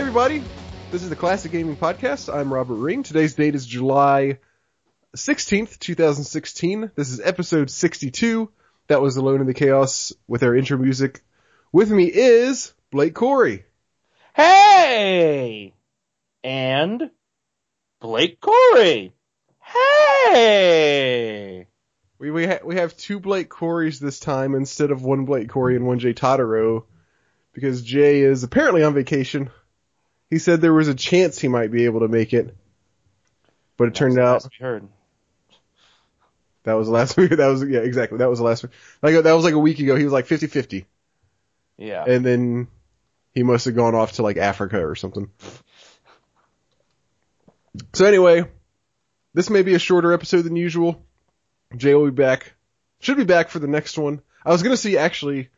Hey everybody, this is the Classic Gaming Podcast. I'm Robert Ring. Today's date is July 16th, 2016. This is episode 62. That was Alone in the Chaos with our intro music. With me is Blake Corey. Hey! And Blake Corey. Hey! We we, ha- we have two Blake Coreys this time instead of one Blake Corey and one Jay Totaro because Jay is apparently on vacation. He said there was a chance he might be able to make it, but it turned out we heard. that was last week. That was yeah, exactly. That was the last week. Like that was like a week ago. He was like 50-50. Yeah. and then he must have gone off to like Africa or something. So anyway, this may be a shorter episode than usual. Jay will be back. Should be back for the next one. I was gonna see actually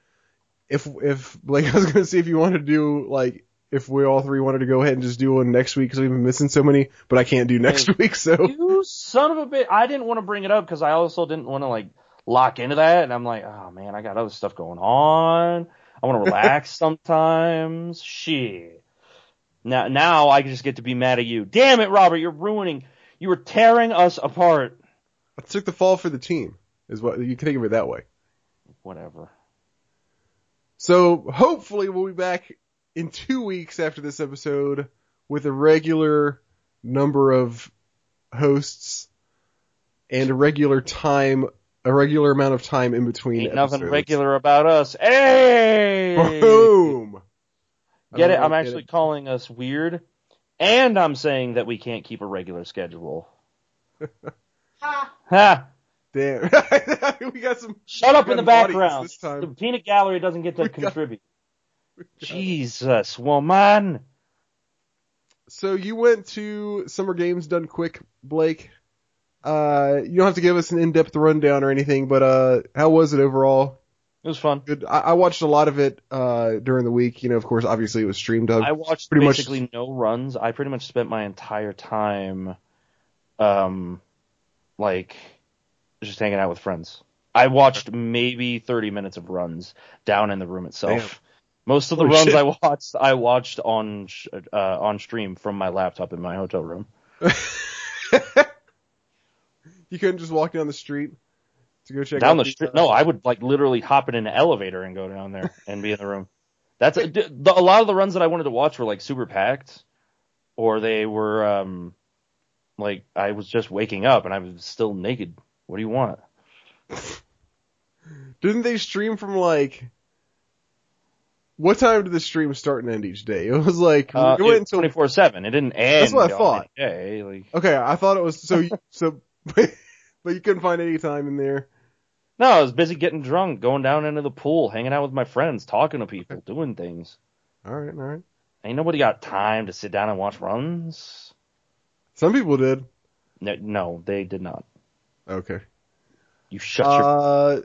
if if like I was gonna see if you wanted to do like if we all three wanted to go ahead and just do one next week because we've been missing so many, but I can't do next Hey, week. So you son of a bitch. I didn't want to bring it up because I also didn't want to like lock into that. And I'm like, oh man, I got other stuff going on. I want to relax sometimes. Shit. Now, now I just get to be mad at you. Damn it, Robert. You're ruining, you were tearing us apart. I took the fall for the team. Is what you can think of it that way. Whatever. So hopefully we'll be back in two weeks after this episode with a regular number of hosts and a regular time, a regular amount of time in between. Ain't nothing regular about us. Hey! Boom. Get it? I'm actually calling us weird, and I'm saying that we can't keep a regular schedule. ha! Damn. we got some. Shut up in the got background. The peanut gallery doesn't get to We got- contribute. Jesus, woman. So you went to Summer Games Done Quick, Blake. Uh, you don't have to give us an in-depth rundown or anything, but uh, how was it overall? It was fun. Good. I, I watched a lot of it uh during the week. You know, of course, obviously it was streamed up. I watched pretty much- no runs. I pretty much spent my entire time, um, like, just hanging out with friends. I watched maybe 30 minutes of runs down in the room itself. Damn. Most of the Holy runs shit. I watched, I watched on uh, on stream from my laptop in my hotel room. you couldn't just walk down the street to go check down out the street. No, I would like literally hop in an elevator and go down there and be in the room. That's a, d- the, a lot of the runs that I wanted to watch were like super packed, or they were um like I was just waking up and I was still naked. What do you want? Didn't they stream from like? What time did the stream start and end each day? It was like Uh, it went twenty four seven. It didn't end. That's what I thought. Day. Like, Okay, I thought it was so. you- so, but you couldn't find any time in there. no, I was busy getting drunk, going down into the pool, hanging out with my friends, talking to people, doing things. All right, all right. Ain't nobody got time to sit down and watch runs. Some people did. No, no they did not. Okay. You shut your Uh,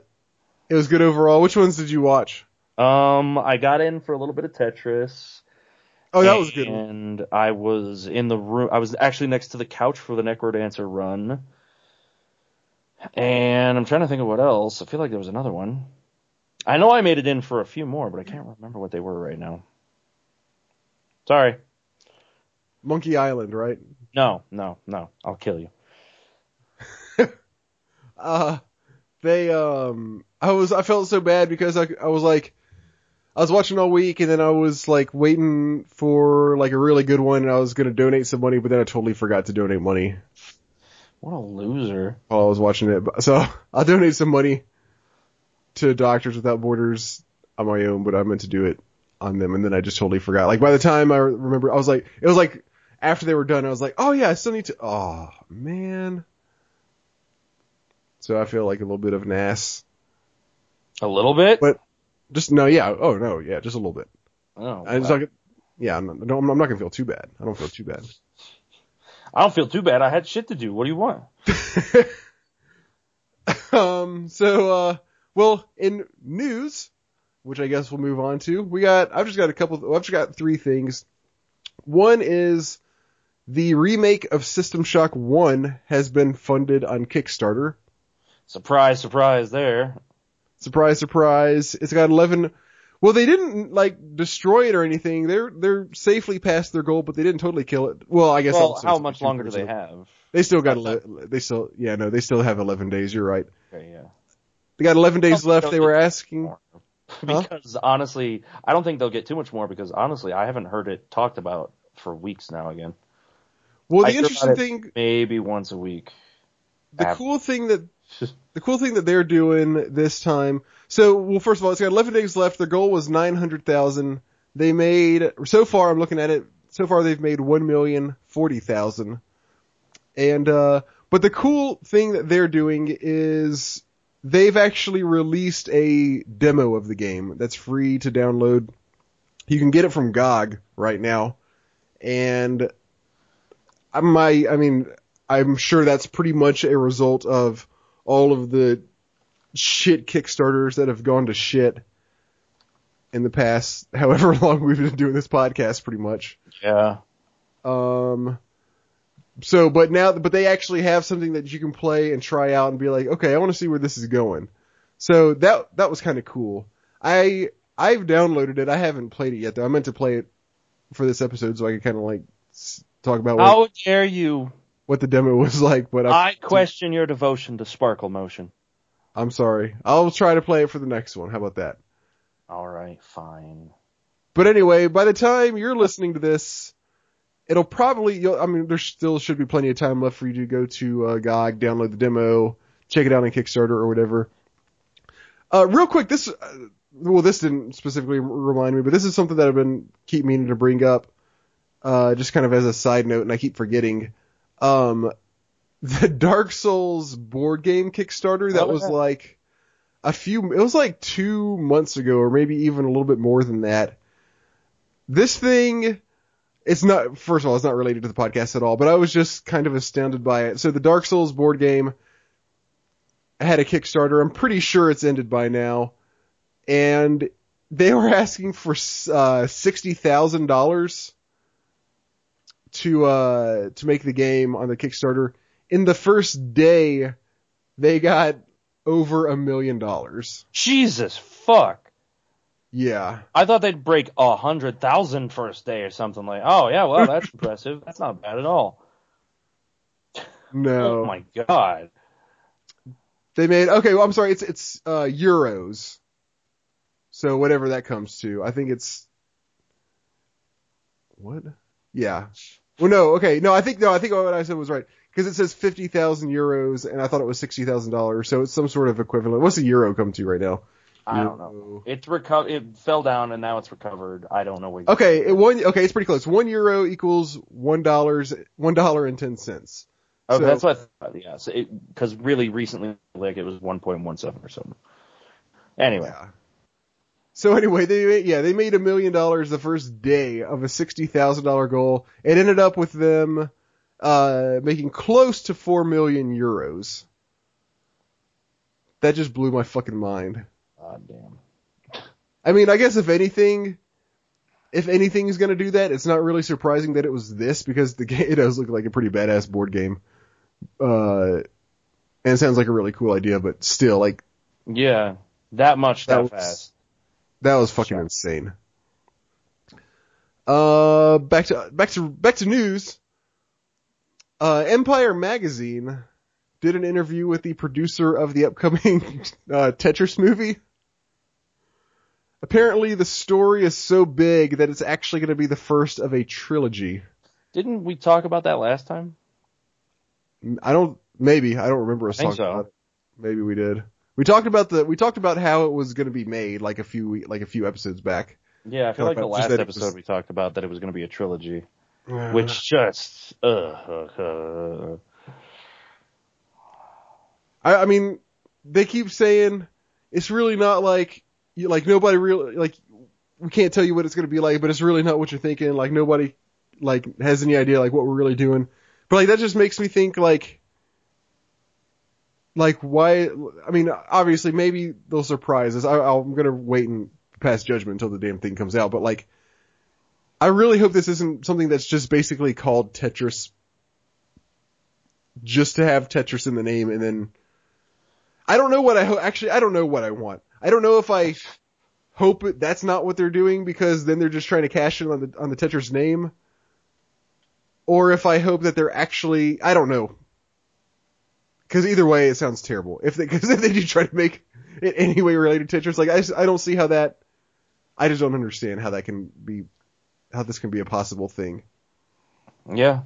it was good overall. Which ones did you watch? Um, I got in for a little bit of Tetris. Oh, that was good. And I was in the room. I was actually next to the couch for the Necrodancer run. And I'm trying to think of what else. I feel like there was another one. I know I made it in for a few more, but I can't remember what they were right now. Sorry. Monkey Island, right? No, no, no. I'll kill you. uh they um I was I felt so bad because I I was like I was watching all week and then I was like waiting for like a really good one and I was gonna donate some money but then I totally forgot to donate money What a loser. while I was watching it. So I'll donate some money to Doctors Without Borders on my own, but I meant to do it on them and then I just totally forgot. Like by the time I remember I was like it was like after they were done I was like, Oh yeah, I still need to oh man. So I feel like a little bit of an ass. A little bit? But just no, yeah. Oh no, yeah, just a little bit. oh, wow. like, yeah, I'm not, no, I'm not gonna feel too bad. I don't feel too bad. I don't feel too bad. I had shit to do. What do you want? um, so, uh, well, in news, which I guess we'll move on to, we got, I've just got a couple, I've just got three things. One is the remake of System Shock 1 has been funded on Kickstarter. Surprise, surprise there. Surprise, surprise. It's got 11, Well, they didn't like destroy it or anything. They're they're safely past their goal, but they didn't totally kill it. Well, I guess. Well, how much longer do they have? They still got ele- they still yeah no they still have 11 days. You're right. Okay, yeah. They got 11 days left. They were asking. Because honestly, I don't think they'll get too much more because honestly, I haven't heard it talked about for weeks now again. Well, the hear interesting thing, Maybe once a week. the Ab- cool thing that the cool thing that they're doing this time. So, well, first of all, it's got 11 days left. Their goal was 900,000. They made so far. I'm looking at it. So far, they've made 1,040,000. And uh, but the cool thing that they're doing is they've actually released a demo of the game that's free to download. You can get it from GOG right now, and my I mean I'm sure that's pretty much a result of all of the shit Kickstarters that have gone to shit in the past however long we've been doing this podcast pretty much. Yeah. Um so but now but they actually have something that you can play and try out and be like, "Okay, I want to see where this is going." So that that was kind of cool. I I've downloaded it. I haven't played it yet though. I meant to play it for this episode so I could kind of like talk about what, How dare you? What the demo was like, but I, I question your devotion to sparkle motion. I'm sorry. I'll try to play it for the next one. How about that? All right, fine. But anyway, by the time you're listening to this, it'll probably, you'll, I mean, there still should be plenty of time left for you to go to uh, GOG, download the demo, check it out on Kickstarter or whatever. Uh, real quick, this, uh, well, this didn't specifically remind me, but this is something that I've been keep meaning to bring up, uh, just kind of as a side note, and I keep forgetting. Um, the Dark Souls board game Kickstarter that Oh, was yeah. like a few, it was like two months ago, or maybe even a little bit more than that. This thing, it's not, first of all, it's not related to the podcast at all, but I was just kind of astounded by it. So the Dark Souls board game had a Kickstarter. I'm pretty sure it's ended by now. And they were asking for, uh, $60,000 to, uh, to make the game on the Kickstarter. In the first day, they got over a million dollars. Jesus fuck. Yeah. I thought they'd break a hundred thousand first day or something like. Oh yeah, well that's impressive. That's not bad at all. No. Oh my god. They made okay. Well, I'm sorry. It's it's uh, euros. So whatever that comes to, I think it's what? Yeah. Well, no. Okay. No, I think no. I think what I said was right because it says fifty thousand euros, and I thought it was sixty thousand dollars. So it's some sort of equivalent. What's the euro come to right now? I don't know. It's reco- It fell down and now it's recovered. I don't know what. Okay. It one. Okay. It's pretty close. One euro equals one dollars. One dollar and ten cents. Okay, so- that's what. I thought, yeah, so because really recently, like it was 1.17 or something. Anyway, Yeah. So anyway, they made, yeah they made a million dollars the first day of a sixty thousand dollar goal. It ended up with them uh, making close to four million euros. That just blew my fucking mind. god damn. I mean, I guess if anything, if anything is gonna do that, it's not really surprising that it was this because the game it does look like a pretty badass board game. Uh, and it sounds like a really cool idea, but still, like Yeah, that much That that, fast. That was fucking Sure. insane. Uh, back to back to back to news. Uh, Empire Magazine did an interview with the producer of the upcoming uh, Tetris movie. Apparently, the story is so big that it's actually going to be the first of a trilogy. Didn't we talk about that last time? I don't. Maybe I don't remember us talking so. about it. Maybe we did. We talked about the. We talked about how it was going to be made like a few like a few episodes back. Yeah, I feel like the last episode was- we talked about that it was going to be a trilogy, Uh, which just uh, uh, uh, I, I mean, they keep saying it's really not like like nobody really like we can't tell you what it's going to be like, but it's really not what you're thinking. Like nobody like has any idea like what we're really doing. But like that just makes me think like like why? I mean, obviously maybe they'll surprise us. I, I'm gonna wait and pass judgment until the damn thing comes out. But like, I really hope this isn't something that's just basically called Tetris just to have Tetris in the name and then I don't know what I ho- actually I don't know what I want. I don't know if I hope it, that's not what they're doing because then they're just trying to cash in on the on the Tetris name, or if I hope that they're actually I don't know. Because either way, it sounds terrible. If they because if they do try to make it any way related to Tetris, like I just, I don't see how that. I just don't understand how that can be, how this can be a possible thing. Yeah.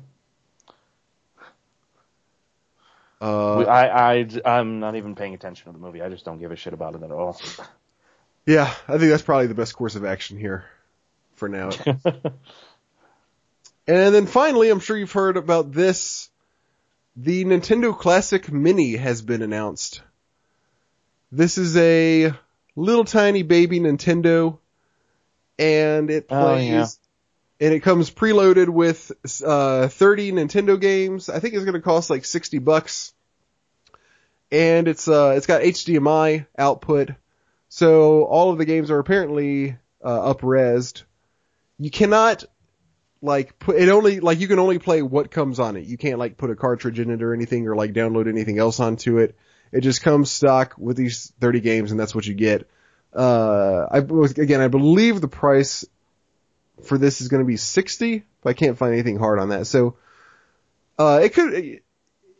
Uh, I, I, I'm not even paying attention to the movie. I just don't give a shit about it at all. yeah, I think that's probably the best course of action here, for now. And then finally, I'm sure you've heard about this. The Nintendo Classic Mini has been announced. This is a little tiny baby Nintendo, and it Oh, plays, yeah. and it comes preloaded with uh, 30 Nintendo games. I think it's going to cost like 60 bucks, and it's uh, it's got HDMI output, so all of the games are apparently uh, up-resed. You cannot like put it only like you can only play what comes on it. You can't like put a cartridge in it or anything or like download anything else onto it. It just comes stock with these 30 games and that's what you get. Uh, I again, I believe the price for this is going to be 60, but I can't find anything hard on that. So, uh, it could,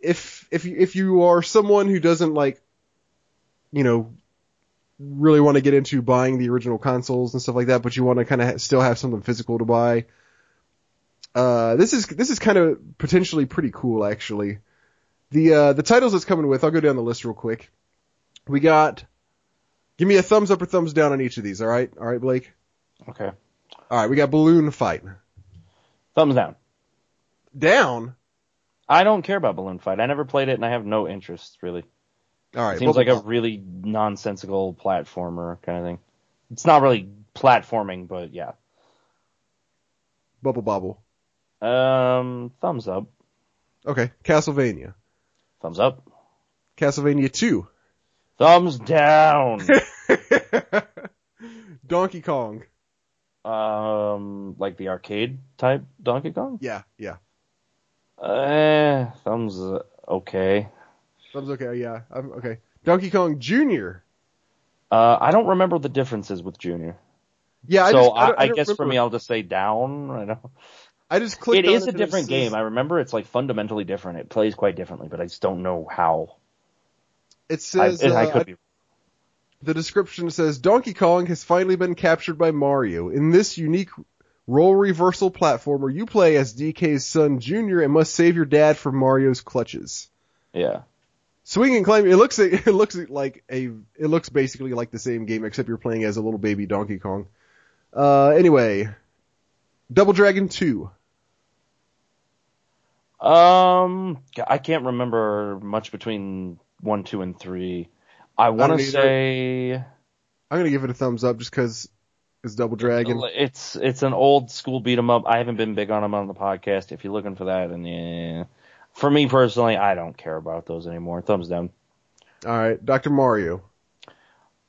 if, if, if you are someone who doesn't like, you know, really want to get into buying the original consoles and stuff like that, but you want to kind of ha- still have something physical to buy, uh, this is this is kind of potentially pretty cool actually. The uh, the titles it's coming with, I'll go down the list real quick. We got, give me a thumbs up or thumbs down on each of these. All right, all right, Blake. okay. All right, we got Balloon Fight. Thumbs down. Down. I don't care about Balloon Fight. I never played it and I have no interest really. All right, It seems Bubble like a really nonsensical platformer kind of thing. It's not really platforming, but yeah. Bubble Bobble. Um, thumbs up. Okay, Castlevania. Thumbs up. Castlevania 2. Thumbs down. Donkey Kong. um, like the arcade type Donkey Kong. Yeah, yeah. Eh, thumbs uh, okay. Thumbs okay, yeah. I'm, okay. Donkey Kong Jr. Uh, I don't remember the differences with Junior, Yeah, I so just, I, I, don't guess for me, I'll just say down. I know I just clicked it is a it different says- game. I remember it's like fundamentally different. It plays quite differently, but I just don't know how. It I, says I uh, could be. The description says Donkey Kong has finally been captured by Mario. In this unique role reversal platformer, you play as DK's son Junior and must save your dad from Mario's clutches. Yeah. Swing and climb. It looks it looks like a it looks basically like the same game except you're playing as a little baby Donkey Kong. Uh, anyway, Double Dragon Two. Um, I can't remember much between one, two, and three. I want to say I'm gonna give it a thumbs up just because it's Double Dragon. it's it's an old school beat 'em up. I haven't been big on them on the podcast. If you're looking for that, and yeah, for me personally, I don't care about those anymore. Thumbs down. All right, Dr. Mario.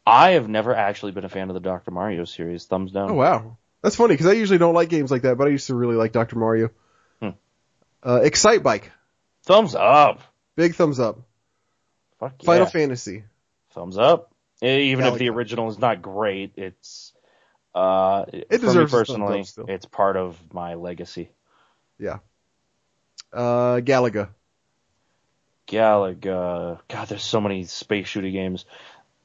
I have never actually been a fan of the Dr. Mario series. Thumbs down. Oh wow, that's funny because I usually don't like games like that, but I used to really like Dr. Mario. Uh, Excite Bike. Thumbs up. Big thumbs up. Fuck yeah. Final Fantasy. Thumbs up. E- Even if the original is not great, it's uh It for deserves personally, it's part of my legacy. Yeah. Uh, Galaga. Galaga. God, there's so many space shooting games.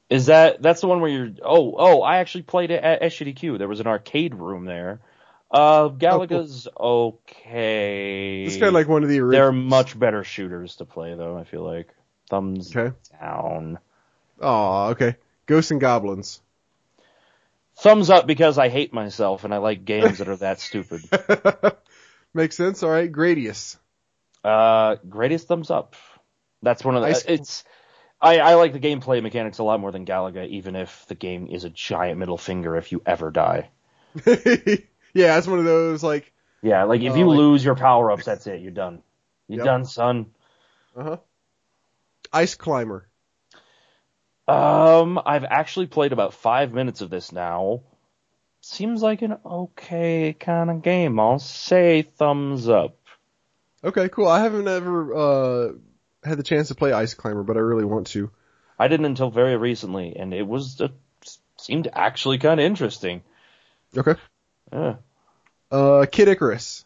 Is that that's the one where you're? Oh, oh, I actually played it at SGDQ. There was an arcade room there. Uh, Galaga's okay. It's kind of like one of the They're much better shooters to play, though. I feel like thumbs Okay. down. Oh, okay. Ghosts and Goblins. Thumbs up because I hate myself and I like games that are that stupid. Makes sense. All right. Gradius. Uh, greatest thumbs up. That's one of the. Ice- It's. I, I like the gameplay mechanics a lot more than Galaga, even if the game is a giant middle finger if you ever die. yeah, it's one of those like. Yeah, like if Oh, you like- lose your power ups, that's it. You're done. You're Yep. done, son. Uh huh. Ice Climber. Um, I've actually played about five minutes of this now. Seems like an okay kind of game. I'll say thumbs up. Okay, cool. I haven't ever uh had the chance to play Ice Climber, but I really want to. I didn't until very recently, and it was a s- seemed actually kind of interesting. Okay. Uh, Kid Icarus.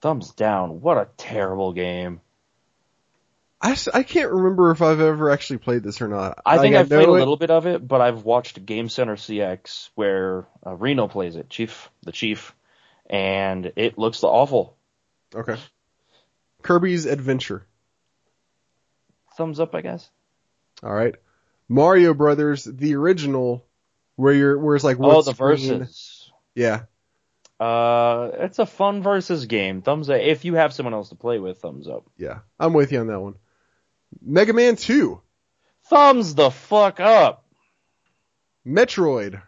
Thumbs down. What a terrible game. I, I can't remember if I've ever actually played this or not. I think Like, I've played a little bit of it, but I've watched Game Center CX where uh, Arino plays it, Chief, the Chief, and it looks awful. Okay. Kirby's Adventure. Thumbs up, I guess. All right. Mario Brothers, the original, where you're where it's like oh, the versus. Yeah. Uh, it's a fun versus game. Thumbs up. If you have someone else to play with, thumbs up. Yeah. I'm with you on that one. Mega Man 2. Thumbs the fuck up. Metroid.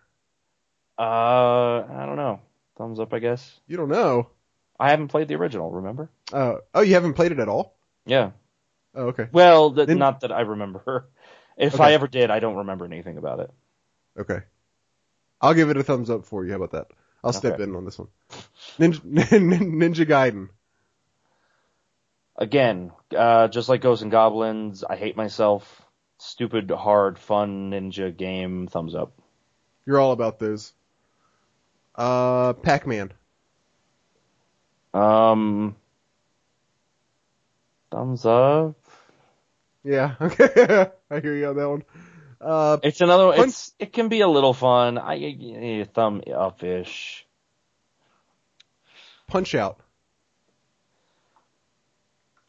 Uh, I don't know. Thumbs up, I guess. You don't know. I haven't played the original. Remember? Uh, oh, you haven't played it at all? Yeah. Oh, okay. Well, th- Then- not that I remember. If Okay. I ever did, I don't remember anything about it. Okay. I'll give it a thumbs up for you. How about that? I'll step Okay. in on this one. Ninja, Ninja Gaiden. Again, uh, just like Ghosts and Goblins, I hate myself. Stupid, hard, fun ninja game. Thumbs up. You're all about those. Uh, Pac-Man. Um, thumbs up. Yeah. Okay. I hear you on that one. Uh, It's another. Fun- It's it can be a little fun. I, thumb up ish. Punch Out.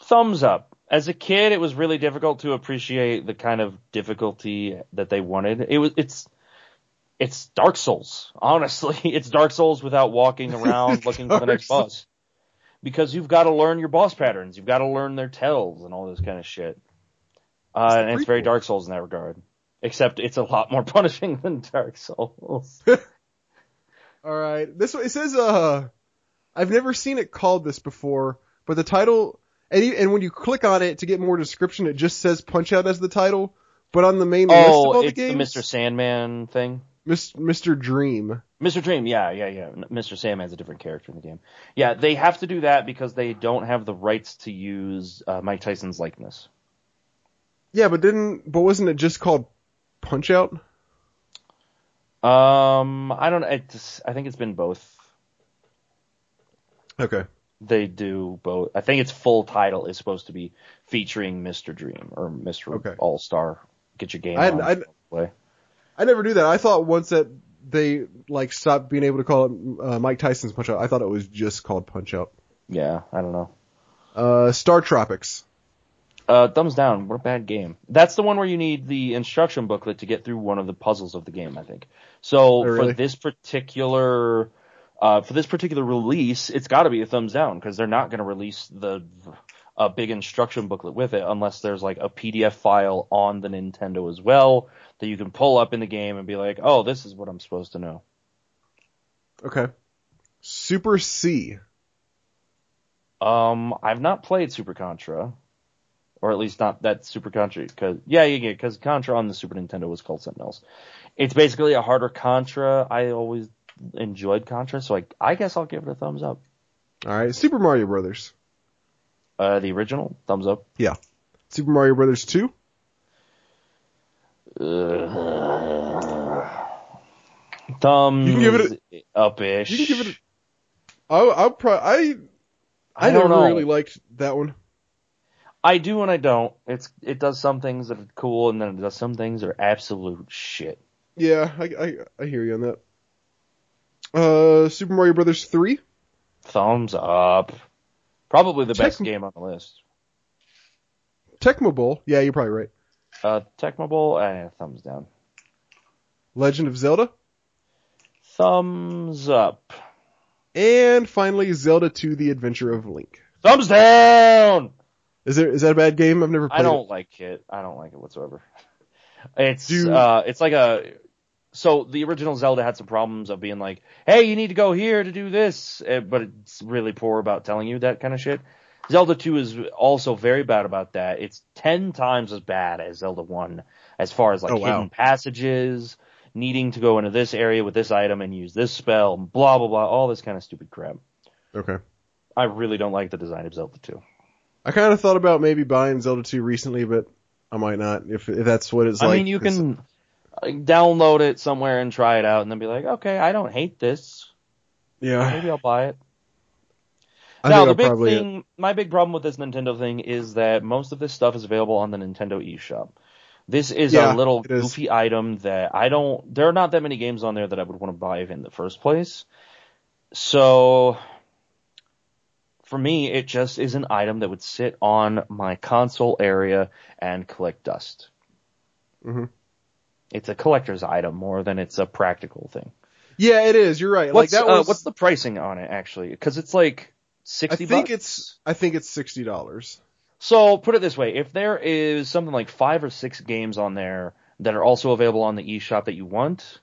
thumbs up. As a kid, it was really difficult to appreciate the kind of difficulty that they wanted. It was it's it's Dark Souls. Honestly, it's Dark Souls without walking around looking for the next boss. Because you've got to learn your boss patterns, you've got to learn their tells and all this kind of shit. Uh, and it's very. Dark Souls in that regard. Except it's a lot more punishing than Dark Souls. All right. This one it says uh I've never seen it called this before, but the title and you, and when you click on it to get more description, it just says Punch Out as the title. But on the main list of oh, all the it's the games, Mr. Sandman thing. Mr. Dream. Mr. Dream, yeah, yeah, yeah. Mr. Sandman's a different character in the game. Yeah, they have to do that because they don't have the rights to use uh, Mike Tyson's likeness. Yeah, but didn't but wasn't it just called Punch Out? Um, I don't. It's, I think it's been both. Okay. They do both. I think its full title is supposed to be featuring Mr. Dream or Mr. Okay. All Star. Get your game I- on. I- play. I never knew that. I thought once that they like stopped being able to call it uh, Mike Tyson's Punch Out, I thought it was just called Punch Out. Yeah, I don't know. Uh, Star Tropics. Uh, thumbs down. What a bad game. That's the one where you need the instruction booklet to get through one of the puzzles of the game, I think. So Oh, really? for this particular, uh, for this particular release, it's got to be a thumbs down because they're not going to release the a big instruction booklet with it unless there's like a PDF file on the Nintendo as well that you can pull up in the game and be like, oh, this is what I'm supposed to know. Okay. Super C. Um, I've not played Super Contra, or at least not that Super Contra. Because yeah, yeah, because Contra on the Super Nintendo was called something else. It's basically a harder Contra. I always enjoyed Contra, so I, I guess I'll give it a thumbs up. All right. Super Mario Brothers. Uh, the original, thumbs up. Yeah. Super Mario Brothers 2. Thumbs You can give it up-ish. You can give it. A, I'll, I'll pro- I. I, I don't never know. really liked that one. I do and I don't. It's it does some things that are cool, and then it does some things that are absolute shit. Yeah, I, I, I hear you on that. Uh, Super Mario Brothers 3. Thumbs up. Probably the best game on the list. Tecmo Bowl. Yeah, you're probably right. Uh, Tecmo Bowl, eh, thumbs down. Legend of Zelda. Thumbs up. And finally, Zelda 2: The Adventure of Link. Thumbs down! Is there is that a bad game? I've never played I don't it. like it. I don't like it whatsoever. It's, uh, it's like a, so the original Zelda had some problems of being like, hey, you need to go here to do this, eh, but it's really poor about telling you that kind of shit. Zelda 2 is also very bad about that. It's 10 times as bad as Zelda 1 as far as like Oh, wow. hidden passages, needing to go into this area with this item and use this spell, blah, blah, blah, all this kind of stupid crap. Okay. I really don't like the design of Zelda 2. I kind of thought about maybe buying Zelda 2 recently, but I might not if if that's what it's I like. I mean, you can. download it somewhere and try it out, and then be like, okay, I don't hate this. Yeah. Maybe I'll buy it. I now the big thing, my big problem with this Nintendo thing is that most of this stuff is available on the Nintendo eShop. This is Yeah, a little it is. goofy item that I don't. There are not that many games on there that I would want to buy in the first place. So, for me, it just is an item that would sit on my console area and collect dust. Mhm. It's a collector's item more than it's a practical thing. Yeah, it is. You're right. What's like that uh, what's the pricing on it actually? Because it's like sixty. I think bucks? it's I think it's sixty dollars. So put it this way: if there is something like five or six games on there that are also available on the eShop that you want,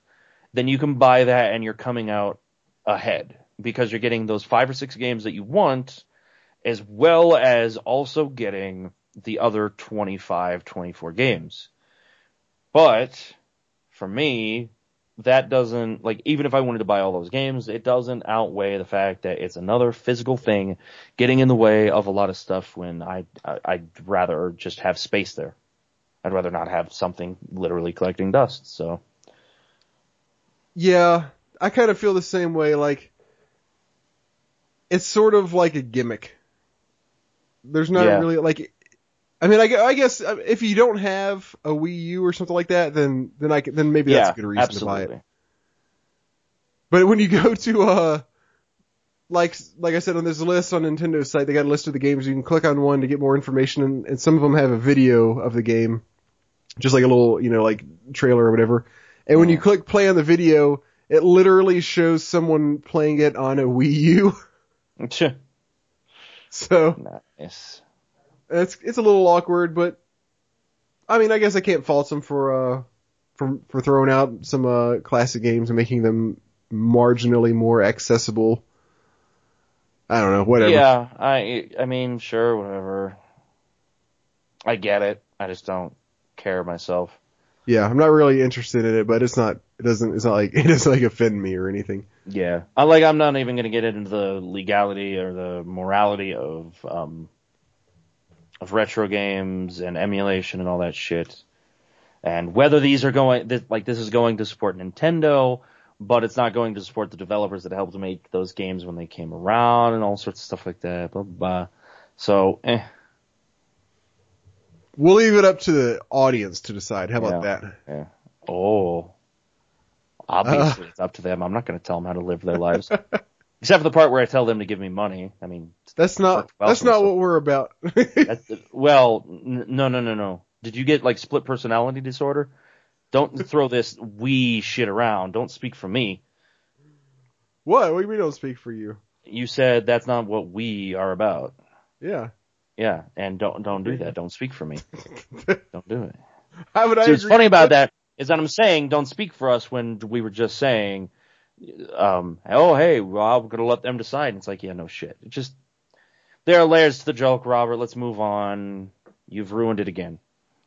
then you can buy that and you're coming out ahead because you're getting those five or six games that you want, as well as also getting the other 25, 24 games. But for me, that doesn't like even if I wanted to buy all those games, it doesn't outweigh the fact that it's another physical thing getting in the way of a lot of stuff when I, I I'd rather just have space there. I'd rather not have something literally collecting dust. So Yeah, I kind of feel the same way. Like, it's sort of like a gimmick. There's not Yeah. really like. I mean, I, I guess uh, if you don't have a Wii U or something like that, then then I then maybe yeah, that's a good reason to buy it. But when you go to uh, like like I said on this list on Nintendo's site, they got a list of the games. You can click on one to get more information, and, and some of them have a video of the game, just like a little you know like trailer or whatever. And when you click play on the video, it literally shows someone playing it on a Wii U. So nice. it's it's a little awkward, but I mean, I guess I can't fault them for uh for for throwing out some uh classic games and making them marginally more accessible. I don't know, whatever. Yeah, I I mean, sure, whatever. I get it. I just don't care myself. Yeah, I'm not really interested in it, but it's not it doesn't it's not like it doesn't like offend me or anything. Yeah, I like. I'm not even going to get into the legality or the morality of um of retro games and emulation and all that shit, and whether these are going this, like this is going to support Nintendo, but it's not going to support the developers that helped make those games when they came around and all sorts of stuff like that. Blah blah. blah. So, eh, We'll leave it up to the audience to decide. How about Yeah. that? yeah. Oh, obviously it's up to them. I'm not going to tell them how to live their lives, except for the part where I tell them to give me money. I mean, That's not Well, that's not what we're about. Well, n- no, no, no, no. Did you get like split personality disorder? Don't throw this we shit around. Don't speak for me. what? What do you mean don't speak for you? You said that's not what we are about. Yeah. Yeah, and don't don't do that. Don't speak for me. Don't do it. How would I See, what's agree funny about that is that I'm saying don't speak for us when we were just saying, um, oh hey, well I'm gonna let them decide. And it's like, yeah, no shit. It just there are layers to the joke, Robert. Let's move on. You've ruined it again.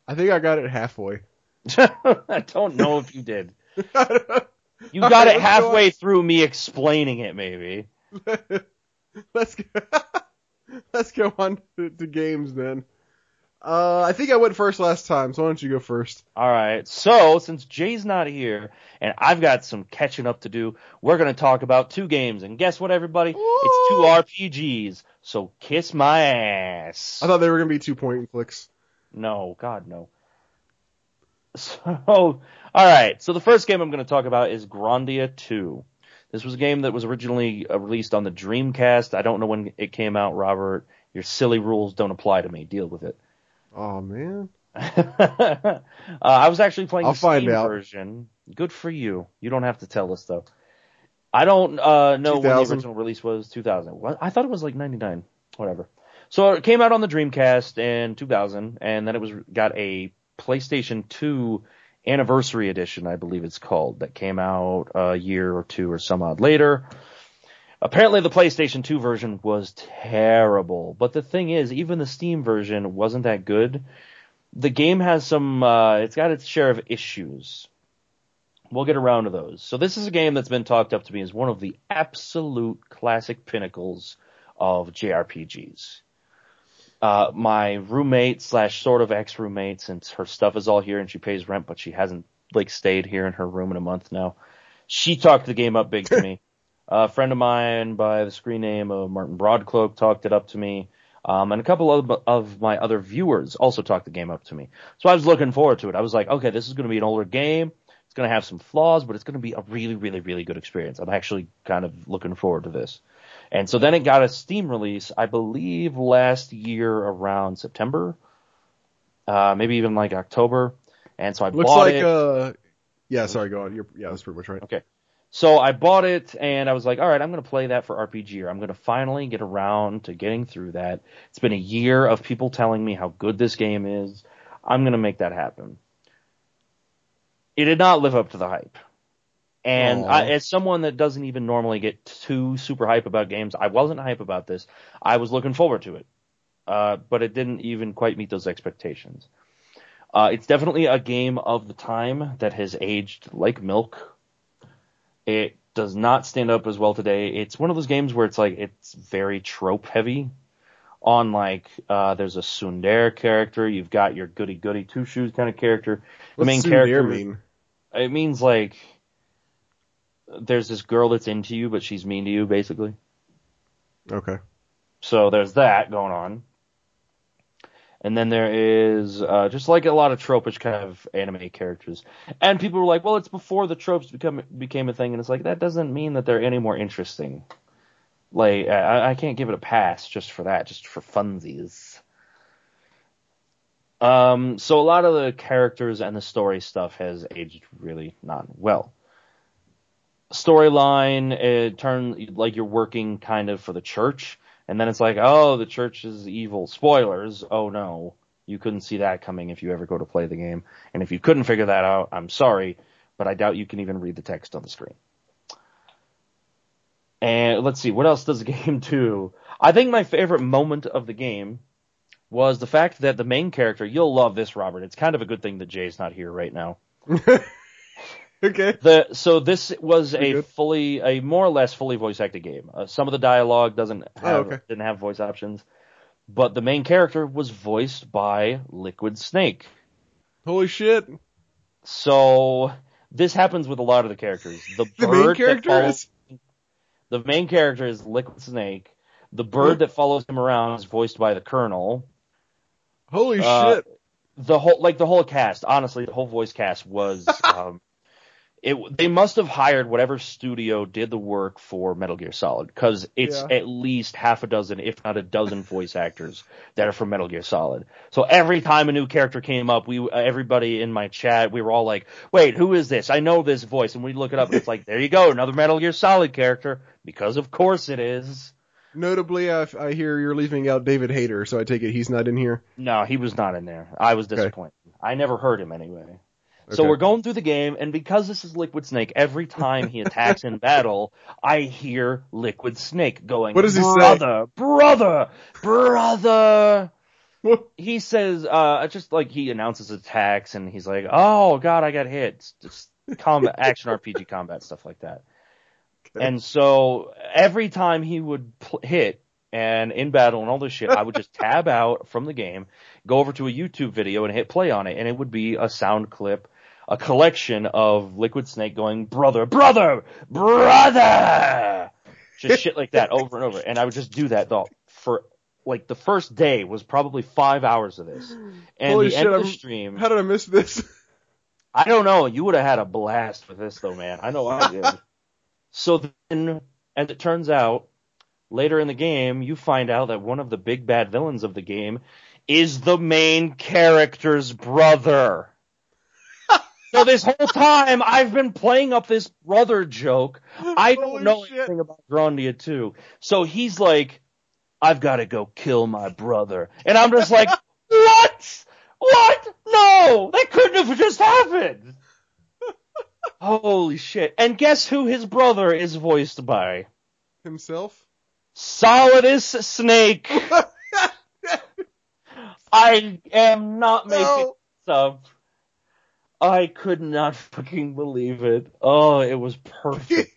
I think I got it halfway. I don't know if you did. You got right, it let's go halfway through me explaining it, maybe. let's go. let's go on to, to games then. Uh, I think I went first last time, so why don't you go first? All right. So, since Jay's not here and I've got some catching up to do, we're going to talk about two games. And guess what, everybody? It's two RPGs. So, kiss my ass. I thought they were gonna be two point and clicks. No, God, no. So, all right. So the first game I'm going to talk about is Grandia 2. This was a game that was originally uh, released on the Dreamcast. I don't know when it came out, Robert. Your silly rules don't apply to me. Deal with it. Oh man. uh, I was actually playing I'll the find Steam out. version. Good for you. You don't have to tell us though. I don't uh, know when the original release was. 2000. What? I thought it was like 99. Whatever. So it came out on the Dreamcast in 2000, and then it was got a PlayStation 2 Anniversary Edition, I believe it's called, that came out a year or two or some odd later. Apparently the PlayStation 2 version was terrible, but the thing is, even the Steam version wasn't that good. The game has some, uh, it's got its share of issues. We'll get around to those. So this is a game that's been talked up to me as one of the absolute classic pinnacles of JRPGs. Uh, my roommate slash sort of ex-roommate, since her stuff is all here and she pays rent, but she hasn't like stayed here in her room in a month now. She talked the game up big to me. a friend of mine by the screen name of Martin Broadcloak talked it up to me. Um, and a couple of, of my other viewers also talked the game up to me. So I was looking forward to it. I was like, okay, this is going to be an older game. It's going to have some flaws, but it's going to be a really, really, really good experience. I'm actually kind of looking forward to this. And so then it got a Steam release, I believe last year around September, uh, maybe even like October. And so I Looks bought like it. uh, yeah. Sorry, go on. You're, yeah, that's pretty much right. Okay. So I bought it and I was like, all right, I'm going to play that for RPG or I'm going to finally get around to getting through that. It's been a year of people telling me how good this game is. I'm going to make that happen. It did not live up to the hype. And I, as someone that doesn't even normally get too super hype about games, I wasn't hype about this. I was looking forward to it. Uh, but it didn't even quite meet those expectations. Uh, it's definitely a game of the time that has aged like milk. It does not stand up as well today. It's one of those games where it's like it's very trope heavy. On like, uh, there's a tsundere character. You've got your goody goody two shoes kind of character. The What's main tsundere character mean? It means like there's this girl that's into you, but she's mean to you, basically. Okay. So there's that going on. And then there is uh, just like a lot of tropish kind of anime characters, and people were like, "Well, it's before the tropes become became a thing," and it's like that doesn't mean that they're any more interesting. Like I, I can't give it a pass just for that, just for funsies. Um, so a lot of the characters and the story stuff has aged really not well. Storyline, it turns like you're working kind of for the church, and then it's like, oh, the church is evil. Spoilers. Oh no. You couldn't see that coming if you ever go to play the game. And if you couldn't figure that out, I'm sorry, but I doubt you can even read the text on the screen. And let's see, what else does the game do? I think my favorite moment of the game was the fact that the main character, you'll love this, Robert. It's kind of a good thing that Jay's not here right now. okay. The so this was Pretty a good. fully a more or less fully voice acted game. Uh, some of the dialogue doesn't have Oh, okay. didn't have voice options, but the main character was voiced by Liquid Snake. Holy shit. So this happens with a lot of the characters. The, The bird main character follows- is. the main character is Liquid Snake. The bird that follows him around is voiced by the Colonel. Holy Uh, shit. the whole like the whole cast honestly the whole voice cast was um it they must have hired whatever studio did the work for Metal Gear Solid because it's Yeah. at least half a dozen if not a dozen voice actors that are from Metal Gear Solid so every time a new character came up we uh, everybody in my chat we were all like wait who is this I know this voice and we look it up and it's like there you go another Metal Gear Solid character because of course it is Notably, I, I hear you're leaving out David Hayter, so I take it he's not in here. No, he was not in there. I was Okay. disappointed. I never heard him anyway. So Okay. we're going through the game, and because this is Liquid Snake, every time he attacks in battle, I hear Liquid Snake going, What does he say? brother, Brother, brother, What? He says, uh, just like he announces attacks, and he's like, oh god, I got hit. It's Just combat, action RPG combat, stuff like that. Okay. And so every time he would pl- hit and in battle and all this shit, I would just tab out from the game, go over to a YouTube video and hit play on it, and it would be a sound clip, a collection of Liquid Snake going, brother, brother, brother! Just shit like that over and over. And I would just do that though for like the first day was probably five hours of this. And Holy the shit, end of the stream, How did I miss this? I don't know. You would have had a blast with this though, man. I know I did. so then, as it turns out, later in the game, you find out that one of the big bad villains of the game is the main character's brother. So this whole time, I've been playing up this brother joke. I don't Holy know shit. anything about Grandia 2. So he's like, I've got to go kill my brother. And I'm just like, what? What? No, that couldn't have just happened. Holy shit. And guess who his brother is voiced by? Himself? Solidus Snake. I am not making No. this up. I could not fucking believe it. Oh, it was perfect.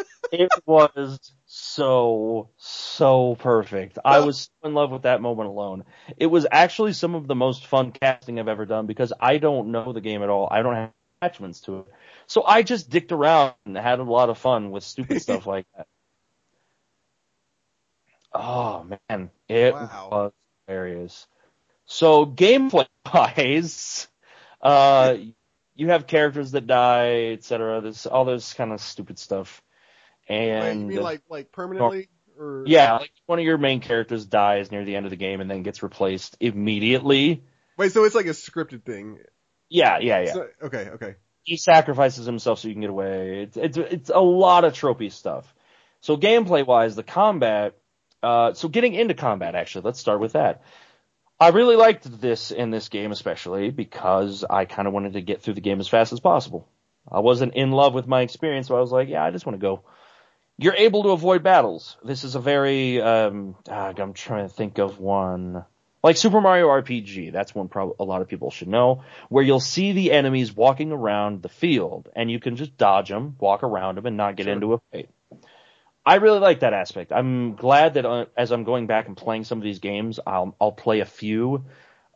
it was so, so perfect. I was so in love with that moment alone. It was actually some of the most fun casting I've ever done because I don't know the game at all. I don't have attachments to it. So I just dicked around and had a lot of fun with stupid stuff like that. Oh man, it Wow. was hilarious. So gameplay wise, uh, you have characters that die, etc. There's all this kind of stupid stuff. Wait, And you mean like like permanently or yeah, like one of your main characters dies near the end of the game and then gets replaced immediately. Wait, so it's like a scripted thing. Yeah, yeah, yeah. So- okay, okay. he sacrifices himself so you can get away. It's it's it's a lot of tropey stuff. So gameplay wise, the combat. Uh, so getting into combat, actually, let's start with that. I really liked this in this game, especially because I kind of wanted to get through the game as fast as possible. I wasn't in love with my experience, so I was like, yeah, I just want to go. You're able to avoid battles. This is a very, um, I'm trying to think of one. Like Super Mario RPG, that's one prob- a lot of people should know, where you'll see the enemies walking around the field, and you can just dodge them, walk around them, and not get Sure. into a fight. I really like that aspect. I'm glad that uh, as I'm going back and playing some of these games, I'll I'll play a few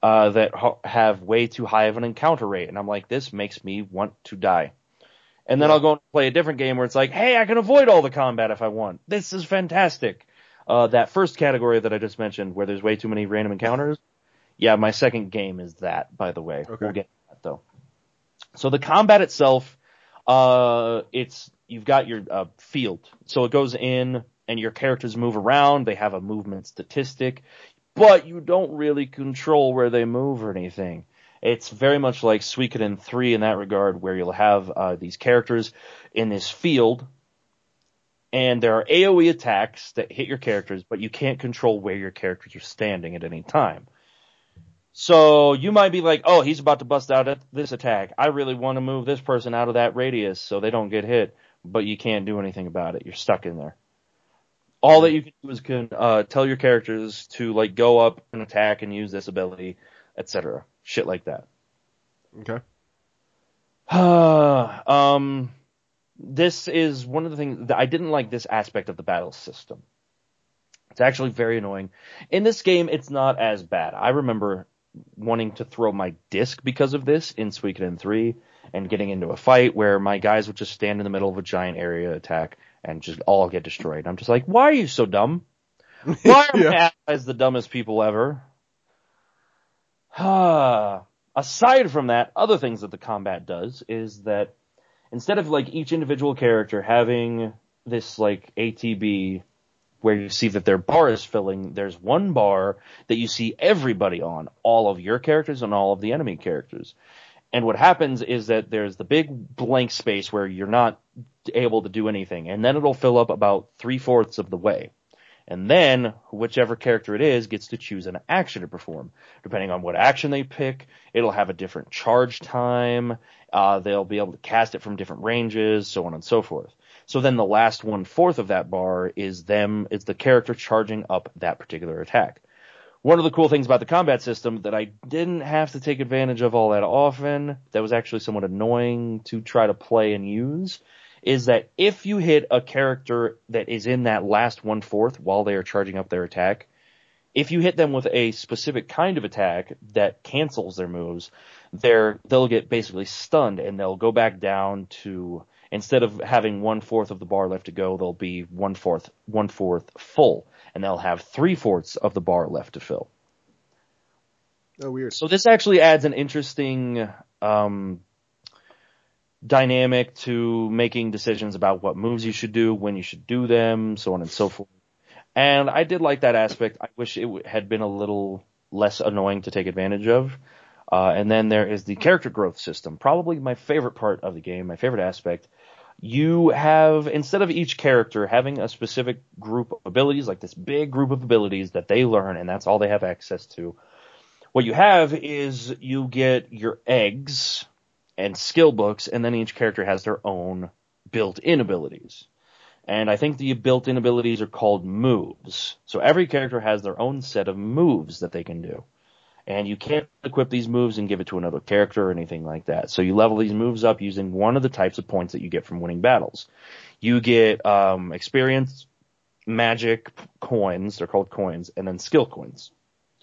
uh, that ha- have way too high of an encounter rate, and I'm like, this makes me want to die. And then Yeah. I'll go and play a different game where it's like, hey, I can avoid all the combat if I want. This is fantastic. Uh, that first category that I just mentioned, where there's way too many random encounters. Yeah, my second game is that, by the way. Okay. We'll get that though. So the combat itself, uh, it's you've got your uh, field, so it goes in and your characters move around. They have a movement statistic, but you don't really control where they move or anything. It's very much like Suikoden 3 in that regard, where you'll have uh, these characters in this field, and there are AoE attacks that hit your characters, but you can't control where your characters are standing at any time. So you might be like, oh, he's about to bust out at this attack. I really want to move this person out of that radius so they don't get hit, but you can't do anything about it. You're stuck in there. All that you can do is can uh, tell your characters to like go up and attack and use this ability, etc. Shit like that. Okay. um, this is one of the things that I didn't like this aspect of the battle system. It's actually very annoying. In this game, it's not as bad. I remember wanting to throw my disc because of this in Suikoden 3 and getting into a fight where my guys would just stand in the middle of a giant area attack and just all get destroyed. I'm just like, why are you so dumb? Why are Yeah. my allies the dumbest people ever? Aside from that, other things that the combat does is that instead of like each individual character having this like ATB where you see that their bar is filling, there's one bar that you see everybody on, all of your characters and all of the enemy characters. And what happens is that there's the big blank space where you're not able to do anything, and then it'll fill up about three fourths of the way. And then whichever character it is gets to choose an action to perform. Depending on what action they pick, it'll have a different charge time. Uh, they'll be able to cast it from different ranges, so on and so forth. So then the last one fourth of that bar is them, is the character charging up that particular attack. One of the cool things about the combat system that I didn't have to take advantage of all that often, that was actually somewhat annoying to try to play and use, is that if you hit a character that is in that last one fourth while they are charging up their attack, if you hit them with a specific kind of attack that cancels their moves, they're, they'll get basically stunned and they'll go back down to, instead of having one fourth of the bar left to go, they'll be one fourth, one fourth full and they'll have three fourths of the bar left to fill. Oh, weird. So this actually adds an interesting um, dynamic to making decisions about what moves you should do, when you should do them, so on and so forth. And I did like that aspect. I wish it had been a little less annoying to take advantage of. Uh, and then there is the character growth system, probably my favorite part of the game, my favorite aspect. You have, instead of each character having a specific group of abilities, like this big group of abilities that they learn and that's all they have access to, what you have is you get your eggs and skill books, and then each character has their own built-in abilities. And I think the built-in abilities are called moves. So every character has their own set of moves that they can do. And you can't equip these moves and give it to another character or anything like that. So you level these moves up using one of the types of points that you get from winning battles. You get um, experience, magic coins, they're called coins, and then skill coins.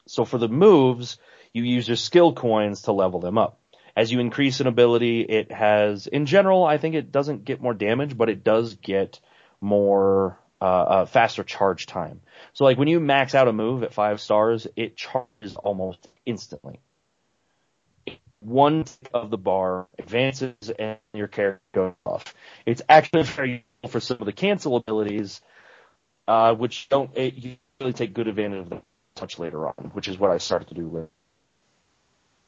So for the moves, you use your skill coins to level them up. As you increase an ability, it has, in general, I think it doesn't get more damage, but it does get more uh, uh, faster charge time. So like when you max out a move at five stars, it charges almost instantly. One of the bar advances and your character goes off. It's actually very useful for some of the cancel abilities, uh, which don't it, you really take good advantage of the touch later on, which is what I started to do with.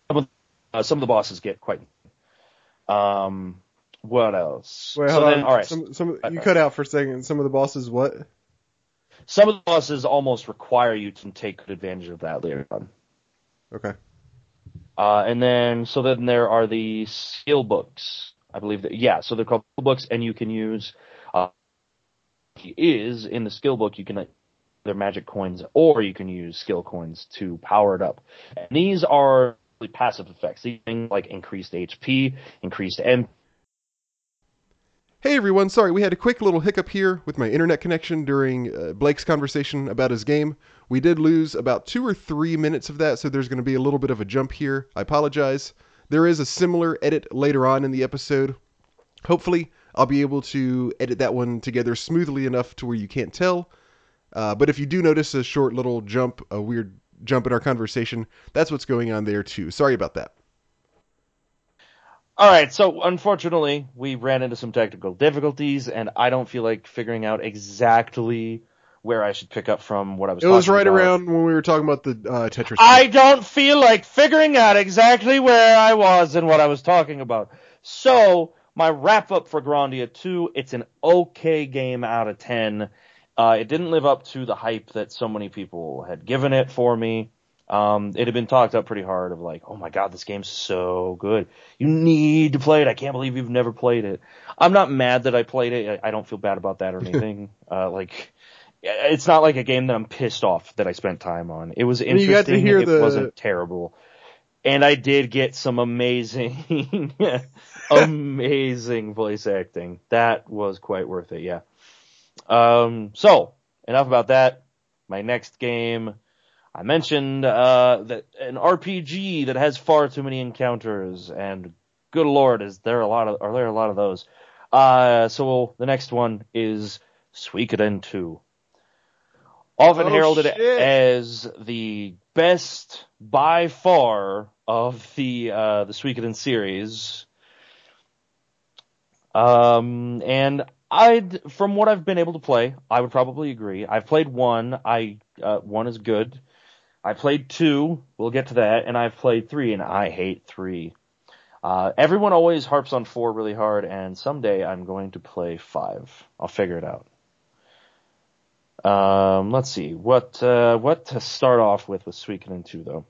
Some of, uh, some of the bosses get quite. Um, what else? Wait, so then, all right. Some, some, you cut out for a second. Some of the bosses, what? Some of the bosses almost require you to take good advantage of that later on. Okay. Uh, and then, so then there are the skill books. I believe that, yeah, so they're called skill books and you can use, uh, is in the skill book, you can, they're magic coins or you can use skill coins to power it up. And these are passive effects. These things like increased HP, increased MP, Hey everyone, sorry, we had a quick little hiccup here with my internet connection during uh, Blake's conversation about his game. We did lose about two or three minutes of that, so there's going to be a little bit of a jump here. I apologize. There is a similar edit later on in the episode. Hopefully, I'll be able to edit that one together smoothly enough to where you can't tell. Uh, but if you do notice a short little jump, a weird jump in our conversation, that's what's going on there too. Sorry about that. All right, so unfortunately, we ran into some technical difficulties, and I don't feel like figuring out exactly where I should pick up from what I was. Talking about. It was right about. around when we were talking about the uh, Tetris. I don't feel like figuring out exactly where I was and what I was talking about. So my wrap up for Grandia 2, it's an okay game out of 10. Uh, it didn't live up to the hype that so many people had given it for me. Um, it had been talked up pretty hard of like, oh my god, this game's so good. You need to play it. I can't believe you've never played it. I'm not mad that I played it. I, I don't feel bad about that or anything. uh, like, it's not like a game that I'm pissed off that I spent time on. It was interesting. you got to hear it the- wasn't terrible. And I did get some amazing, amazing voice acting. That was quite worth it, yeah. Um, so, enough about that. My next game, I mentioned, uh, that an RPG that has far too many encounters, and good lord, is there a lot of, are there a lot of those? Uh, so the next one is Suikoden 2 often Oh, heralded shit. as the best by far of the uh, the Suikoden series. Um, and I, from what I've been able to play, I would probably agree. I've played one. I uh, one is good. I played two. We'll get to that. And I've played three, and I hate three. Uh, everyone always harps on four really hard, and someday I'm going to play five. I'll figure it out. Um, let's see what uh, what to start off with with Suikoden 2 though.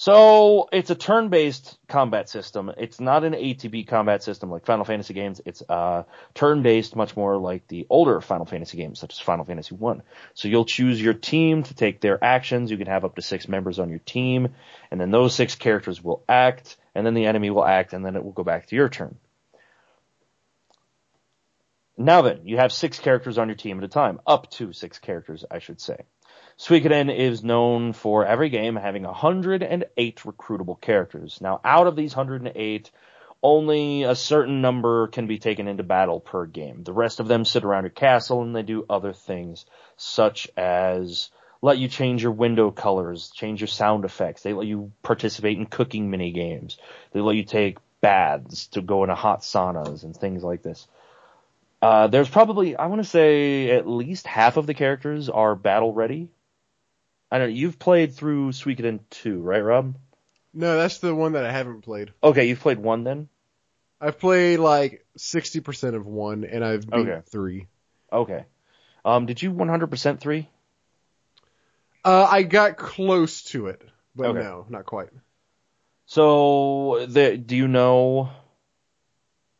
So it's a turn-based combat system. It's not an ATB combat system like Final Fantasy games. It's uh, turn-based, much more like the older Final Fantasy games, such as Final Fantasy One. So you'll choose your team to take their actions. You can have up to six members on your team, and then those six characters will act, and then the enemy will act, and then it will go back to your turn. Now then, you have six characters on your team at a time. Up to six characters, I should say. Suikoden is known for every game having 108 recruitable characters. Now, out of these 108, only a certain number can be taken into battle per game. The rest of them sit around your castle and they do other things, such as let you change your window colors, change your sound effects. They let you participate in cooking mini games. They let you take baths to go into hot saunas and things like this. Uh, there's probably, I want to say, at least half of the characters are battle ready. I don't know. You've played through Suikoden 2, right, Rob? No, that's the one that I haven't played. Okay, you've played one then. I've played like 60% of one and I've beat Okay. three. Okay. Um, did you 100% three? Uh, I got close to it, but Okay. no, not quite. So, the, do you know,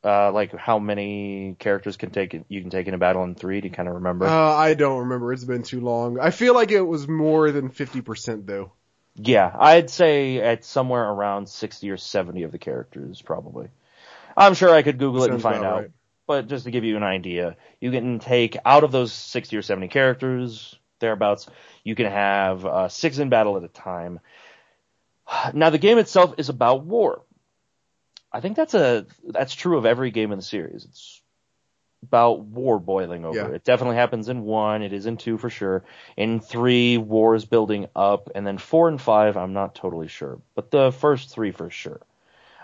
uh, like how many characters can take you can take in a battle in three? Do you kind of remember? Uh, I don't remember. It's been too long. I feel like it was more than 50% though. Yeah, I'd say at somewhere around 60 or 70 of the characters, probably. I'm sure I could Google it and find out. right. But just to give you an idea, you can take out of those 60 or 70 characters, thereabouts, you can have uh, six in battle at a time. Now, the game itself is about war. I think that's a that's true of every game in the series. It's about war boiling over. Yeah. It definitely happens in one. It is in two for sure. In three, war is building up, and then four and five, I'm not totally sure, but the first three for sure.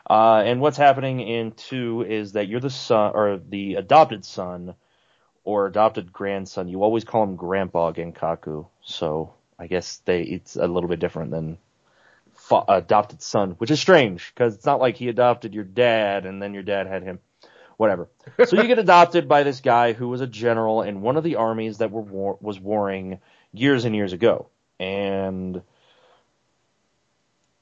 Uh, and what's happening in two is that you're the son or the adopted son or adopted grandson. You always call him Grandpa Genkaku, so I guess they it's a little bit different than fa- adopted son, which is strange because it's not like he adopted your dad and then your dad had him. Whatever. So you get adopted by this guy who was a general in one of the armies that were war- was warring years and years ago, and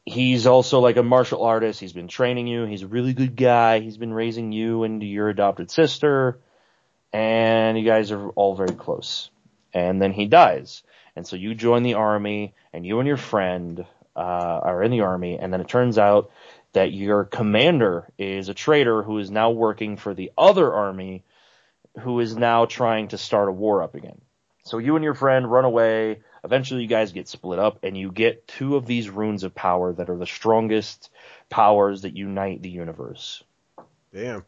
he's also like a martial artist. He's been training you. He's a really good guy. He's been raising you and your adopted sister, and you guys are all very close. And then he dies, and so you join the army, and you and your friend uh, are in the army, and then it turns out that your commander is a traitor who is now working for the other army, who is now trying to start a war up again. So you and your friend run away. Eventually, you guys get split up, and you get two of these runes of power that are the strongest powers that unite the universe. Damn.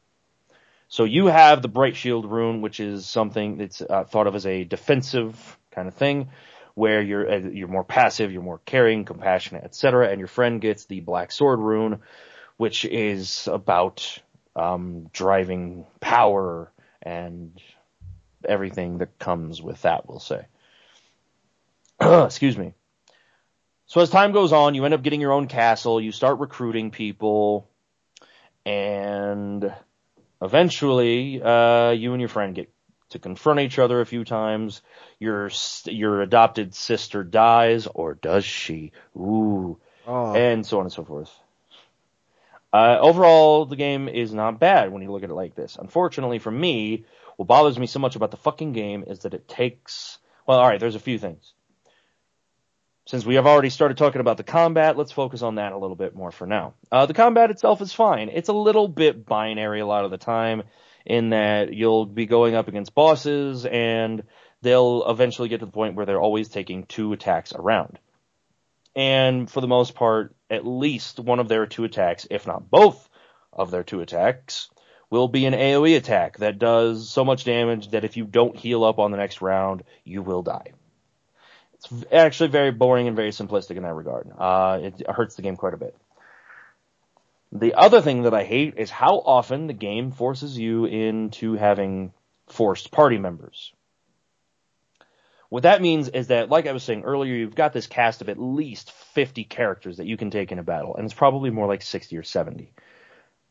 So you have the Bright Shield rune, which is something that's uh, thought of as a defensive kind of thing, where you're uh, you're more passive, you're more caring, compassionate, etc. And your friend gets the Black Sword rune, which is about um, driving power and everything that comes with that. We'll say. Excuse me. So as time goes on, you end up getting your own castle. You start recruiting people, and eventually, uh, you and your friend get to confront each other a few times. Your your adopted sister dies, or does she? Ooh, Oh, and so on and so forth. Uh, overall, the game is not bad when you look at it like this. Unfortunately for me, what bothers me so much about the fucking game is that it takes. Well, all right, there's a few things. Since we have already started talking about the combat, let's focus on that a little bit more for now. Uh, the combat itself is fine. It's a little bit binary a lot of the time, in that you'll be going up against bosses, and they'll eventually get to the point where they're always taking two attacks around. And for the most part, at least one of their two attacks, if not both of their two attacks, will be an AoE attack that does so much damage that if you don't heal up on the next round, you will die. It's actually very boring and very simplistic in that regard. Uh, it hurts the game quite a bit. The other thing that I hate is how often the game forces you into having forced party members. What that means is that, like I was saying earlier, you've got this cast of at least 50 characters that you can take in a battle, and it's probably more like 60 or 70.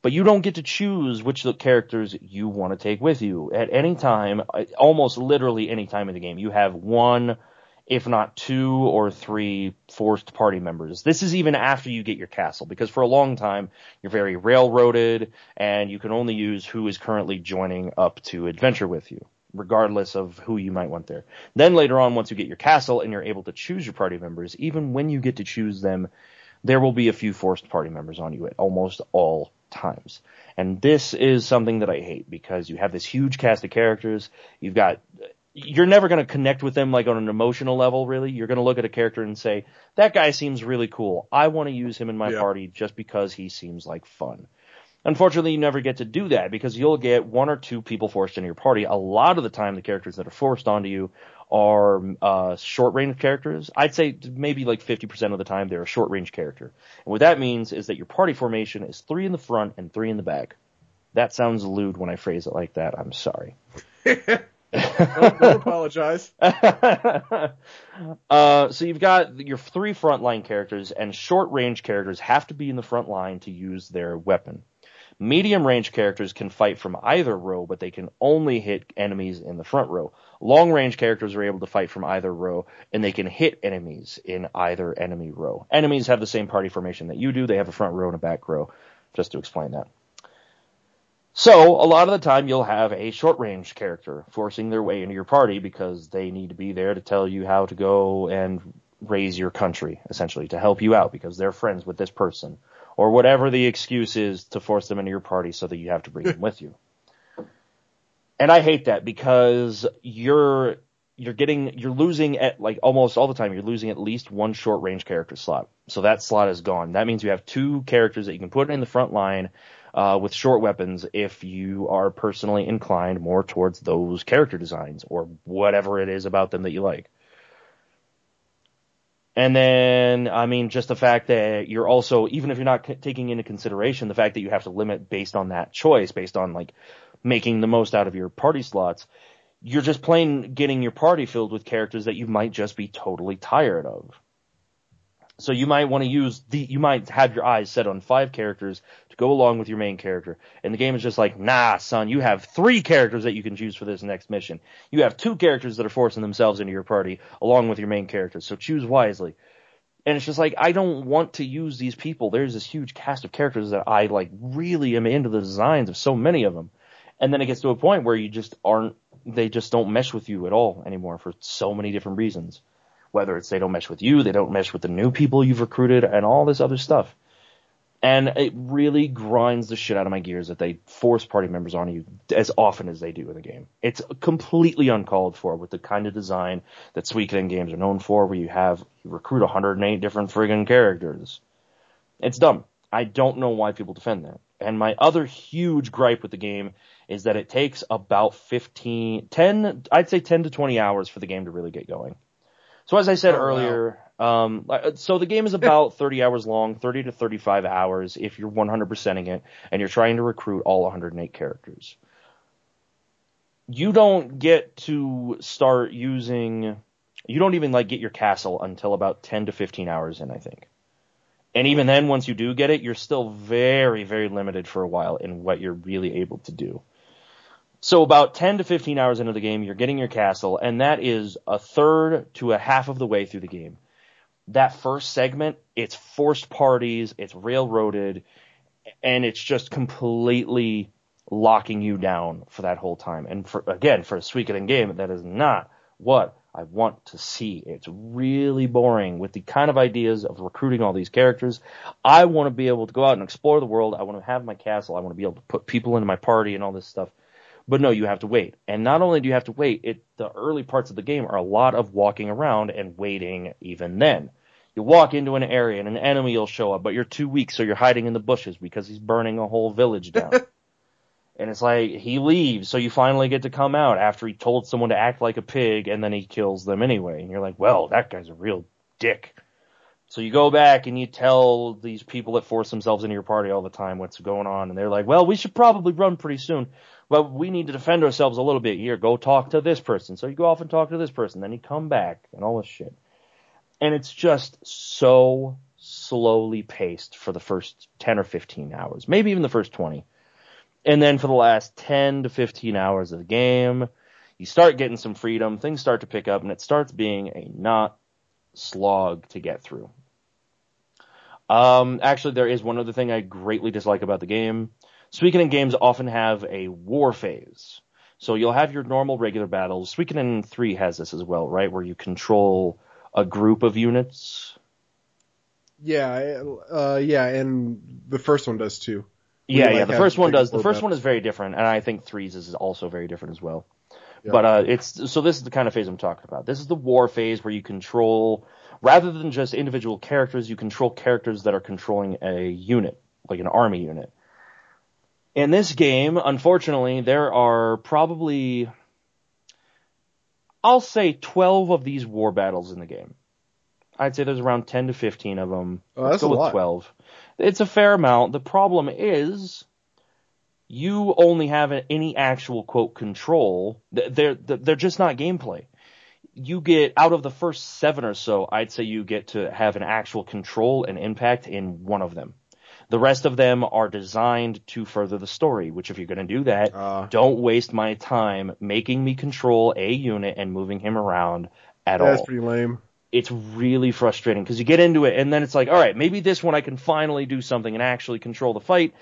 But you don't get to choose which characters you want to take with you. At any time, uh, almost literally any time in the game, you have one, if not two or three forced party members. This is even after you get your castle, because for a long time, you're very railroaded, and you can only use who is currently joining up to adventure with you regardless of who you might want there. Then later on, once you get your castle and you're able to choose your party members, even when you get to choose them, there will be a few forced party members on you at almost all times. And this is something that I hate because you have this huge cast of characters. You've got, you're never going to connect with them like on an emotional level, really. You're going to look at a character and say, that guy seems really cool. I want to use him in my Yeah. party just because he seems like fun. Unfortunately, you never get to do that because you'll get one or two people forced into your party. A lot of the time, the characters that are forced onto you are uh, short range characters. I'd say maybe like 50% of the time they're a short range character. And what that means is that your party formation is three in the front and three in the back. That sounds lewd when I phrase it like that. I'm sorry. don't, don't apologize. uh, so you've got your three frontline characters, and short range characters have to be in the front line to use their weapon. Medium range characters can fight from either row, but they can only hit enemies in the front row. Long range characters are able to fight from either row, and they can hit enemies in either enemy row. Enemies have the same party formation that you do. They have a front row and a back row, just to explain that. So, a lot of the time you'll have a short range character forcing their way into your party because they need to be there to tell you how to go and raise your country, essentially, to help you out because they're friends with this person. Or whatever the excuse is to force them into your party so that you have to bring them with you. And I hate that because you're you're getting you're losing at like almost all the time you're losing at least one short range character slot. So that slot is gone. That means you have two characters that you can put in the front line uh, with short weapons if you are personally inclined more towards those character designs or whatever it is about them that you like. And then, I mean, just the fact that you're also, even if you're not c- taking into consideration the fact that you have to limit based on that choice, based on like making the most out of your party slots, you're just plain getting your party filled with characters that you might just be totally tired of. So you might want to use the, you might have your eyes set on five characters to go along with your main character. And the game is just like, nah, son, you have three characters that you can choose for this next mission. You have two characters that are forcing themselves into your party along with your main characters. So choose wisely. And it's just like, I don't want to use these people. There's this huge cast of characters that I like really am into the designs of so many of them. And then it gets to a point where you just aren't, they just don't mesh with you at all anymore for so many different reasons whether it's they don't mesh with you, they don't mesh with the new people you've recruited, and all this other stuff. And it really grinds the shit out of my gears that they force party members on you as often as they do in the game. It's completely uncalled for with the kind of design that Suikoden games are known for, where you have you recruit 108 different friggin' characters. It's dumb. I don't know why people defend that. And my other huge gripe with the game is that it takes about 15, 10, I'd say 10 to 20 hours for the game to really get going. So as I said Oh, earlier, um, so the game is about 30 hours long, 30 to 35 hours if you're 100%ing it and you're trying to recruit all 108 characters. You don't get to start using, you don't even like get your castle until about 10 to 15 hours in, I think. And even then, once you do get it, you're still very, very limited for a while in what you're really able to do. So about 10 to 15 hours into the game, you're getting your castle, and that is a third to a half of the way through the game. That first segment, it's forced parties, it's railroaded, and it's just completely locking you down for that whole time. And for, again, for a Suikoden game, that is not what I want to see. It's really boring with the kind of ideas of recruiting all these characters. I want to be able to go out and explore the world. I want to have my castle. I want to be able to put people into my party and all this stuff. But no, you have to wait. And not only do you have to wait, it the early parts of the game are a lot of walking around and waiting even then. You walk into an area and an enemy will show up, but you're too weak, so you're hiding in the bushes because he's burning a whole village down. and it's like he leaves, so you finally get to come out after he told someone to act like a pig and then he kills them anyway. And you're like, well, that guy's a real dick. So you go back and you tell these people that force themselves into your party all the time what's going on, and they're like, well, we should probably run pretty soon. Well, we need to defend ourselves a little bit here. Go talk to this person. So you go off and talk to this person, then you come back and all this shit. And it's just so slowly paced for the first 10 or 15 hours, maybe even the first 20. And then for the last 10 to 15 hours of the game, you start getting some freedom, things start to pick up, and it starts being a not slog to get through. Um, actually, there is one other thing I greatly dislike about the game. Suikoden games often have a war phase. So you'll have your normal regular battles. Suikoden 3 has this as well, right? Where you control a group of units. Yeah, uh, yeah, and the first one does too. We, Yeah, like, yeah. The first one does. The first one is very different, and I think threes is also very different as well. Yeah. But uh, it's so this is the kind of phase I'm talking about. This is the war phase where you control, rather than just individual characters, you control characters that are controlling a unit, like an army unit. In this game, unfortunately, there are probably, I'll say 12 of these war battles in the game. I'd say there's around 10 to 15 of them. Oh, Let's that's go a with lot. 12. It's a fair amount. The problem is, you only have any actual quote control. They're they're just not gameplay. You get out of the first seven or so, I'd say you get to have an actual control and impact in one of them. The rest of them are designed to further the story. Which, if you're going to do that, Uh, don't waste my time making me control a unit and moving him around at that's all That's pretty lame. it's really frustrating because you get into it and then it's like, all right, maybe this one I can finally do something and actually control the fight.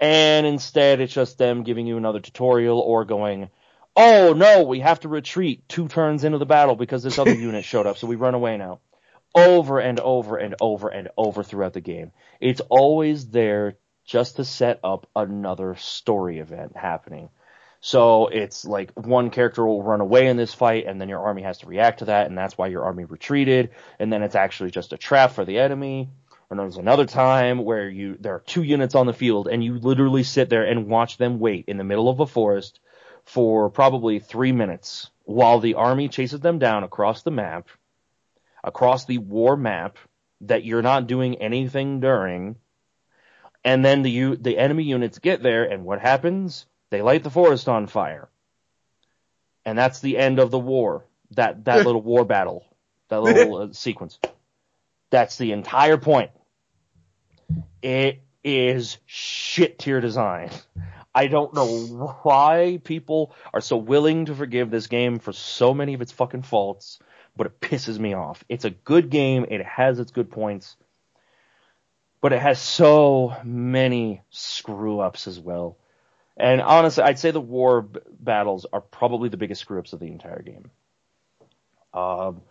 And instead it's just them giving you another tutorial or going, oh no, we have to retreat two turns into the battle because this other unit showed up, so we run away now. Over and over and over and over throughout the game. It's always there just to set up another story event happening. So it's like one character will run away in this fight and then your army has to react to that and that's why your army retreated and then it's actually just a trap for the enemy. And there's another time where you there are two units on the field and you literally sit there and watch them wait in the middle of a forest for probably three minutes while the army chases them down across the map, across the war map that you're not doing anything during. And then the the enemy units get there and what happens? They light the forest on fire. And that's the end of the war. That that little war battle, that little uh, sequence. That's the entire point. It is shit tier design. I don't know why people are so willing to forgive this game for so many of its fucking faults, but it pisses me off. It's a good game. It has its good points, but it has so many screw ups as well. And honestly, I'd say the war b- battles are probably the biggest screw ups of the entire game. Um,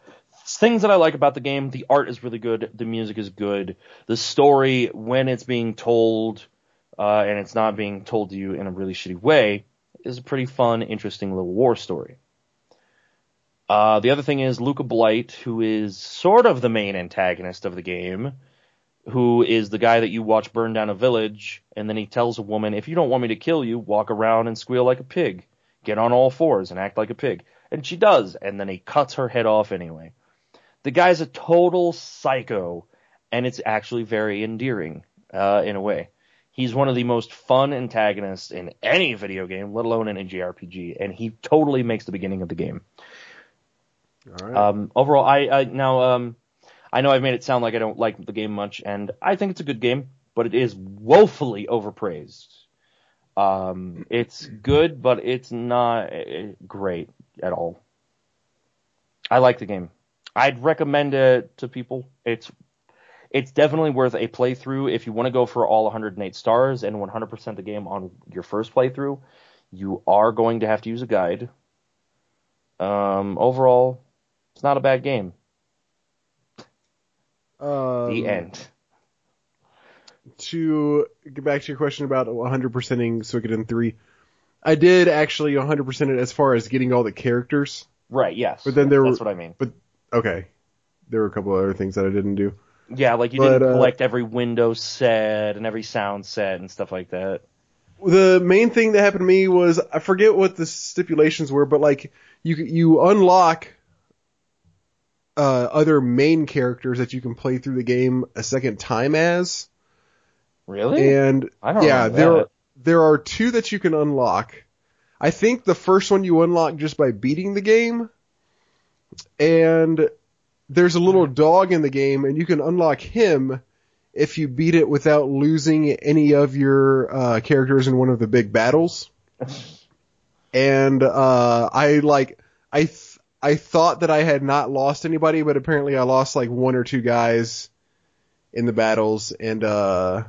things that I like about the game, the art is really good, the music is good, the story, when it's being told, uh, and it's not being told to you in a really shitty way, is a pretty fun, interesting little war story. Uh, the other thing is Luca Blight, who is sort of the main antagonist of the game, who is the guy that you watch burn down a village, and then he tells a woman, if you don't want me to kill you, walk around and squeal like a pig. Get on all fours and act like a pig. And she does, and then he cuts her head off anyway. The guy's a total psycho, and it's actually very endearing, uh, in a way. He's one of the most fun antagonists in any video game, let alone in a JRPG, and he totally makes the beginning of the game. Um, overall, I, I now um, I know I've made it sound like I don't like the game much, and I think it's a good game, but it is woefully overpraised. Um, it's good, but it's not uh, great at all. I like the game. I'd recommend it to people. It's it's definitely worth a playthrough if you want to go for all 108 stars and 100% the game on your first playthrough. You are going to have to use a guide. Um, overall, it's not a bad game. Um, The end. To get back to your question about 100%ing Suikoden 3, I did actually 100% it as far as getting all the characters. Right, yes. But then there That's were- what I mean. But, Okay. There were a couple other things that I didn't do. Yeah, like you But, didn't uh, collect every window set and every sound set and stuff like that. The main thing that happened to me was I forget what the stipulations were, but like you you unlock uh, other main characters that you can play through the game a second time as, Really? and I don't yeah, there are, there are two that you can unlock. I think the first one you unlock just by beating the game, and there's a little dog in the game, and you can unlock him if you beat it without losing any of your uh, characters in one of the big battles. and uh, I like I I thought that I had not lost anybody, but apparently I lost like one or two guys in the battles, and uh,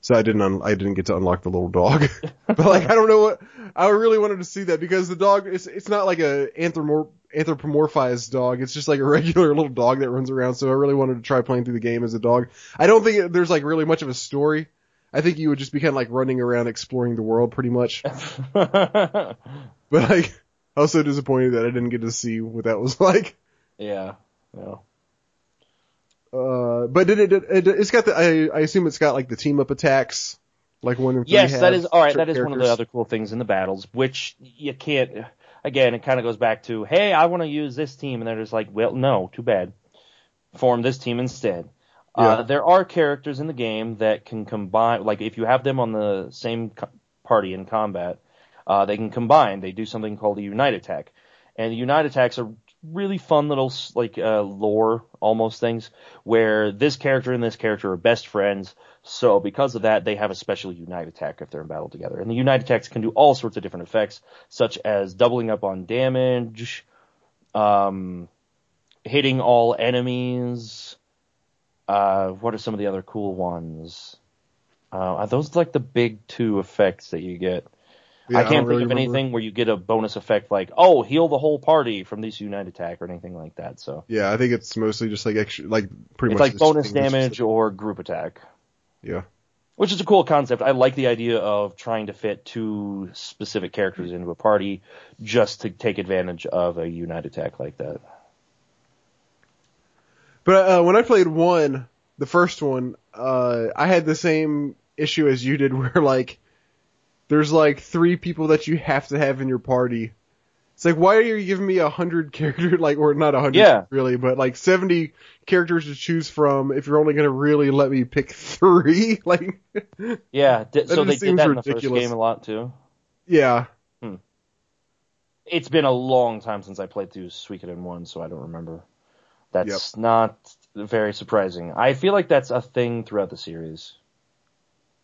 so I didn't un- I didn't get to unlock the little dog. but like I don't know what I really wanted to see that because the dog it's it's not like a anthropomor- anthropomorphized dog. It's just like a regular little dog that runs around. So I really wanted to try playing through the game as a dog. I don't think there's like really much of a story. I think you would just be kind of like running around exploring the world pretty much. But like I was so disappointed that I didn't get to see what that was like. yeah. Yeah. Uh, but it, it, it it's got the I, I assume it's got like the team up attacks, like one and three. Yes, that is all right. certain That is one of the other cool things in the battles, which you can't. Again, it kind of goes back to, hey, I want to use this team, and they're just like, well, no, too bad. Form this team instead. Yeah. Uh, there are characters in the game that can combine, like if you have them on the same co- party in combat, uh, they can combine. They do something called a unite attack, and the unite attacks are really fun little like uh, lore almost things where this character and this character are best friends. So because of that, they have a special unite attack if they're in battle together. And the unite attacks can do all sorts of different effects, such as doubling up on damage, um, hitting all enemies. Uh, what are some of the other cool ones? Uh, are those like the big two effects that you get? Yeah, I can't really think of remember. anything where you get a bonus effect like, oh, heal the whole party from this unite attack or anything like that. So Yeah, I think it's mostly just like extra, like pretty much. it's much like bonus damage or group attack. yeah, Which is a cool concept. I like the idea of trying to fit two specific characters into a party just to take advantage of a unite attack like that. but uh, when I played one, the first one, uh, I had the same issue as you did where like, there's like three people that you have to have in your party. It's like, why are you giving me a hundred characters, like, or not a hundred Yeah. really, but like 70 characters to choose from if you're only gonna really let me pick three? Like, Yeah, That so they did that in the first game a lot too. yeah. Hmm. It's been a long time since I played through Suikoden 1, so I don't remember. That's not very surprising. I feel like that's a thing throughout the series.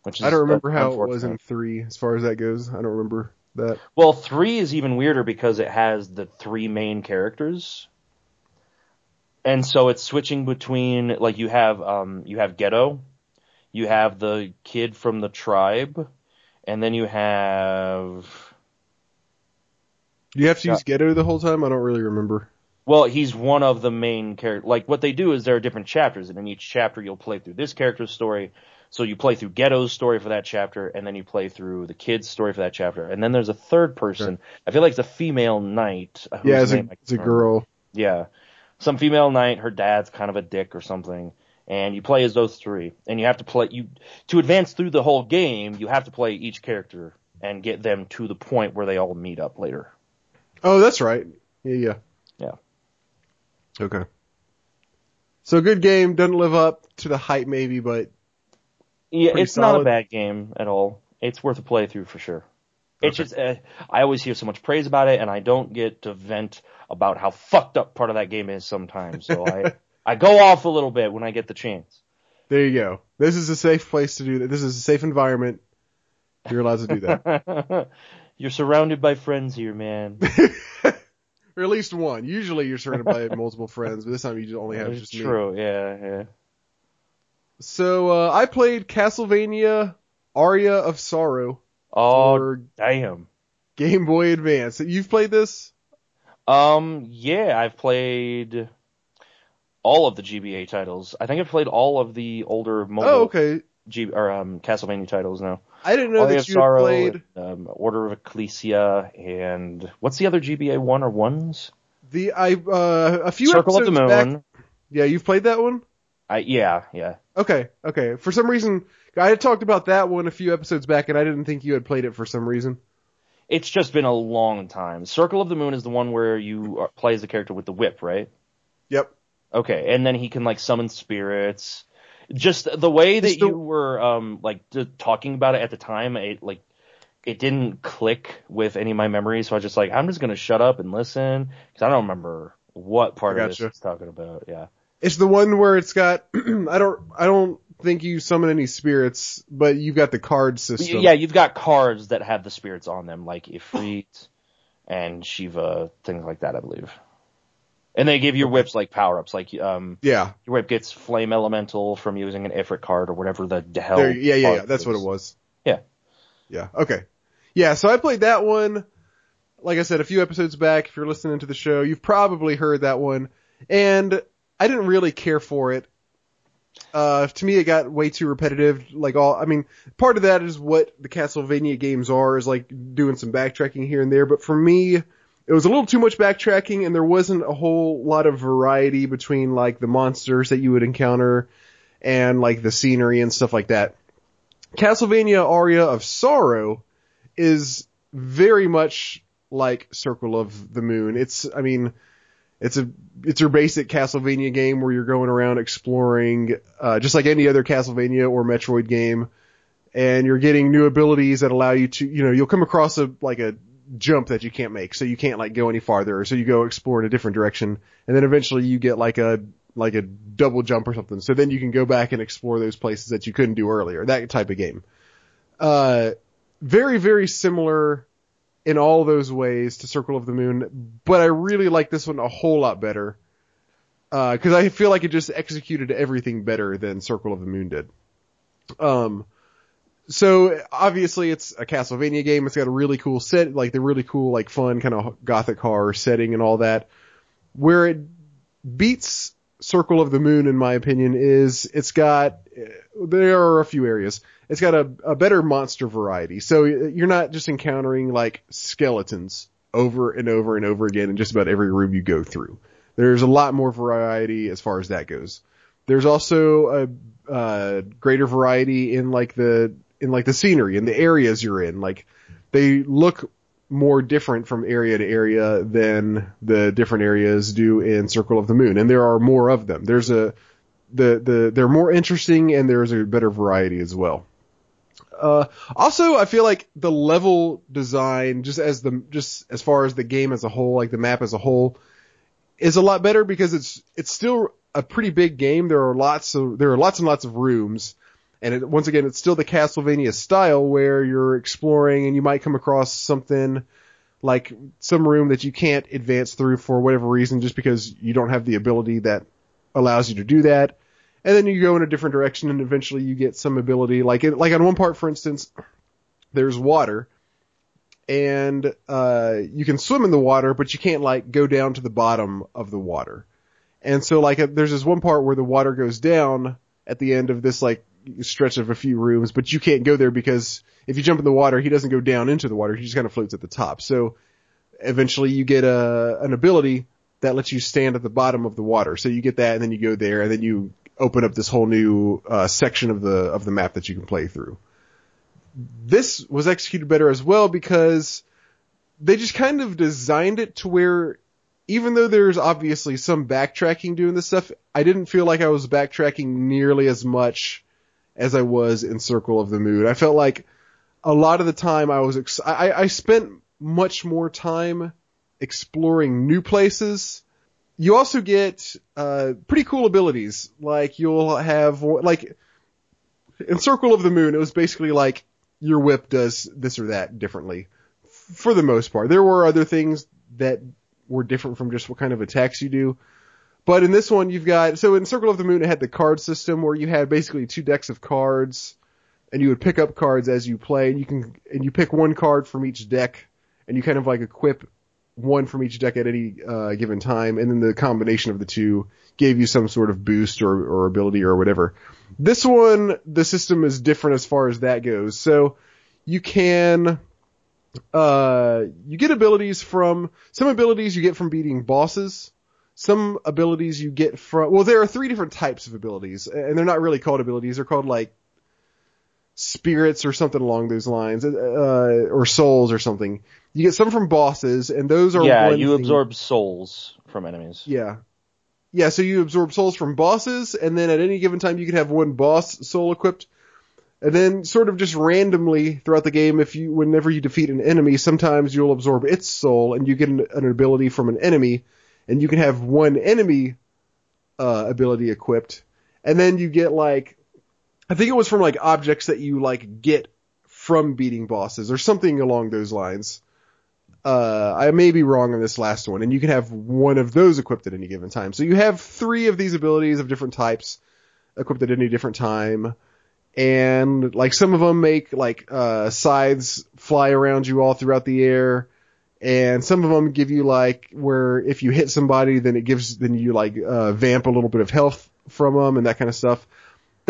Which is I don't remember how it was in three as far as that goes. I don't remember that. Well, three is even weirder because it has the three main characters, and so it's switching between like you have um you have Geddoe, you have the kid from the tribe, and then you have Do you have to use Geddoe the whole time? I don't really remember. well he's one of the main characters. Like what they do is there are different chapters, and in each chapter you'll play through this character's story. So you play through Geddoe's story for that chapter, and then you play through the kid's story for that chapter, and then there's a third person. I feel like it's a female knight. Uh, whose yeah, it's a, it's a girl. Yeah. Some female knight, her dad's kind of a dick or something. And you play as those three. And you have to play you to advance through the whole game, you have to play each character and get them to the point where they all meet up later. Oh, that's right. Yeah, yeah. Yeah. Okay. So good game, doesn't live up to the hype maybe, but Yeah, it's not a bad game at all. It's worth a playthrough for sure. It's just uh, I always hear so much praise about it, and I don't get to vent about how fucked up part of that game is sometimes. So I I go off a little bit when I get the chance. there you go. This is a safe place to do that. This is a safe environment. You're allowed to do that. You're surrounded by friends here, man. or at least one. Usually you're surrounded by multiple friends, but this time you just only have just me. true. Yeah, yeah. So uh, I played Castlevania Aria of Sorrow Oh for damn. Game Boy Advance. You've played this? Um, yeah, I've played all of the GBA titles. I think I've played all of the older mobile Oh, okay. G or um Castlevania titles now. I didn't know Aria that you Sorrow, played um, Order of Ecclesia, and what's the other GBA one or ones? the I uh, a few Circle of the Moon. back. Yeah, you've played that one. I yeah yeah. Okay, okay. For some reason, I had talked about that one a few episodes back, and I didn't think you had played it for some reason. It's just been a long time. Circle of the Moon is the one where you are, play as the character with the whip, right? Yep. Okay, and then he can like summon spirits. Just the way that the- you were um like d- talking about it at the time, it like it didn't click with any of my memories. So I was just like, I'm just gonna shut up and listen because I don't remember what part of this it's talking about. Yeah. It's the one where it's got. I don't. I don't think you summon any spirits, but you've got the card system. Yeah, you've got cards that have the spirits on them, like Ifrit and Shiva, things like that, I believe. And they give your whips like power ups, like um Yeah. your whip gets flame elemental from using an Ifrit card or whatever the hell. There, yeah, yeah, yeah. That's what it was. Yeah. Yeah. Okay. Yeah. So I played that one. Like I said, a few episodes back. If you're listening to the show, you've probably heard that one, and I didn't really care for it. Uh, to me, it got way too repetitive. Like all, I mean, part of that is what the Castlevania games are, is like doing some backtracking here and there. But for me, it was a little too much backtracking, and there wasn't a whole lot of variety between like the monsters that you would encounter and like the scenery and stuff like that. Castlevania Aria of Sorrow is very much like Circle of the Moon. It's, I mean, it's a, it's your basic Castlevania game where you're going around exploring, uh, just like any other Castlevania or Metroid game. And you're getting new abilities that allow you to, you know, you'll come across a, like a jump that you can't make. So you can't like go any farther. So you go explore in a different direction. And then eventually you get like a, like a double jump or something. So then you can go back and explore those places that you couldn't do earlier. That type of game. Uh, very, very similar in all those ways to Circle of the Moon, but I really like this one a whole lot better. Uh, cause I feel like it just executed everything better than Circle of the Moon did. Um, so obviously it's a Castlevania game. It's got a really cool set, like the really cool, like fun kind of gothic horror setting and all that. Where it beats Circle of the Moon, in my opinion, is it's got, there are a few areas. It's got a, a better monster variety. So you're not just encountering like skeletons over and over and over again in just about every room you go through. There's a lot more variety as far as that goes. There's also a, uh, greater variety in like the in like the scenery and the areas you're in. Like they look more different from area to area than the different areas do in Circle of the Moon, and there are more of them. There's a the the they're more interesting and there's a better variety as well. Uh, also, I feel like the level design, just as the just as far as the game as a whole, like the map as a whole, is a lot better because it's it's still a pretty big game. There are lots of there are lots and lots of rooms, and it, once again, it's still the Castlevania style where you're exploring and you might come across something like some room that you can't advance through for whatever reason, just because you don't have the ability that allows you to do that and then you go in a different direction and eventually you get some ability. Like it, like on one part for instance there's water. And uh you can swim in the water but you can't like go down to the bottom of the water. And so like there's this one part where the water goes down at the end of this like stretch of a few rooms but you can't go there because if you jump in the water he doesn't go down into the water. He just kind of floats at the top. So eventually you get a an ability that lets you stand at the bottom of the water. So you get that and then you go there and then you open up this whole new uh, section of the of the map that you can play through. This was executed better as well because they just kind of designed it to where even though there's obviously some backtracking doing this stuff, I didn't feel like I was backtracking nearly as much as I was in Circle of the Moon. I felt like a lot of the time I was ex- I, I spent much more time exploring new places you also get uh, pretty cool abilities. Like you'll have like in Circle of the Moon, it was basically like your whip does this or that differently. For the most part, there were other things that were different from just what kind of attacks you do. But in this one, you've got so in Circle of the Moon, it had the card system where you had basically two decks of cards, and you would pick up cards as you play, and you can and you pick one card from each deck, and you kind of like equip one from each deck at any uh, given time, and then the combination of the two gave you some sort of boost or, or ability or whatever. This one, the system is different as far as that goes. So you can, uh, you get abilities from, some abilities you get from beating bosses. Some abilities you get from, well, there are three different types of abilities, and they're not really called abilities. They're called like spirits or something along those lines, uh, or souls or something. You get some from bosses, and those are yeah. you thing. absorb souls from enemies. Yeah, yeah. So you absorb souls from bosses, and then at any given time you can have one boss soul equipped. And then sort of just randomly throughout the game, if you, whenever you defeat an enemy, sometimes you'll absorb its soul and you get an, an ability from an enemy and you can have one enemy, uh, ability equipped. And then you get like I think it was from like objects that you like get from beating bosses or something along those lines. Uh, I may be wrong on this last one, and you can have one of those equipped at any given time. So you have three of these abilities of different types equipped at any different time, and like some of them make like uh, scythes fly around you all throughout the air, and some of them give you like where if you hit somebody, then it gives then you like uh, vamp a little bit of health from them and that kind of stuff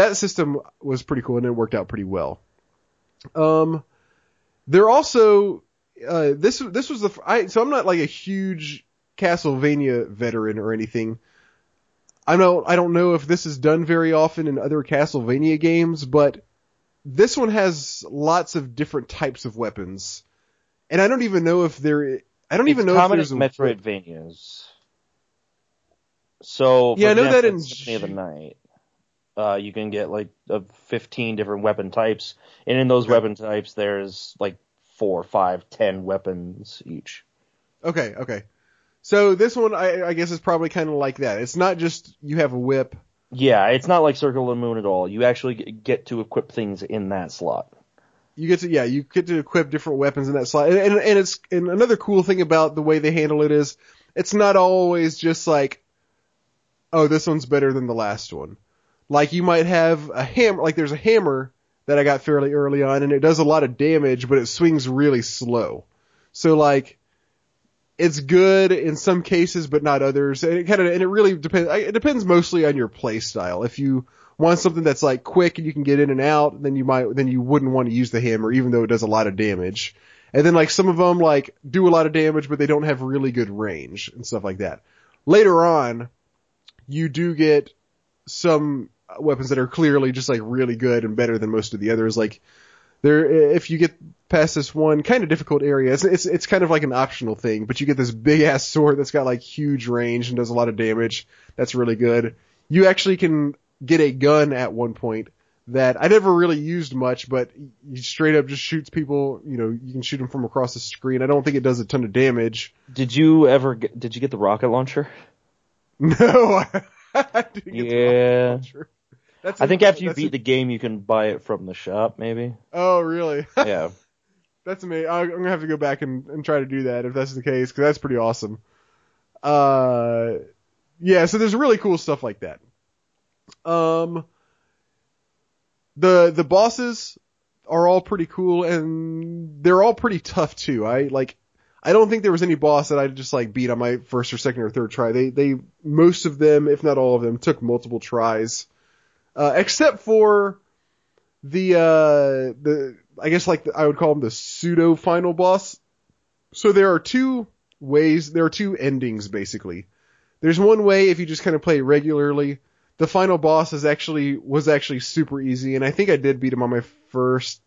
that system was pretty cool and it worked out pretty well. Um, there also, uh, this, this was the, I, so I'm not like a huge Castlevania veteran or anything. I know, I don't know if this is done very often in other Castlevania games, but this one has lots of different types of weapons. And I don't even know if there, I don't it's even know common if there's Metroidvanias. So, yeah, I know that in Symphony of the Night uh, you can get like uh, 15 different weapon types, and in those weapon types, there's like four, five, ten weapons each. Okay, okay. So this one, I, I guess, is probably kind of like that. It's not just you have a whip. Yeah, it's not like Circle of the Moon at all. You actually get to equip things in that slot. You get to, yeah, you get to equip different weapons in that slot. And, and, and it's, and another cool thing about the way they handle it is, it's not always just like, oh, this one's better than the last one. Like you might have a hammer, like there's a hammer that I got fairly early on and it does a lot of damage, but it swings really slow. So like, it's good in some cases, but not others. And it kind of, and it really depends, it depends mostly on your play style. If you want something that's like quick and you can get in and out, then you might, then you wouldn't want to use the hammer, even though it does a lot of damage. And then like some of them like do a lot of damage, but they don't have really good range and stuff like that. Later on, you do get some weapons that are clearly just like really good and better than most of the others. Like there, if you get past this one kind of difficult area, it's, it's, it's kind of like an optional thing, but you get this big ass sword that's got like huge range and does a lot of damage. That's really good. You actually can get a gun at one point that I never really used much, but you straight up just shoots people. You know, you can shoot them from across the screen. I don't think it does a ton of damage. Did you ever get, did you get the rocket launcher? No, I didn't get the Yeah. rocket launcher. That's I think after you beat a- the game, you can buy it from the shop, maybe. Oh, really? Yeah. that's amazing. I'm gonna have to go back and, and try to do that if that's the case, because that's pretty awesome. Uh, yeah. So there's really cool stuff like that. Um, the the bosses are all pretty cool, and they're all pretty tough too. I like. I don't think there was any boss that I just like beat on my first or second or third try. They they most of them, if not all of them, took multiple tries, uh, except for the uh the I guess like the, I would call them the pseudo final boss. So there are two ways, there are two endings basically. There's one way if you just kind of play regularly. The final boss is actually was actually super easy, and I think I did beat him on my first,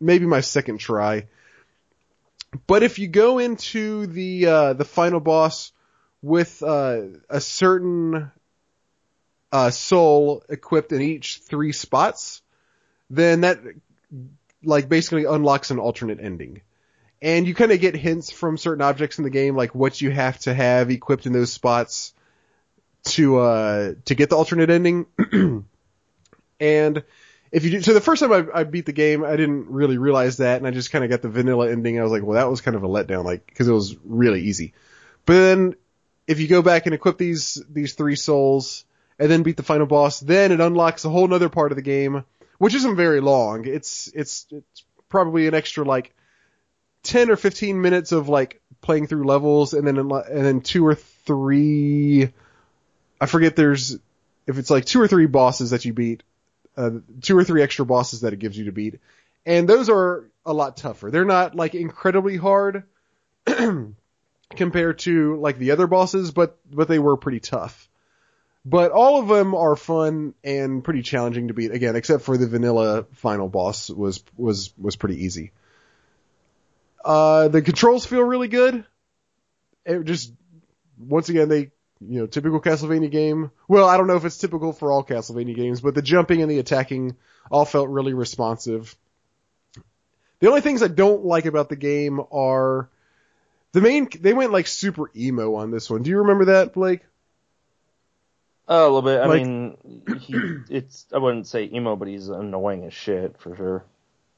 maybe my second try. But if you go into the uh, the final boss with uh, a certain uh, soul equipped in each three spots, then that like basically unlocks an alternate ending. And you kind of get hints from certain objects in the game, like what you have to have equipped in those spots to uh to get the alternate ending. and if you do, so the first time I, I beat the game, I didn't really realize that, and I just kind of got the vanilla ending. I was like, well, that was kind of a letdown, like because it was really easy. But then if you go back and equip these these three souls and then beat the final boss, then it unlocks a whole nother part of the game, which isn't very long. It's it's it's probably an extra like ten or fifteen minutes of like playing through levels, and then and then two or three. I forget. There's if it's like two or three bosses that you beat, uh, two or three extra bosses that it gives you to beat, and those are a lot tougher. They're not like incredibly hard compared to like the other bosses, but but they were pretty tough. But all of them are fun and pretty challenging to beat again, except for the vanilla final boss was was was pretty easy. Uh, the controls feel really good. It just once again they you know typical Castlevania game. Well, I don't know if it's typical for all Castlevania games, but the jumping and the attacking all felt really responsive. The only things I don't like about the game are the main. They went like super emo on this one. Do you remember that, Blake? A little bit. I Like- mean, he, it's I wouldn't say emo, but he's annoying as shit for sure.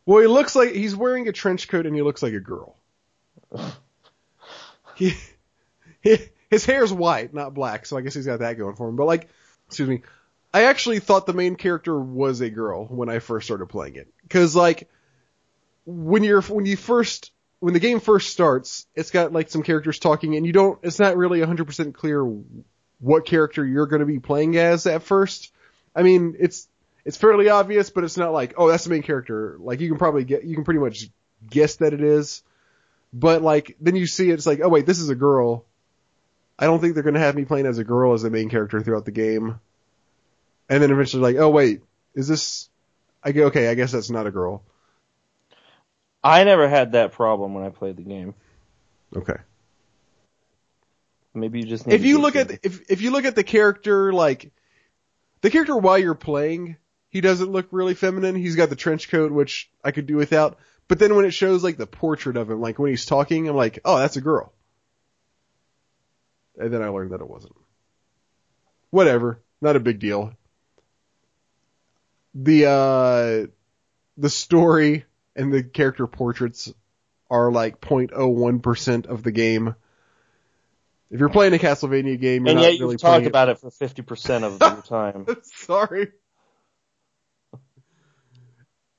Well, he looks like he's wearing a trench coat and he looks like a girl. he, he, his hair's white, not black, so I guess he's got that going for him. But like, excuse me, I actually thought the main character was a girl when I first started playing it, because like when you're when you first when the game first starts, it's got like some characters talking, and you don't. It's not really 100% clear what character you're going to be playing as at first. I mean, it's it's fairly obvious, but it's not like, oh, that's the main character. Like you can probably get, you can pretty much guess that it is. But like, then you see it, it's like, oh wait, this is a girl. I don't think they're gonna have me playing as a girl as the main character throughout the game. And then eventually like, oh wait, is this, I go, okay, I guess that's not a girl. I never had that problem when I played the game. Okay. Maybe you just need if to you look at if if you look at the character like the character while you're playing, he doesn't look really feminine. He's got the trench coat, which I could do without. But then when it shows like the portrait of him, like when he's talking, I'm like, oh, that's a girl. And then I learned that it wasn't. Whatever, not a big deal. The uh the story and the character portraits are like 0.01% of the game. If you're playing a Castlevania game, you're and not yet you really talk it- about it for fifty percent of your time. Sorry.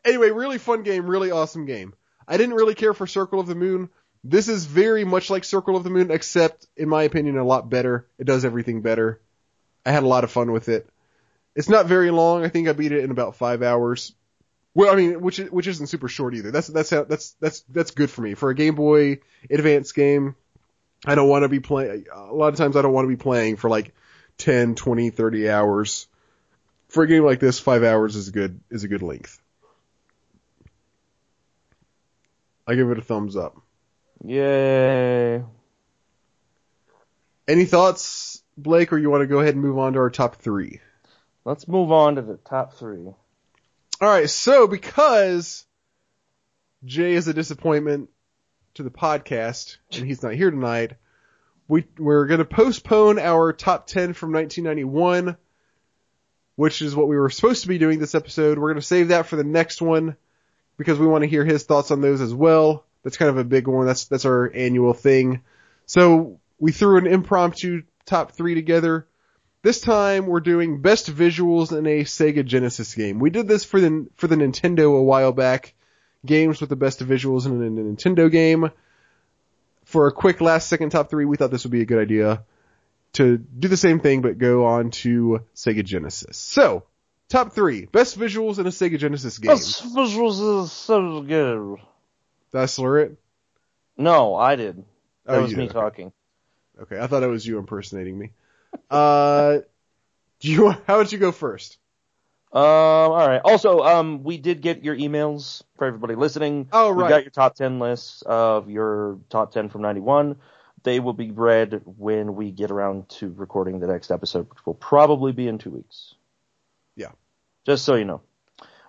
Anyway, really fun game, really awesome game. I didn't really care for Circle of the Moon. This is very much like Circle of the Moon, except, in my opinion, a lot better. It does everything better. I had a lot of fun with it. It's not very long. I think I beat it in about five hours. Well, I mean, which which isn't super short either. That's that's how that's that's that's good for me for a Game Boy Advance game. I don't want to be playing. A lot of times, I don't want to be playing for like 10, 20, 30 hours. for a game like this, five hours is a good is a good length. I give it a thumbs up. Yay. Any thoughts, Blake, or you want to go ahead and move on to our top three? Let's move on to the top three. All right, so because Jay is a disappointment to the podcast and he's not here tonight, we we're going to postpone our top 10 from 1991, which is what we were supposed to be doing this episode. We're going to save that for the next one because we want to hear his thoughts on those as well. That's kind of a big one. That's that's our annual thing. So we threw an impromptu top 3 together. This time we're doing best visuals in a Sega Genesis game. We did this for the for the Nintendo a while back. Games with the best visuals in a Nintendo game. For a quick last second top three, we thought this would be a good idea to do the same thing but go on to Sega Genesis. So, top three best visuals in a Sega Genesis game. Best visuals is so good. Did I slur it? No, I did. That Oh, was me okay. talking. Okay, I thought it was you impersonating me. Uh, do you how would you go first? Um, all right. Also, um, we did get your emails for everybody listening. Oh, right. We got your top 10 lists of your top 10 from 91. They will be read when we get around to recording the next episode, which will probably be in two weeks. Yeah. Just so you know.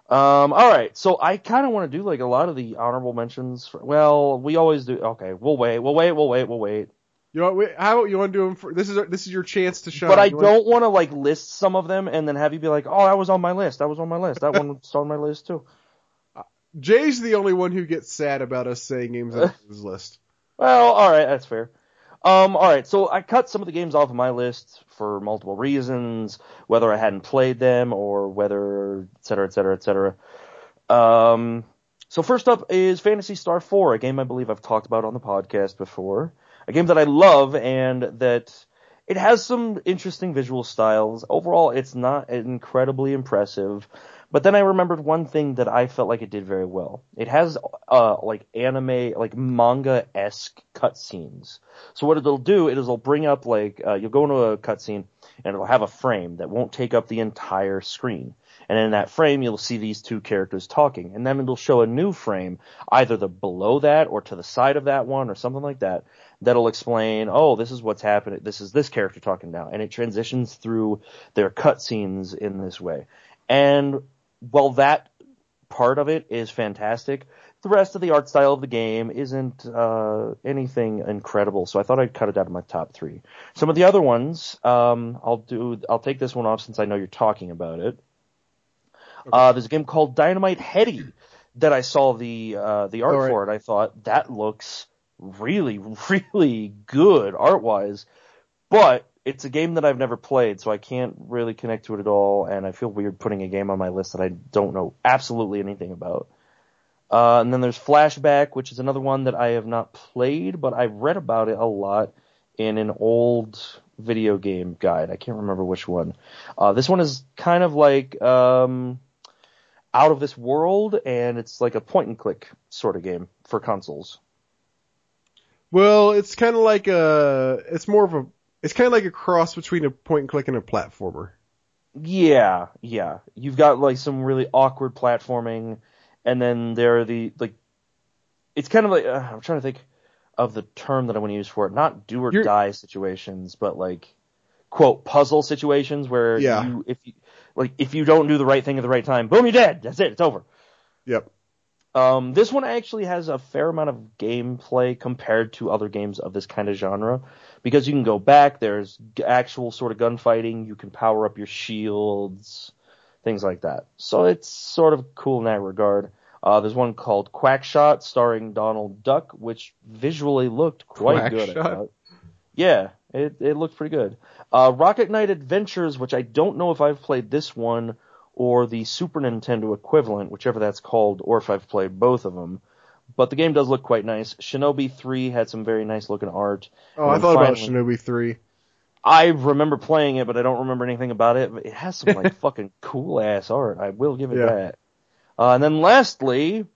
Um, all right. So I kind of want to do like a lot of the honorable mentions. For, well, we always do. Okay. We'll wait. We'll wait. We'll wait. We'll wait. You want, wait, how you want to do them? For, this is this is your chance to shine. But I You don't want to like list some of them and then have you be like, oh, that was on my list. That was on my list. That one was on my list too. Jay's the only one who gets sad about us saying games on his list. Well, all right, that's fair. Um, all right, so I cut some of the games off of my list for multiple reasons, whether I hadn't played them or whether, et cetera, et cetera, et cetera. Um, so first up is Phantasy Star 4, a game I believe I've talked about on the podcast before. A game that I love and that it has some interesting visual styles. Overall, it's not incredibly impressive. But then I remembered one thing that I felt like it did very well. It has uh like anime, like manga esque cutscenes. So what it'll do, is it'll bring up like uh, you'll go into a cutscene and it'll have a frame that won't take up the entire screen. And in that frame, you'll see these two characters talking, and then it'll show a new frame, either the below that or to the side of that one or something like that, that'll explain, oh, this is what's happening. This is this character talking now, and it transitions through their cutscenes in this way. And while that part of it is fantastic, the rest of the art style of the game isn't uh, anything incredible. So I thought I'd cut it out of my top three. Some of the other ones, um, I'll do. I'll take this one off since I know you're talking about it. Uh, there's a game called Dynamite Headdy that I saw the uh, the art right. for it. I thought that looks really, really good art wise, but it's a game that I've never played, so I can't really connect to it at all, and I feel weird putting a game on my list that I don't know absolutely anything about. Uh, and then there's Flashback, which is another one that I have not played, but I've read about it a lot in an old video game guide. I can't remember which one. Uh, this one is kind of like um, out of this world, and it's like a point and click sort of game for consoles. Well, it's kind of like a. It's more of a. It's kind of like a cross between a point and click and a platformer. Yeah, yeah. You've got like some really awkward platforming, and then there are the like. It's kind of like uh, I'm trying to think of the term that I want to use for it. Not do or You're- die situations, but like quote puzzle situations where Yeah. you if you like if you don't do the right thing at the right time, boom, you're dead. That's it. It's over. Yep. Um, this one actually has a fair amount of gameplay compared to other games of this kind of genre because you can go back. There's actual sort of gunfighting. You can power up your shields, things like that. So it's sort of cool in that regard. Uh, there's one called Quackshot starring Donald Duck, which visually looked quite good. I Quackshot? thought. Yeah, it it looked pretty good. Uh, Rocket Knight Adventures, which I don't know if I've played this one or the Super Nintendo equivalent, whichever that's called, or if I've played both of them. But the game does look quite nice. Shinobi 3 had some very nice looking art. Oh, I thought about Shinobi 3. I remember playing it, but I don't remember anything about it. But it has some like fucking cool ass art. I will give it Yeah. that. Uh, and then lastly,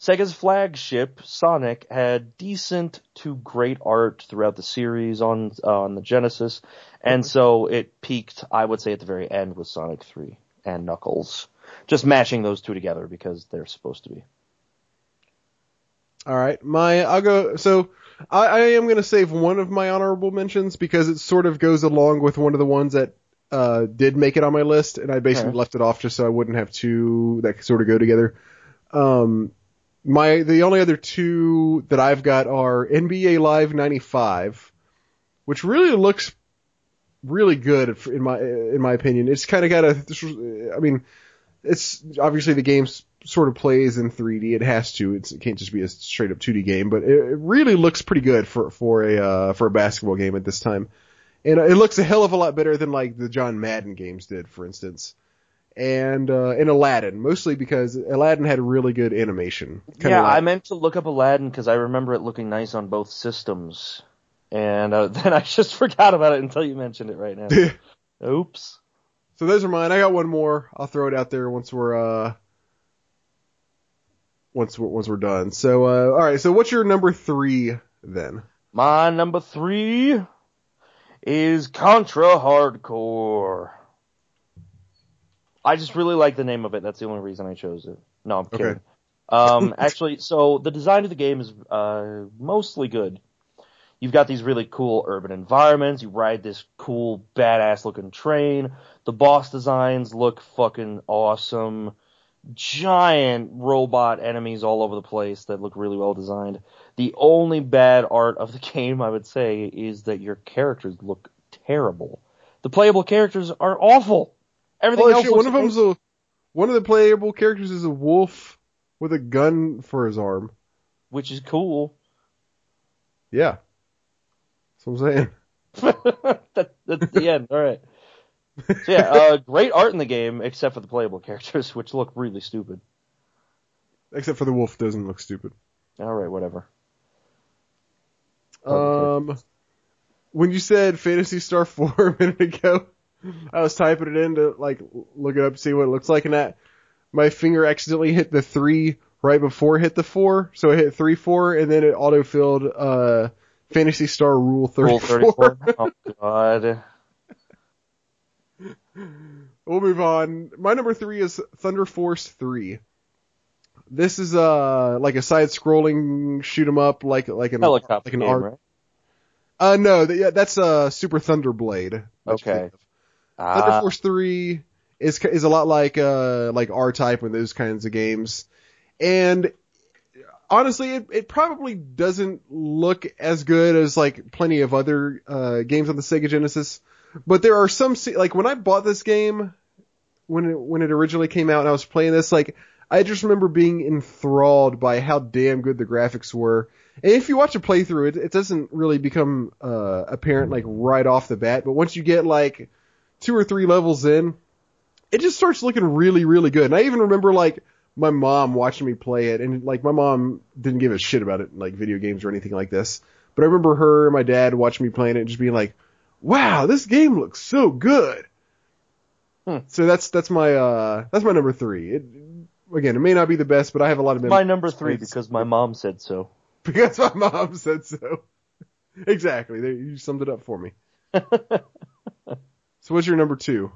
Sega's flagship Sonic had decent to great art throughout the series on uh, on the Genesis, and so it peaked, I would say, at the very end with Sonic 3 and Knuckles. Just mashing those two together because they're supposed to be. All right, my I'll go. So I, I am going to save one of my honorable mentions because it sort of goes along with one of the ones that uh, did make it on my list, and I basically Okay. left it off just so I wouldn't have two that sort of go together. Um, my the only other two that I've got are NBA Live '95, which really looks really good in my in my opinion. It's kind of got a, I mean, it's obviously the game sort of plays in 3D. It has to. It's, it can't just be a straight up 2D game, but it, it really looks pretty good for for a uh, for a basketball game at this time. And it looks a hell of a lot better than like the John Madden games did, for instance. And uh, and Aladdin, mostly because Aladdin had really good animation. Yeah, like- I meant to look up Aladdin because I remember it looking nice on both systems, and uh, then I just forgot about it until you mentioned it right now. Oops. So those are mine. I got one more. I'll throw it out there once we're uh once we're once we're done. So uh all right. So what's your number three then? My number three is Contra Hard Corps. I just really like the name of it. That's the only reason I chose it. No, I'm kidding. Okay. Um, actually, so the design of the game is uh, mostly good. You've got these really cool urban environments. You ride this cool, badass looking train. The boss designs look fucking awesome. Giant robot enemies all over the place that look really well designed. The only bad art of the game, I would say, is that your characters look terrible. The playable characters are awful. Everything Oh else shit! looks One of them's a one of the playable characters is a wolf with a gun for his arm. which is cool. Yeah, what I'm saying. that, that's the end. All right. So yeah, uh, great art in the game, except for the playable characters, which look really stupid. Except for the wolf doesn't look stupid. All right, whatever. Okay. Um, when you said Phantasy Star 4 a minute ago, I was typing it in to like look it up see what it looks like, and that my finger accidentally hit the three right before it hit the four, so it hit three four, and then it auto filled uh Phantasy Star Rule Rule 34. 34. Oh god. we'll move on. My number three is Thunder Force three. This is uh like a side scrolling shoot 'em up like like an Helicopter like an game, art. right? Uh no, th- yeah, that's uh Super Thunder Blade. Okay. Thunder Ah, Force 3 is is a lot like uh like R Type and those kinds of games. And honestly, it it probably doesn't look as good as like plenty of other uh games on the Sega Genesis, but there are some like when I bought this game when it when it originally came out and I was playing this like I just remember being enthralled by how damn good the graphics were. And if you watch a playthrough, it, it doesn't really become uh, apparent like right off the bat. But once you get like two or three levels in, it just starts looking really, really good. And I even remember like my mom watching me play it, and like my mom didn't give a shit about it, like video games or anything like this. But I remember her and my dad watching me playing it, and just being like, "Wow, this game looks so good." Hmm. So that's that's my uh that's my number three. It, again, it may not be the best, but I have a lot of my memories number three because my mom said so. because my mom said so. exactly, there, you summed it up for me. So what's your number two?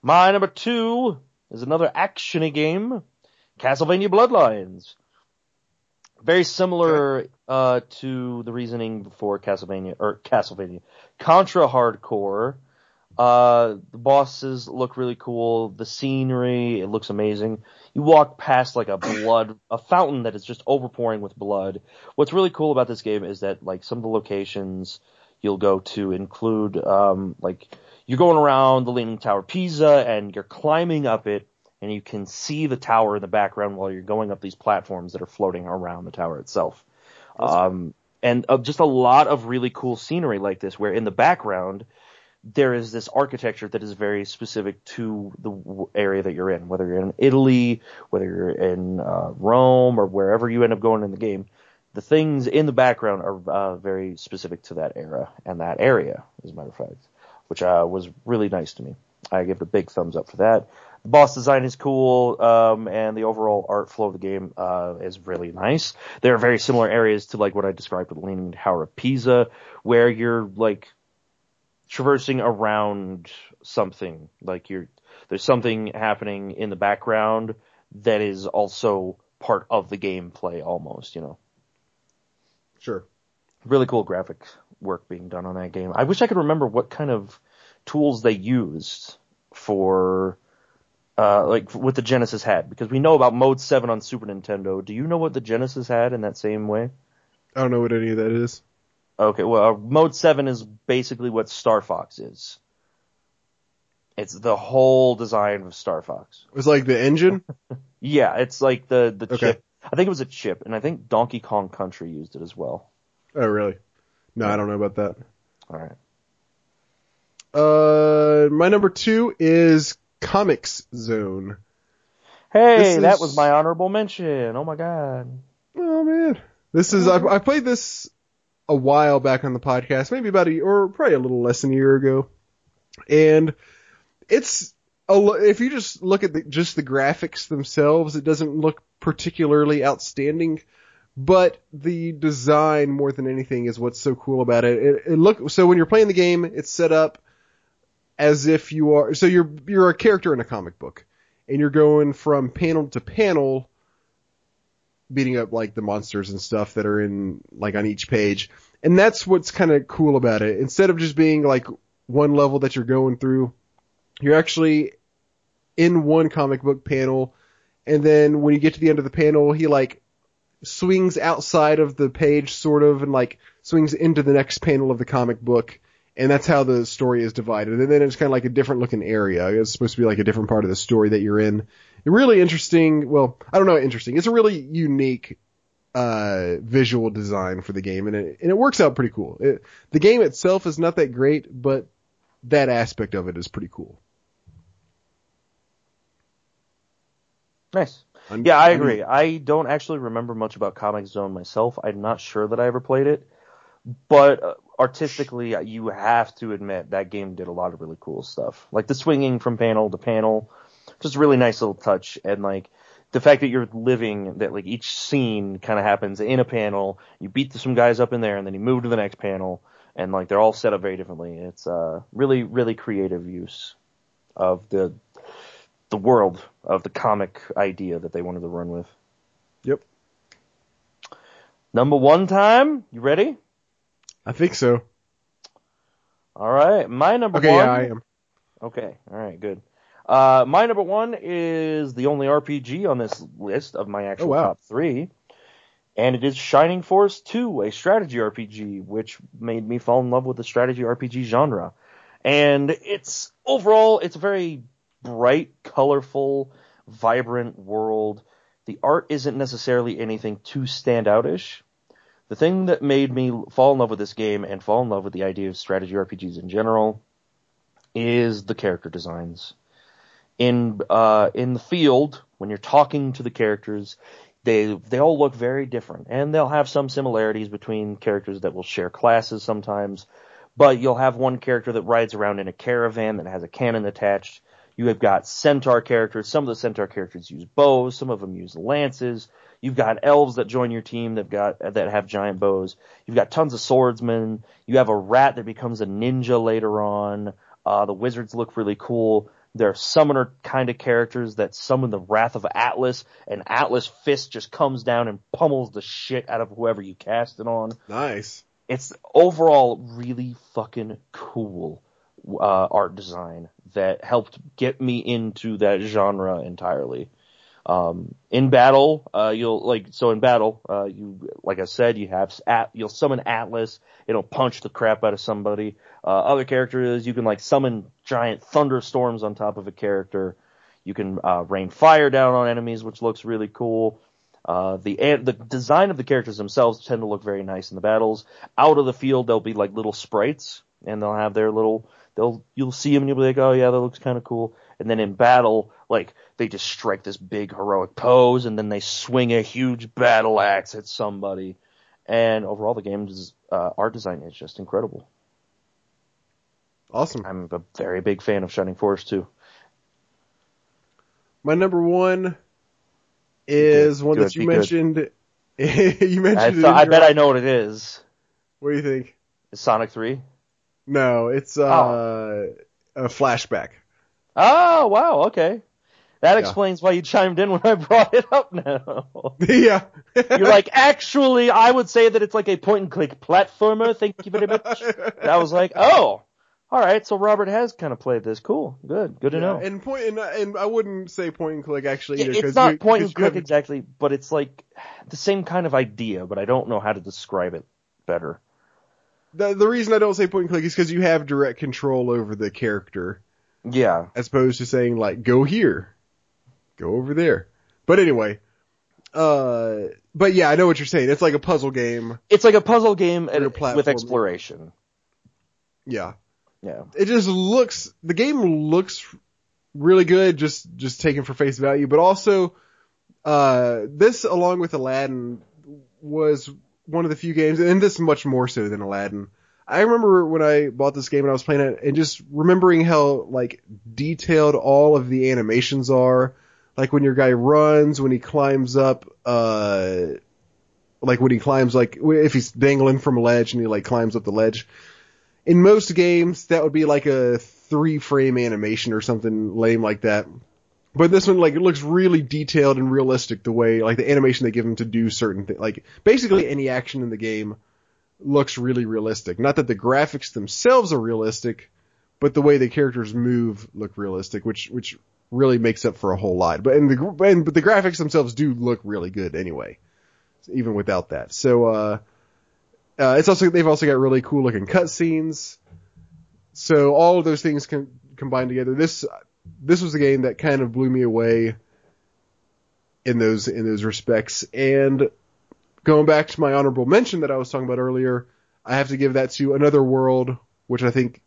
My number two is another actiony game, Castlevania Bloodlines. Very similar uh, to the reasoning before Castlevania or Castlevania Contra Hard Corps. Uh, the bosses look really cool. The scenery it looks amazing. You walk past like a blood a fountain that is just overpouring with blood. What's really cool about this game is that like some of the locations you'll go to include um, like you're going around the Leaning Tower Pisa and you're climbing up it and you can see the tower in the background while you're going up these platforms that are floating around the tower itself. Um, and uh, just a lot of really cool scenery like this where in the background there is this architecture that is very specific to the w- area that you're in, whether you're in Italy, whether you're in uh, Rome, or wherever you end up going in the game. The things in the background are uh, very specific to that era and that area, as a matter of fact, which uh, was really nice to me. I give it a big thumbs up for that. The boss design is cool, um, and the overall art flow of the game uh, is really nice. There are very similar areas to like what I described with Leaning Tower of Pisa, where you're like traversing around something. Like you're there's something happening in the background that is also part of the gameplay almost, you know. Sure. Really cool graphic work being done on that game. I wish I could remember what kind of tools they used for uh, like what the Genesis had because we know about Mode 7 on Super Nintendo. Do you know what the Genesis had in that same way? I don't know what any of that is. Okay, well, Mode 7 is basically what Star Fox is. It's the whole design of Star Fox. It was like the engine. Yeah, it's like the the Okay. chip. I think it was a chip, and I think Donkey Kong Country used it as well. oh, really? No, I don't know about that. All right. Uh, my number two is Comix Zone. Hey, This that is- was my honorable mention. Oh my god. Oh man, this is I, I played this a while back on the podcast, maybe about a year, or probably a little less than a year ago, and it's a, if you just look at the, just the graphics themselves, it doesn't look particularly outstanding, but the design more than anything is what's so cool about it. It, it look so when you're playing the game, it's set up as if you are so you're you're a character in a comic book, and you're going from panel to panel beating up like the monsters and stuff that are in like on each page. And that's what's kind of cool about it. Instead of just being like one level that you're going through, you're actually in one comic book panel. And then when you get to the end of the panel, he like swings outside of the page sort of and like swings into the next panel of the comic book. And that's how the story is divided. And then it's kind of like a different looking area. It's supposed to be like a different part of the story that you're in really interesting. Well, I don't know, interesting. It's a really unique uh, visual design for the game, and it and it works out pretty cool. It, the game itself is not that great, but that aspect of it is pretty cool. Nice. Un- Yeah, I agree. I don't actually remember much about Comic Zone myself. I'm not sure that I ever played it, but uh, artistically, uh, you have to admit that game did a lot of really cool stuff, like the swinging from panel to panel, just a really nice little touch, and like the fact that you're living that like each scene kind of happens in a panel. You beat some guys up in there, and then you move to the next panel, and like they're all set up very differently. It's uh really really creative use of the the world of the comic idea that they wanted to run with. Yep, Number one time, you ready? I think so. All right, my number Okay, one. yeah, I am. Okay, all right, good. Uh, my number one is the only RPG on this list of my actual Oh, wow. top three, and it is Shining Force 2, a strategy RPG, which made me fall in love with the strategy RPG genre. And it's overall, it's a very bright, colorful, vibrant world. The art isn't necessarily anything too standoutish. The thing that made me fall in love with this game and fall in love with the idea of strategy RPGs in general is the character designs. In uh, in the field, when you're talking to the characters, they they all look very different, and they'll have some similarities between characters that will share classes sometimes. But you'll have one character that rides around in a caravan that has a cannon attached. You have got centaur characters. Some of the centaur characters use bows. Some of them use lances. You've got elves that join your team that got that have giant bows. You've got tons of swordsmen. You have a rat that becomes a ninja later on. Uh, the wizards look really cool. There are summoner kind of characters that summon the wrath of Atlas, and Atlas fist just comes down and pummels the shit out of whoever you cast it on Nice. it's overall really fucking cool uh, art design that helped get me into that genre entirely. Um, in battle, uh, you'll like so in battle, uh, you like I said, you have at you'll summon Atlas. It'll punch the crap out of somebody. Uh, other characters, you can like summon giant thunderstorms on top of a character. You can uh, rain fire down on enemies, which looks really cool. Uh, the the design of the characters themselves tend to look very nice in the battles. Out of the field, they'll be like little sprites, and they'll have their little. They'll you'll see them and you'll be like, oh yeah, that looks kind of cool. And then in battle, like they just strike this big heroic pose, and then they swing a huge battle axe at somebody. And overall, the game's uh, art design is just incredible. Awesome. I'm a very big fan of Shining Force too. My number one is one Good, that you mentioned. you mentioned. I, it I bet I know what it is. What do you think? It's Sonic 3. No, it's uh, a flashback. Oh, wow, okay. That Yeah. explains why you chimed in when I brought it up now. yeah. You're like, actually, I would say that it's like a point and click platformer. Thank you very much. And I was like, oh, all right. So Robert has kind of played this. Cool. Good. Good to know. And point and, and I wouldn't say point and click actually It- either. it's not you- and click exactly, but it's like the same kind of idea, but I don't know how to describe it better. The, the reason I don't say point and click is because you have direct control over the character, Yeah. as opposed to saying like go here, go over there. But anyway, uh, but yeah, I know what you're saying. It's like a puzzle game. It's like a puzzle game Or a with exploration. Yeah. Yeah. it just looks the game looks really good just just taken for face value but also uh this along with aladdin was one of the few games and this much more so than aladdin i remember when i bought this game and i was playing it and just remembering how like detailed all of the animations are like when your guy runs when he climbs up uh like when he climbs like if he's dangling from a ledge and he like climbs up the ledge in most games that would be like a three frame animation or something lame like that. But this one, like, it looks really detailed and realistic the way, like, the animation they give him to do certain things. Like, basically any action in the game looks really realistic. Not that the graphics themselves are realistic, but the way the characters move look realistic, which, which really makes up for a whole lot. But, and the, and, but the graphics themselves do look really good anyway. Even without that. So, uh, uh, it's also they've also got really cool looking cutscenes. So all of those things can combine together. This this was a game that kind of blew me away in those in those respects. And going back to my honorable mention that I was talking about earlier, I have to give that to Another World, which I think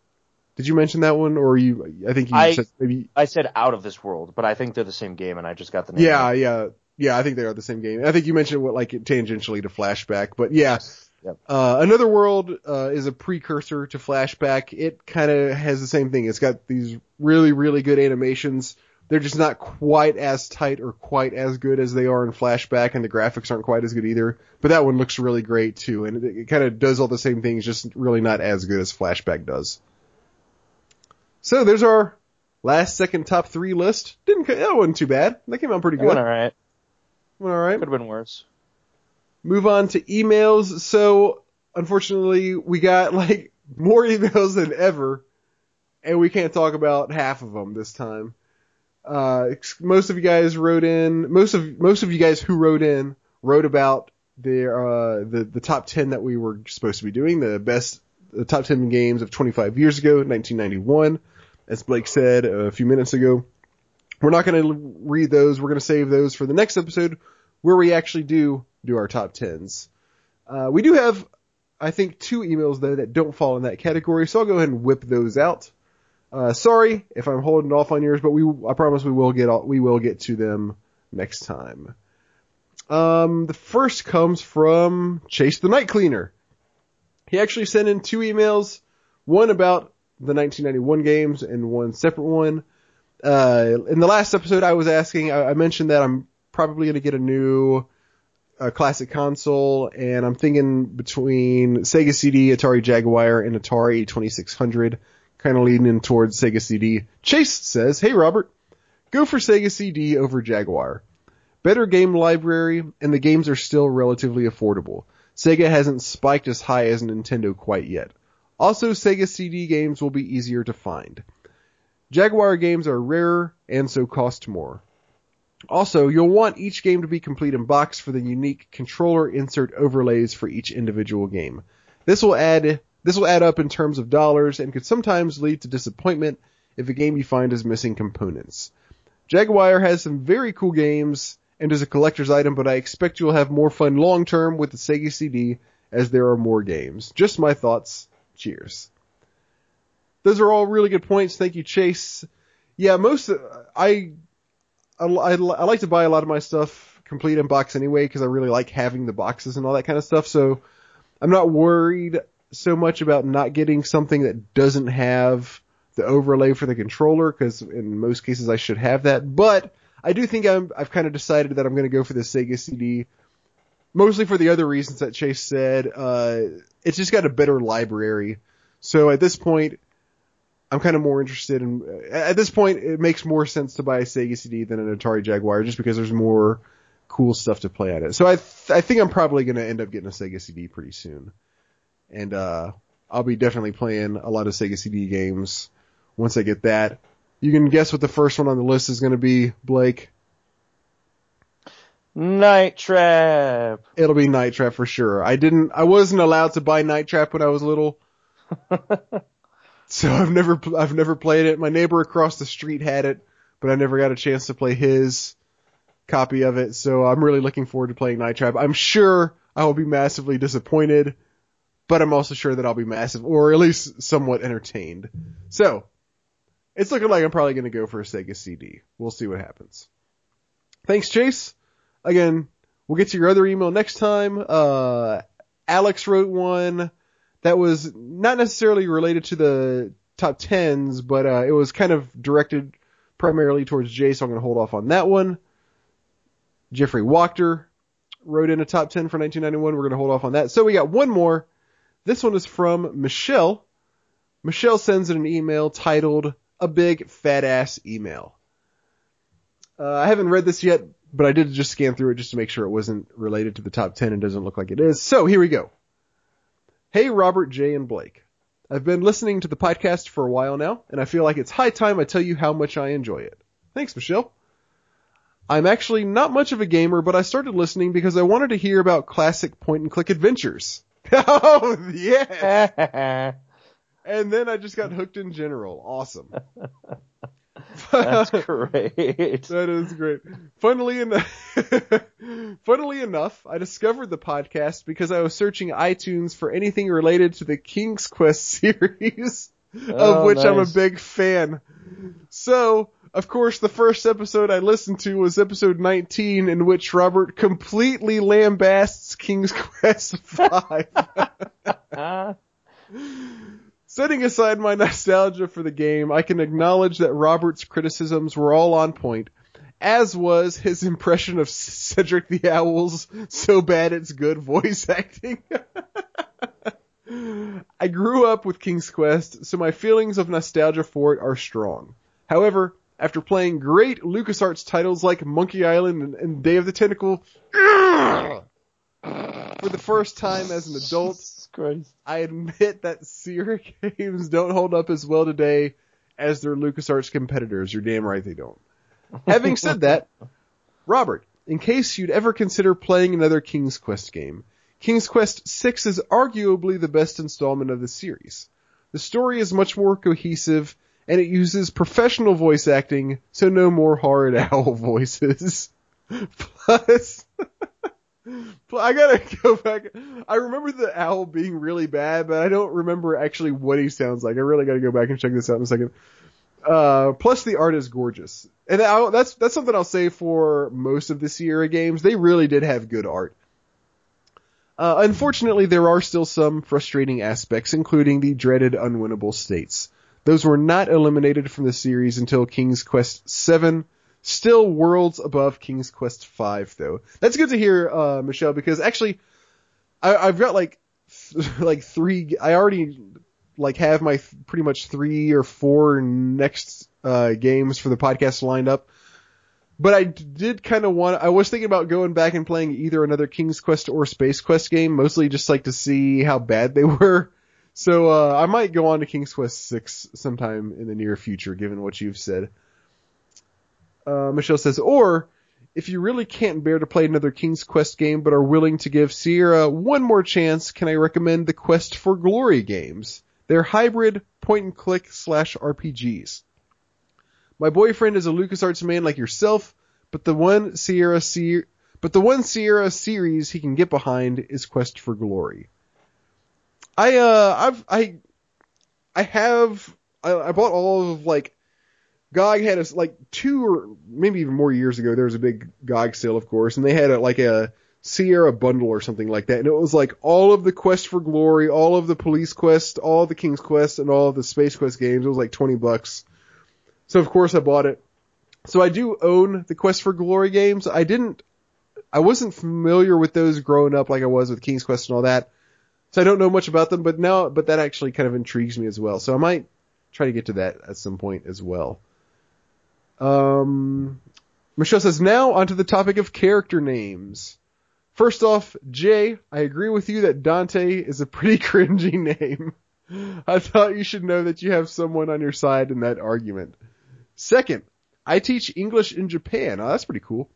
did you mention that one or you? I think you I- said maybe. I said out of this world, but I think they're the same game, and I just got the name. Yeah, yeah, yeah. I think they are the same game. I think you mentioned what like tangentially to Flashback, but yeah. Yep. Uh, Another World uh, is a precursor to Flashback. It kind of has the same thing. It's got these really, really good animations. They're just not quite as tight or quite as good as they are in Flashback, and the graphics aren't quite as good either. But that one looks really great too, and it, it kind of does all the same things, just really not as good as Flashback does. So there's our last second top three list. Didn't that wasn't too bad. That came out pretty It good. went all right. Went all right Could have been worse. move on to emails. So unfortunately, we got like more emails than ever, and we can't talk about half of them this time. Uh, most of you guys wrote in. Most of most of you guys who wrote in wrote about their uh, the the top ten that we were supposed to be doing, the best the top ten games of 25 years ago, 1991, as Blake said a few minutes ago. We're not going to read those. We're going to save those for the next episode where we actually do do our top tens. Uh, we do have, I think, two emails though that don't fall in that category, so I'll go ahead and whip those out. Uh, sorry if I'm holding off on yours, but we, I promise we will get, all, we will get to them next time. Um, the first comes from Chase the Night Cleaner. He actually sent in two emails, one about the 1991 games and one separate one. Uh, in the last episode, I was asking, I, I mentioned that I'm probably going to get a new uh, classic console, and I'm thinking between Sega CD, Atari Jaguar, and Atari 2600, kind of leaning towards Sega CD. Chase says, "Hey Robert, go for Sega CD over Jaguar. Better game library, and the games are still relatively affordable. Sega hasn't spiked as high as Nintendo quite yet. Also, Sega CD games will be easier to find. Jaguar games are rarer and so cost more. Also, you'll want each game to be complete in box for the unique controller insert overlays for each individual game. This will add this will add up in terms of dollars and could sometimes lead to disappointment if a game you find is missing components. Jaguar has some very cool games and is a collector's item, but I expect you'll have more fun long term with the Sega CD as there are more games. Just my thoughts. Cheers. Those are all really good points. Thank you, Chase. Yeah, most I I, I, I like to buy a lot of my stuff complete in box anyway because I really like having the boxes and all that kind of stuff. So I'm not worried so much about not getting something that doesn't have the overlay for the controller because in most cases I should have that. But I do think I'm, I've kind of decided that I'm going to go for the Sega CD, mostly for the other reasons that Chase said. Uh, it's just got a better library. So at this point, I'm kind of more interested in, at this point, it makes more sense to buy a Sega CD than an Atari Jaguar just because there's more cool stuff to play on it. So I, th- I think I'm probably going to end up getting a Sega CD pretty soon. And, uh, I'll be definitely playing a lot of Sega CD games once I get that. You can guess what the first one on the list is going to be, Blake. Night Trap. It'll be Night Trap for sure. I didn't, I wasn't allowed to buy Night Trap when I was little. so I've never, I've never played it. My neighbor across the street had it, but I never got a chance to play his copy of it. So I'm really looking forward to playing Night Trap. I'm sure I will be massively disappointed, but I'm also sure that I'll be massive, or at least somewhat entertained. So, it's looking like I'm probably going to go for a Sega CD. We'll see what happens. Thanks, Chase. Again, we'll get to your other email next time. Uh, Alex wrote one that was not necessarily related to the top tens, but uh, it was kind of directed primarily towards Jay, so I'm going to hold off on that one. Jeffrey Wachter wrote in a top 10 for 1991. We're going to hold off on that. So we got one more. This one is from Michelle. Michelle sends in an email titled A Big Fat Ass Email. Uh, I haven't read this yet, but I did just scan through it just to make sure it wasn't related to the top 10 and doesn't look like it is. So here we go. Hey Robert, Jay, and Blake. I've been listening to the podcast for a while now, and I feel like it's high time I tell you how much I enjoy it. Thanks, Michelle. I'm actually not much of a gamer, but I started listening because I wanted to hear about classic point and click adventures. oh, yeah. and then I just got hooked in general. Awesome. That's great. that is great. Funnily enough, funnily enough, I discovered the podcast because I was searching iTunes for anything related to the King's Quest series, of Oh, which I'm a big fan. So, of course, the first episode I listened to was episode 19, in which Robert completely lambasts King's Quest 5. Uh-huh. Setting aside my nostalgia for the game, I can acknowledge that Robert's criticisms were all on point, as was his impression of Cedric the Owl's so bad it's good voice acting. I grew up with King's Quest, so my feelings of nostalgia for it are strong. However, after playing great LucasArts titles like Monkey Island and, and Day of the Tentacle, for the first time as an adult, Christ. I admit that Sierra games don't hold up as well today as their LucasArts competitors. You're damn right they don't. Having said that, Robert, in case you'd ever consider playing another King's Quest game, King's Quest VI is arguably the best installment of the series. The story is much more cohesive, and it uses professional voice acting, so no more horrid owl voices. Plus, I gotta go back. I remember the owl being really bad, but I don't remember actually what he sounds like. I really gotta go back and check this out in a second. Uh, plus the art is gorgeous. And I, that's, that's something I'll say for most of the Sierra games. They really did have good art. Uh, unfortunately, there are still some frustrating aspects, including the dreaded unwinnable states. Those were not eliminated from the series until King's Quest VII, still worlds above King's Quest V though. That's good to hear, uh, Michelle, because actually, I, I've got like, th- like three, I already like have my th- pretty much three or four next, uh, games for the podcast lined up. But I did kind of want, I was thinking about going back and playing either another King's Quest or Space Quest game, mostly just like to see how bad they were. So, uh, I might go on to King's Quest 6 sometime in the near future, given what you've said. Uh, Michelle says, or if you really can't bear to play another King's Quest game but are willing to give Sierra one more chance, can I recommend the Quest for Glory games? They're hybrid point and click slash RPGs. My boyfriend is a LucasArts man like yourself, but the one Sierra Se- but the one Sierra series he can get behind is Quest for Glory. I uh I've I I have I, I bought all of like GOG had a like two or maybe even more years ago. There was a big GOG sale, of course, and they had a, like a Sierra bundle or something like that, and it was like all of the Quest for Glory, all of the Police Quest, all the King's Quest, and all of the Space Quest games. It was like twenty bucks. So of course I bought it. So I do own the Quest for Glory games. I didn't, I wasn't familiar with those growing up like I was with King's Quest and all that. So I don't know much about them, but now, but that actually kind of intrigues me as well. So I might try to get to that at some point as well. Um, Michelle says, now onto the topic of character names. First off, Jay, I agree with you that Dante is a pretty cringy name. I thought you should know that you have someone on your side in that argument. Second, I teach English in Japan. Oh, that's pretty cool.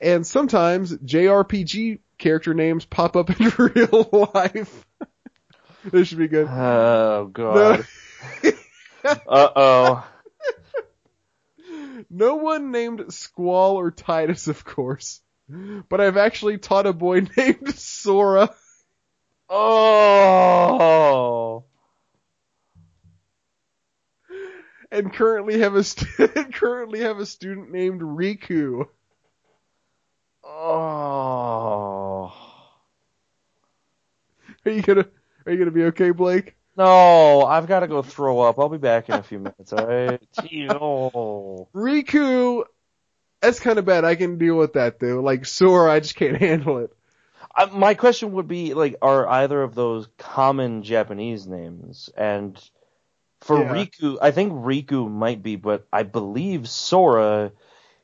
And sometimes JRPG character names pop up in real life. this should be good. Oh god. uh oh. No one named Squall or Titus, of course. But I've actually taught a boy named Sora. Oh. And currently have a st- currently have a student named Riku. Oh. Are you gonna Are you gonna be okay, Blake? No, I've got to go throw up. I'll be back in a few minutes. All right. Ew. Riku, that's kind of bad. I can deal with that though. Like Sora, I just can't handle it. Uh, my question would be like, are either of those common Japanese names? And for Yeah. Riku, I think Riku might be, but I believe Sora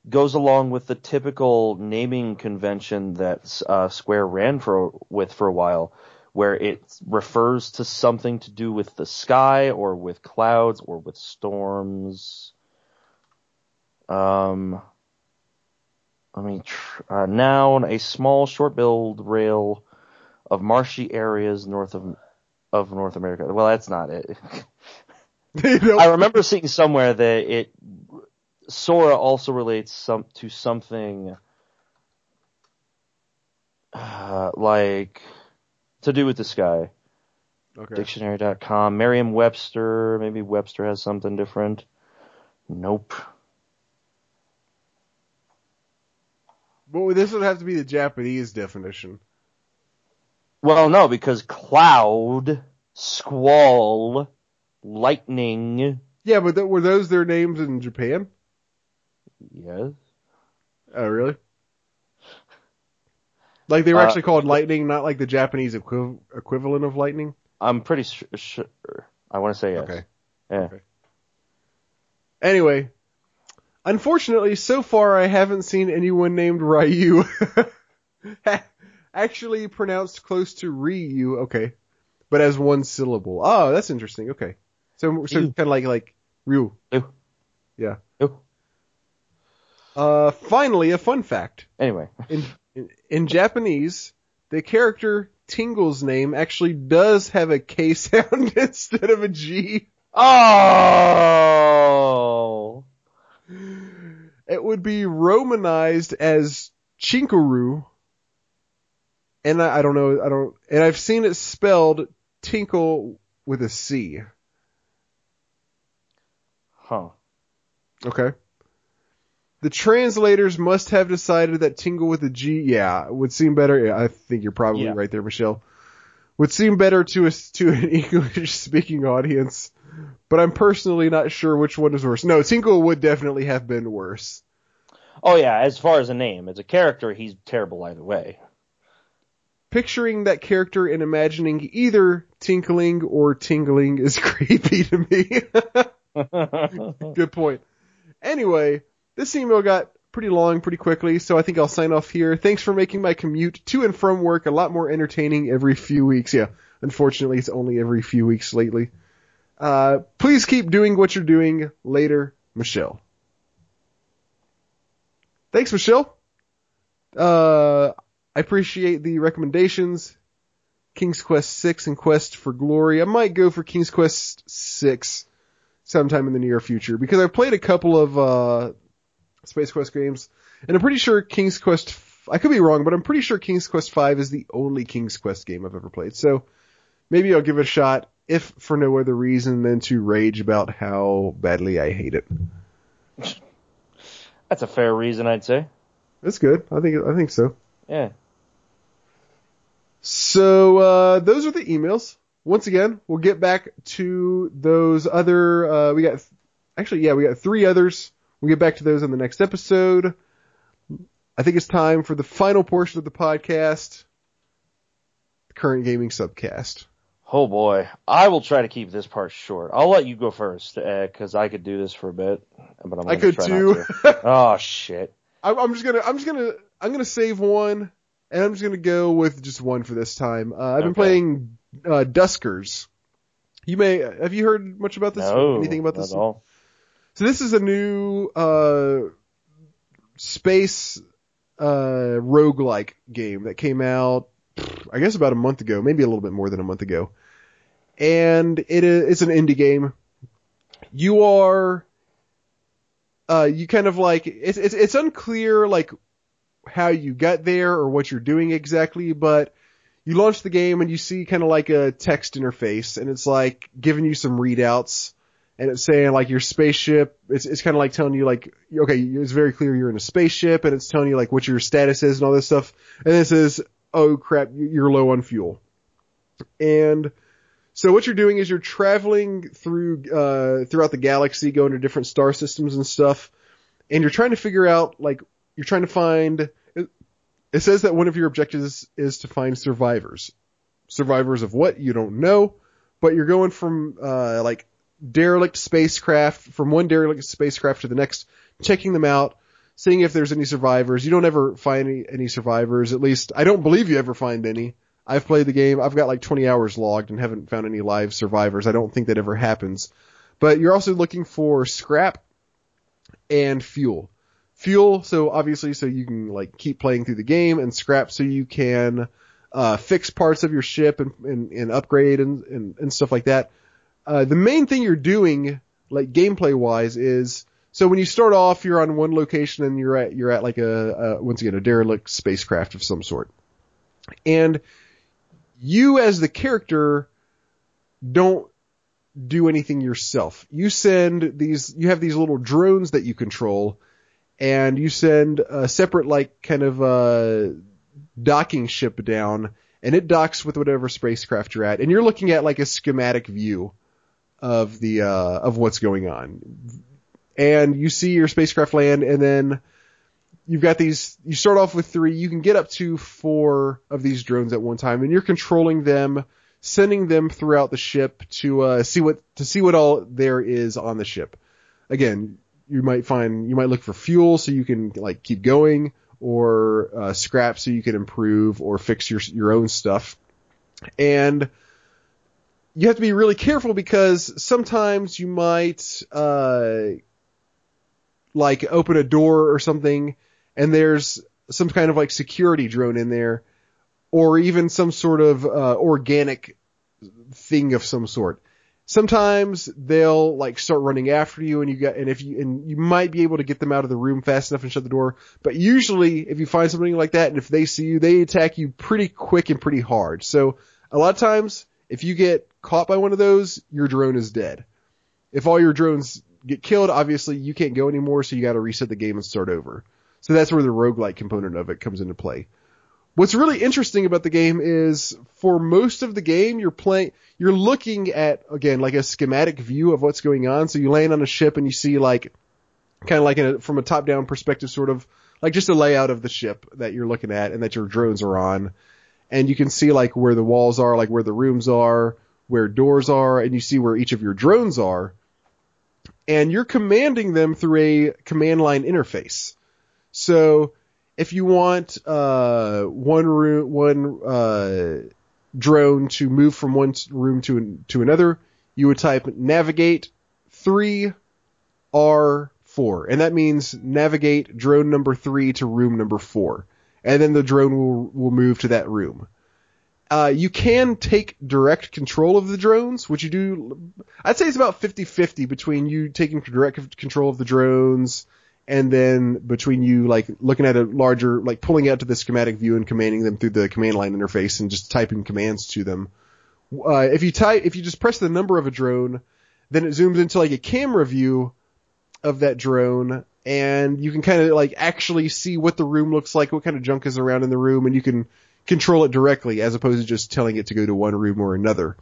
goes along with the typical naming convention that uh, Square ran for with for a while, where it refers to something to do with the sky or with clouds or with storms. Um, let me tr- uh, noun a small short-billed rail of marshy areas north of of North America. Well, that's not it. I remember seeing somewhere that it Sora also relates some to something uh, like to do with the sky. okay. Dictionary.com, Merriam-Webster, maybe Webster has something different. Nope. Well, this would have to be the Japanese definition. Well, no, because cloud, squall, lightning. Yeah, but th- were those their names in Japan? Yes. Oh, really? Like they were Uh, actually called lightning, not like the Japanese equiv- equivalent of lightning. I'm pretty su- sure. I want to say yes. Okay. Yeah. Okay. Anyway, unfortunately, so far I haven't seen anyone named Ryu. actually pronounced close to Ryu. Okay, but as one syllable. Oh, that's interesting. Okay, so so kind of like like Ryu. Ew. Yeah. Ew. Uh, finally, a fun fact. Anyway. In, in in Japanese, the character Tingle's name actually does have a K sound instead of a G. Oh. It would be romanized as Chinkuru. And I, I don't know, I don't, and I've seen it spelled Tinkle with a C. Huh. Okay. The translators must have decided that Tingle with a G, yeah, would seem better. I think you're probably Yeah. right there, Michelle. Would seem better to a, to an English speaking audience, but I'm personally not sure which one is worse. No, Tingle would definitely have been worse. Oh yeah, as far as a name, as a character, he's terrible either way. Picturing that character and imagining either tinkling or tingling is creepy to me. Good point. Anyway, this email got pretty long pretty quickly, so I think I'll sign off here. Thanks for making my commute to and from work a lot more entertaining every few weeks. Yeah, unfortunately it's only every few weeks lately. Uh, please keep doing what you're doing later, Michelle. Thanks, Michelle. Uh, I appreciate the recommendations. King's Quest 6 and Quest for Glory. I might go for King's Quest 6 sometime in the near future because I've played a couple of uh, Space Quest games, and I'm pretty sure King's Quest. I could be wrong, but I'm pretty sure King's Quest Five is the only King's Quest game I've ever played. So maybe I'll give it a shot, if for no other reason than to rage about how badly I hate it. That's a fair reason, I'd say. That's good. I think I think so. Yeah. So uh, those are the emails. Once again, we'll get back to those other. Uh, we got actually, yeah, we got three others. We'll get back to those on the next episode. I think it's time for the final portion of the podcast, the current gaming subcast. Oh boy, I will try to keep this part short. I'll let you go first because I could do this for a bit, but I'm I could try too. Not to. oh shit! I'm, I'm just gonna, I'm just gonna, I'm gonna save one, and I'm just gonna go with just one for this time. Uh, I've been playing uh, Duskers. You may have you heard much about this? No, Anything about not this? at all. So this is a new uh, space uh, roguelike game that came out, I guess about a month ago, maybe a little bit more than a month ago. And it is it's an indie game. You are uh, you kind of like it's, it's it's unclear like how you got there or what you're doing exactly, but you launch the game and you see kind of like a text interface and it's like giving you some readouts and it's saying like your spaceship it's it's kind of like telling you like okay it's very clear you're in a spaceship and it's telling you like what your status is and all this stuff. And this is oh crap you- you're low on fuel. And so what you're doing is you're traveling through uh throughout the galaxy going to different star systems and stuff and you're trying to figure out like you're trying to find it, it says that one of your objectives is to find survivors. Survivors of what? You don't know. But you're going from uh like derelict spacecraft from one derelict spacecraft to the next, checking them out, seeing if there's any survivors. You don't ever find any, any survivors. At least I don't believe you ever find any. I've played the game. I've got like 20 hours logged and haven't found any live survivors. I don't think that ever happens. But you're also looking for scrap and fuel. Fuel, so obviously, so you can like keep playing through the game, and scrap, so you can uh, fix parts of your ship and, and, and upgrade and, and, and stuff like that. Uh, the main thing you're doing, like gameplay wise, is so when you start off, you're on one location and you're at you're at like a, a once again a derelict spacecraft of some sort, and you as the character don't do anything yourself. You send these, you have these little drones that you control, and you send a separate like kind of uh docking ship down, and it docks with whatever spacecraft you're at, and you're looking at like a schematic view of the uh of what's going on. And you see your spacecraft land and then you've got these you start off with 3, you can get up to 4 of these drones at one time and you're controlling them, sending them throughout the ship to uh see what to see what all there is on the ship. Again, you might find you might look for fuel so you can like keep going or uh, scrap so you can improve or fix your your own stuff. And you have to be really careful because sometimes you might uh like open a door or something and there's some kind of like security drone in there or even some sort of uh, organic thing of some sort. Sometimes they'll like start running after you and you got and if you and you might be able to get them out of the room fast enough and shut the door, but usually if you find something like that and if they see you, they attack you pretty quick and pretty hard. So a lot of times if you get caught by one of those, your drone is dead. If all your drones get killed, obviously you can't go anymore, so you got to reset the game and start over. So that's where the roguelike component of it comes into play. What's really interesting about the game is for most of the game you're playing you're looking at again like a schematic view of what's going on. So you land on a ship and you see like kind of like a, from a top down perspective sort of like just a layout of the ship that you're looking at and that your drones are on. And you can see like where the walls are, like where the rooms are, where doors are, and you see where each of your drones are. And you're commanding them through a command line interface. So if you want uh, one room, one uh, drone to move from one room to an, to another, you would type navigate three R four, and that means navigate drone number three to room number four, and then the drone will will move to that room. Uh, you can take direct control of the drones, which you do. I'd say it's about 50-50 between you taking direct control of the drones and then between you like looking at a larger, like pulling out to the schematic view and commanding them through the command line interface and just typing commands to them. Uh, if you type, if you just press the number of a drone, then it zooms into like a camera view of that drone and you can kind of like actually see what the room looks like, what kind of junk is around in the room, and you can control it directly as opposed to just telling it to go to one room or another.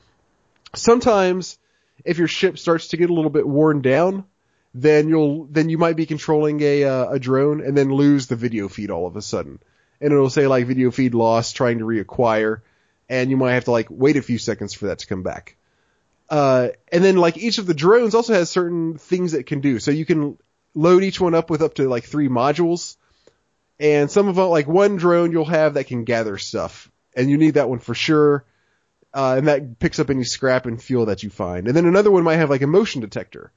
Sometimes if your ship starts to get a little bit worn down, then you'll then you might be controlling a uh, a drone and then lose the video feed all of a sudden, and it'll say like video feed lost, trying to reacquire, and you might have to like wait a few seconds for that to come back. Uh, and then like each of the drones also has certain things it can do. So you can load each one up with up to like three modules. And some of them, like one drone you'll have that can gather stuff. And you need that one for sure. Uh, and that picks up any scrap and fuel that you find. And then another one might have like a motion detector.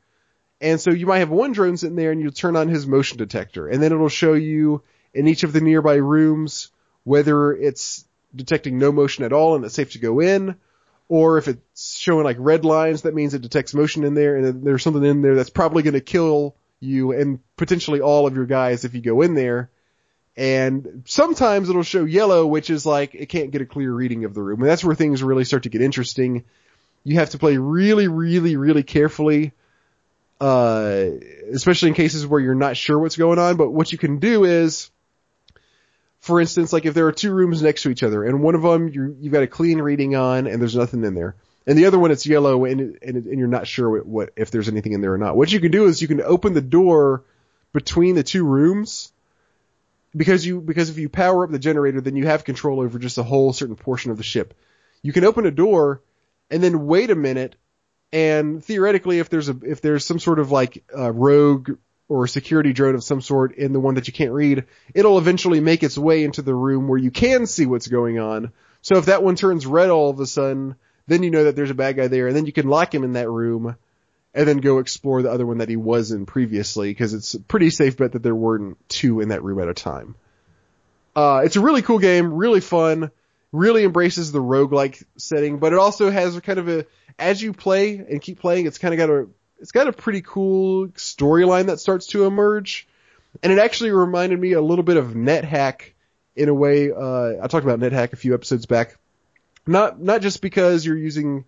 And so you might have one drone sitting there and you'll turn on his motion detector. And then it'll show you in each of the nearby rooms whether it's detecting no motion at all and it's safe to go in or if it's showing like red lines, that means it detects motion in there, and there's something in there that's probably going to kill you and potentially all of your guys if you go in there. And sometimes it'll show yellow, which is like it can't get a clear reading of the room, and that's where things really start to get interesting. You have to play really, really, really carefully, uh, especially in cases where you're not sure what's going on. But what you can do is for instance, like if there are two rooms next to each other and one of them you you've got a clean reading on and there's nothing in there, and the other one it's yellow and and, and you're not sure what, what if there's anything in there or not. What you can do is you can open the door between the two rooms because you because if you power up the generator, then you have control over just a whole certain portion of the ship. You can open a door and then wait a minute, and theoretically, if there's a if there's some sort of like uh, rogue or security drone of some sort in the one that you can't read, it'll eventually make its way into the room where you can see what's going on. So if that one turns red all of a sudden, then you know that there's a bad guy there, and then you can lock him in that room, and then go explore the other one that he was in previously, because it's a pretty safe bet that there weren't two in that room at a time. Uh, it's a really cool game, really fun, really embraces the roguelike setting, but it also has a kind of a, as you play and keep playing, it's kind of got a it's got a pretty cool storyline that starts to emerge, and it actually reminded me a little bit of NetHack in a way. Uh, I talked about NetHack a few episodes back. Not not just because you're using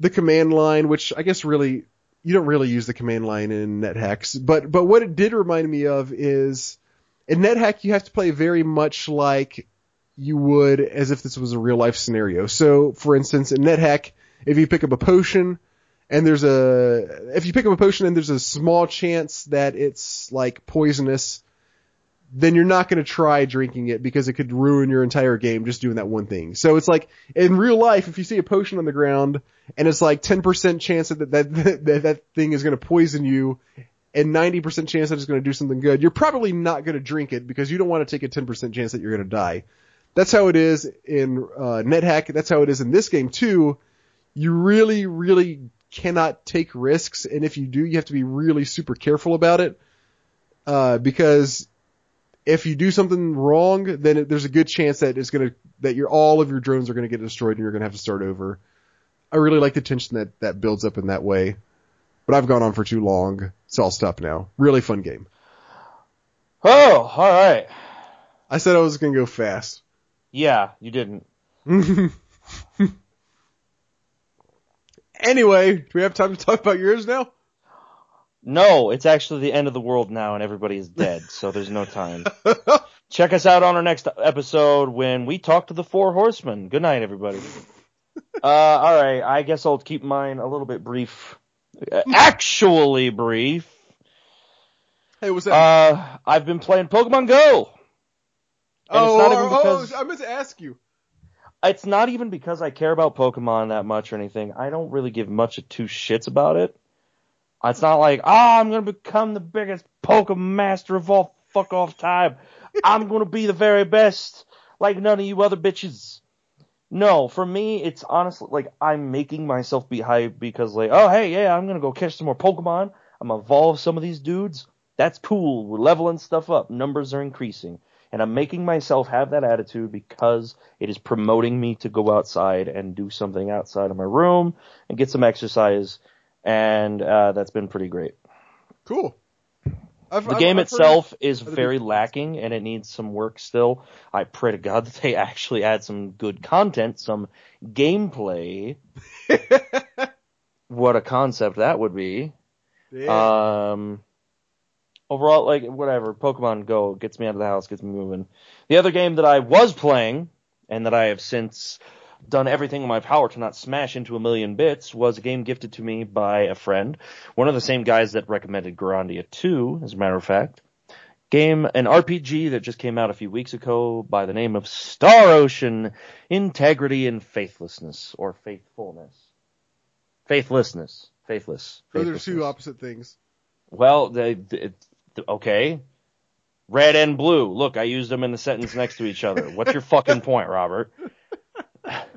the command line, which I guess really you don't really use the command line in NetHacks, but but what it did remind me of is in NetHack you have to play very much like you would as if this was a real life scenario. So, for instance, in NetHack, if you pick up a potion, and there's a if you pick up a potion and there's a small chance that it's like poisonous, then you're not going to try drinking it because it could ruin your entire game just doing that one thing. So it's like in real life, if you see a potion on the ground and it's like 10% chance that that that, that thing is going to poison you and 90% chance that it's going to do something good, you're probably not going to drink it because you don't want to take a 10% chance that you're going to die. That's how it is in uh, NetHack. That's how it is in this game too. You really, really cannot take risks, and if you do, you have to be really super careful about it, uh, because if you do something wrong, then it, there's a good chance that it's gonna that your all of your drones are gonna get destroyed, and you're gonna have to start over. I really like the tension that that builds up in that way, but I've gone on for too long, so I'll stop now. Really fun game. Oh, all right. I said I was gonna go fast. Yeah, you didn't. Anyway, do we have time to talk about yours now? No, it's actually the end of the world now and everybody is dead, so there's no time. Check us out on our next episode when we talk to the Four Horsemen. Good night, everybody. uh, alright, I guess I'll keep mine a little bit brief. Actually brief. Hey, what's that? Uh, I've been playing Pokemon Go. Oh, not even oh, I meant to ask you. it's not even because I care about Pokemon that much or anything. I don't really give much of two shits about it. It's not like, oh, I'm gonna become the biggest Pokemon master of all fuck off time. I'm gonna be the very best, like none of you other bitches. No, for me, it's honestly like I'm making myself be hype because like, oh hey, yeah, I'm gonna go catch some more Pokemon. I'm gonna evolve some of these dudes. That's cool. We're leveling stuff up. Numbers are increasing. And I'm making myself have that attitude because it is promoting me to go outside and do something outside of my room and get some exercise. And uh, that's been pretty great. Cool. I've, The I've- game I've itself is very lacking and it needs some work still. I pray to God that they actually add some good content, some gameplay. What a concept that would be. Yeah. Um, overall, like whatever, Pokemon Go gets me out of the house, gets me moving. The other game that I was playing and that I have since done everything in my power to not smash into a million bits was a game gifted to me by a friend, one of the same guys that recommended Grandia 2, as a matter of fact. Game, an RPG that just came out a few weeks ago by the name of Star Ocean Integrity and Faithlessness, or Faithfulness. Faithlessness. Faithless. Those are two opposite things. Well, they, they, okay. Red and blue. Look, I used them in the sentence next to each other. What's your fucking point, Robert?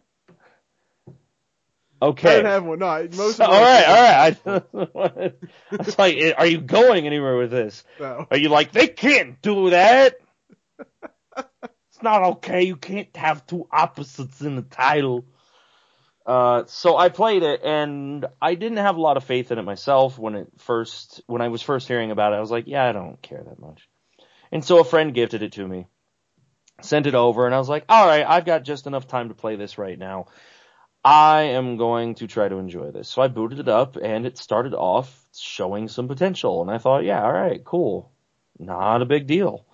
I Okay. didn't have one. No, I- most all right, all right. I was like, are you going anywhere with this? No. Are you like, they can't do that? It's not okay. You can't have two opposites in the title. Uh, so I played it and I didn't have a lot of faith in it myself when it first, when I was first hearing about it. I was like, yeah, I don't care that much. And so a friend gifted it to me, sent it over and I was like, all right, I've got just enough time to play this right now. I am going to try to enjoy this. So I booted it up and it started off showing some potential and I thought, yeah, all right, cool. Not a big deal.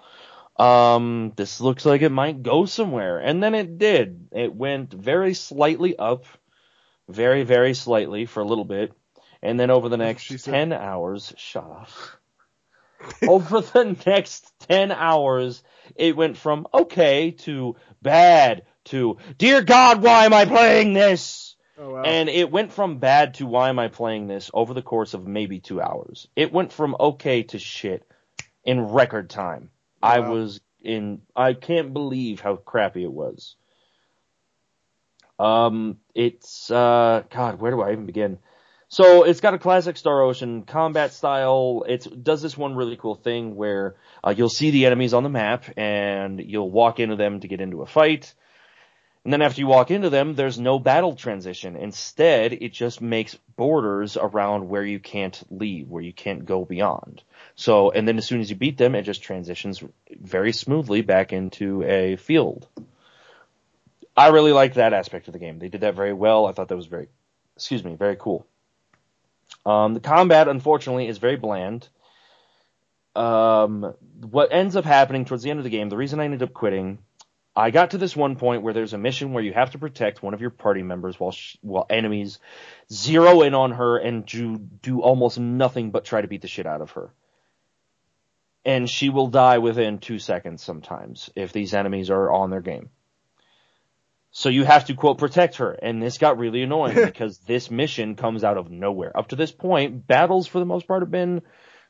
Um, this looks like it might go somewhere. And then it did. It went very slightly up, very, very slightly for a little bit. And then over the next she said. 10 hours, shut up. over the next 10 hours, it went from okay to bad to, dear God, why am I playing this? Oh wow. And it went from bad to why am I playing this over the course of maybe two hours. It went from okay to shit in record time. I was in, I can't believe how crappy it was. Um, it's, uh, God, where do I even begin? So it's got a classic Star Ocean combat style. It does this one really cool thing where uh, you'll see the enemies on the map and you'll walk into them to get into a fight. And then after you walk into them, there's no battle transition. Instead, it just makes borders around where you can't leave, where you can't go beyond. So, and then as soon as you beat them, it just transitions very smoothly back into a field. I really liked that aspect of the game. They did that very well. I thought that was very, excuse me, very cool. Um, the combat, unfortunately, is very bland. Um, what ends up happening towards the end of the game, the reason I ended up quitting, I got to this one point where there's a mission where you have to protect one of your party members while sh- while enemies zero in on her and do do almost nothing but try to beat the shit out of her. And she will die within two seconds sometimes if these enemies are on their game. So you have to quote protect her, and this got really annoying because this mission comes out of nowhere. Up to this point, battles for the most part have been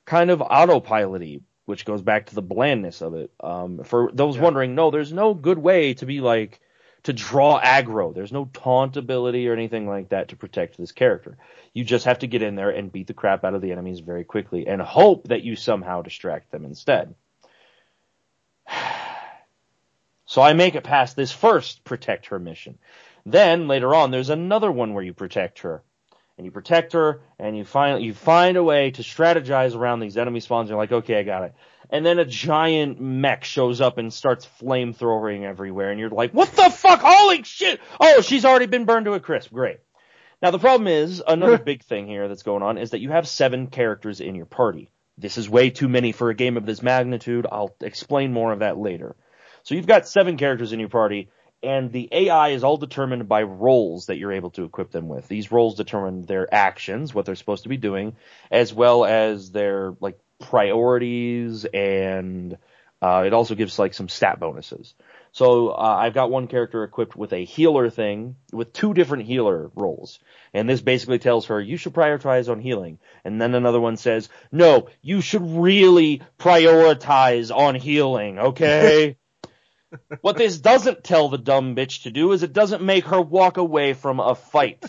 kind of autopiloty, which goes back to the blandness of it. Um, for those Yeah. wondering, no, there's no good way to be like to draw aggro. There's no taunt ability or anything like that to protect this character. You just have to get in there and beat the crap out of the enemies very quickly and hope that you somehow distract them instead. So I make it past this first protect her mission. Then later on, there's another one where you protect her. And you protect her, and you find you find a way to strategize around these enemy spawns. You're like, okay, I got it. And then a giant mech shows up and starts flamethrowing everywhere, and you're like, what the fuck? Holy shit! Oh, she's already been burned to a crisp. Great. Now the problem is another big thing here that's going on is that you have seven characters in your party. This is way too many for a game of this magnitude. I'll explain more of that later. So you've got seven characters in your party, and the AI is all determined by roles that you're able to equip them with. These roles determine their actions, what they're supposed to be doing, as well as their like priorities, and uh, it also gives like some stat bonuses. So uh, I've got one character equipped with a healer thing, with two different healer roles, and this basically tells her you should prioritize on healing. And then another one says, no, you should really prioritize on healing, okay? What this doesn't tell the dumb bitch to do is it doesn't make her walk away from a fight.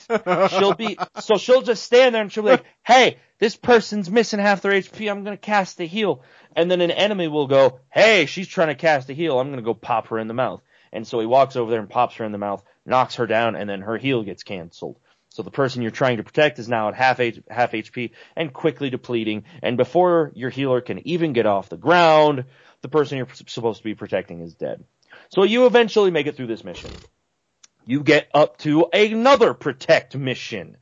She'll be, so she'll just stand there and she'll be like, hey, this person's missing half their HP, I'm gonna cast a heal. And then an enemy will go, hey, she's trying to cast a heal, I'm gonna go pop her in the mouth. And so he walks over there and pops her in the mouth, knocks her down, and then her heal gets cancelled. So the person you're trying to protect is now at half H- half HP and quickly depleting. And before your healer can even get off the ground, the person you're supposed to be protecting is dead. So you eventually make it through this mission. You get up to another protect mission.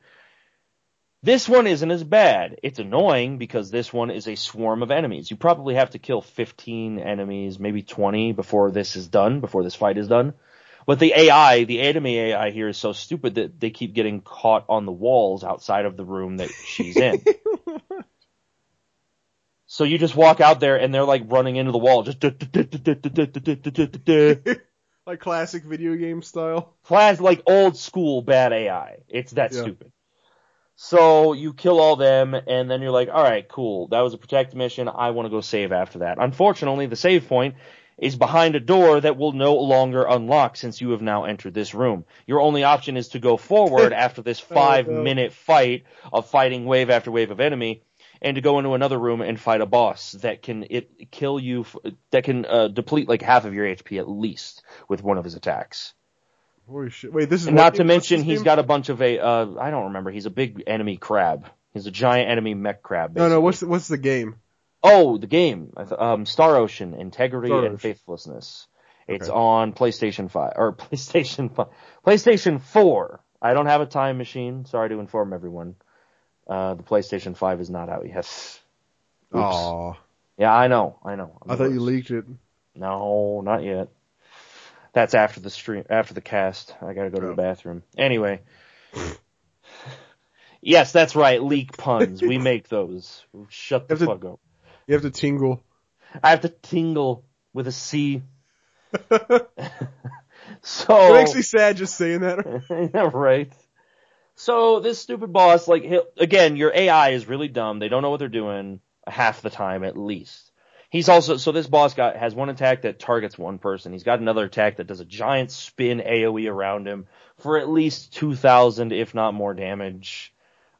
This one isn't as bad. It's annoying because this one is a swarm of enemies. You probably have to kill 15 enemies, maybe 20 before this is done, before this fight is done. But the AI, the enemy AI here is so stupid that they keep getting caught on the walls outside of the room that she's in. so you just walk out there and they're like running into the wall, just like classic video game style. class like old school bad AI. It's that Yeah. stupid. So you kill all them, and then you're like, all right, cool. That was a protect mission. I want to go save after that. Unfortunately, the save point is behind a door that will no longer unlock since you have now entered this room. Your only option is to go forward after this five minute fight of fighting wave after wave of enemy, and to go into another room and fight a boss that can it kill you, f- that can uh, deplete like half of your HP at least with one of his attacks. Holy shit! Wait, this is And not to mention, he's game? got a bunch of a, uh, I don't remember, he's a big enemy crab. He's a giant enemy mech crab. No, no. What's the, what's the game? Oh, the game. Um, Star Ocean, Integrity Star and Ocean. Faithlessness. It's Okay. on PlayStation 5, or PlayStation 5, PlayStation 4. I don't have a time machine. Sorry to inform everyone. Uh, the PlayStation 5 is not out yet. Aw, Yeah, I know, I know. I'm I thought you leaked it. No, not yet. That's after the stream, after the cast. I gotta go to Oh. the bathroom. Anyway. yes, that's right. Leak puns. We make those. Shut the Have to- fuck up. You have to tingle. I have to tingle with a C. so It makes me sad just saying that. Right. So this stupid boss, like he'll, again, your AI is really dumb. They don't know what they're doing half the time at least. He's also so this boss got has one attack that targets one person. He's got another attack that does a giant spin AOE around him for at least two thousand, if not more damage.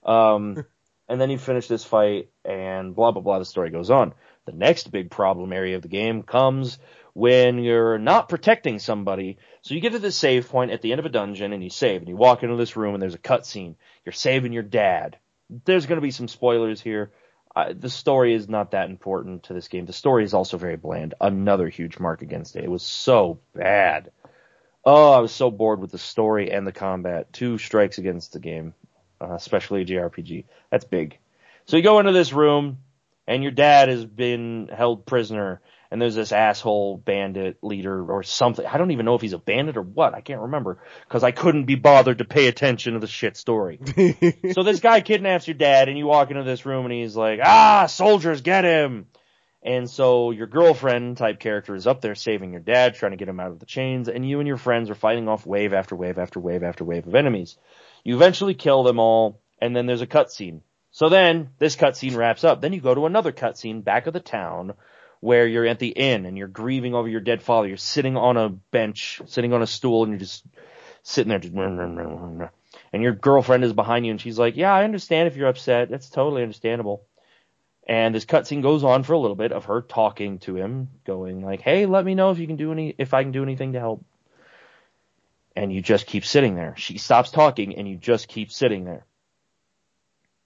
Um, and then you finish this fight, and blah blah blah. The story goes on. The next big problem area of the game comes when you're not protecting somebody. So you get to this save point at the end of a dungeon and you save and you walk into this room and there's a cutscene. You're saving your dad. There's going to be some spoilers here. Uh, the story is not that important to this game. The story is also very bland. Another huge mark against it. It was so bad. Oh, I was so bored with the story and the combat. Two strikes against the game, uh, especially a JRPG. That's big. So you go into this room and your dad has been held prisoner and there's this asshole bandit leader or something. I don't even know if he's a bandit or what. I can't remember because I couldn't be bothered to pay attention to the shit story. so this guy kidnaps your dad and you walk into this room and he's like, ah, soldiers, get him. And so your girlfriend type character is up there saving your dad, trying to get him out of the chains, and you and your friends are fighting off wave after wave after wave after wave of enemies. You eventually kill them all, and then there's a cutscene. So then this cutscene wraps up. Then you go to another cutscene back of the town where you're at the inn and you're grieving over your dead father. You're sitting on a bench, sitting on a stool, and you're just sitting there, just, and your girlfriend is behind you, and she's like, "Yeah, I understand if you're upset. That's totally understandable." And this cutscene goes on for a little bit of her talking to him, going like, "Hey, let me know if you can do any, if I can do anything to help." And you just keep sitting there. She stops talking, and you just keep sitting there.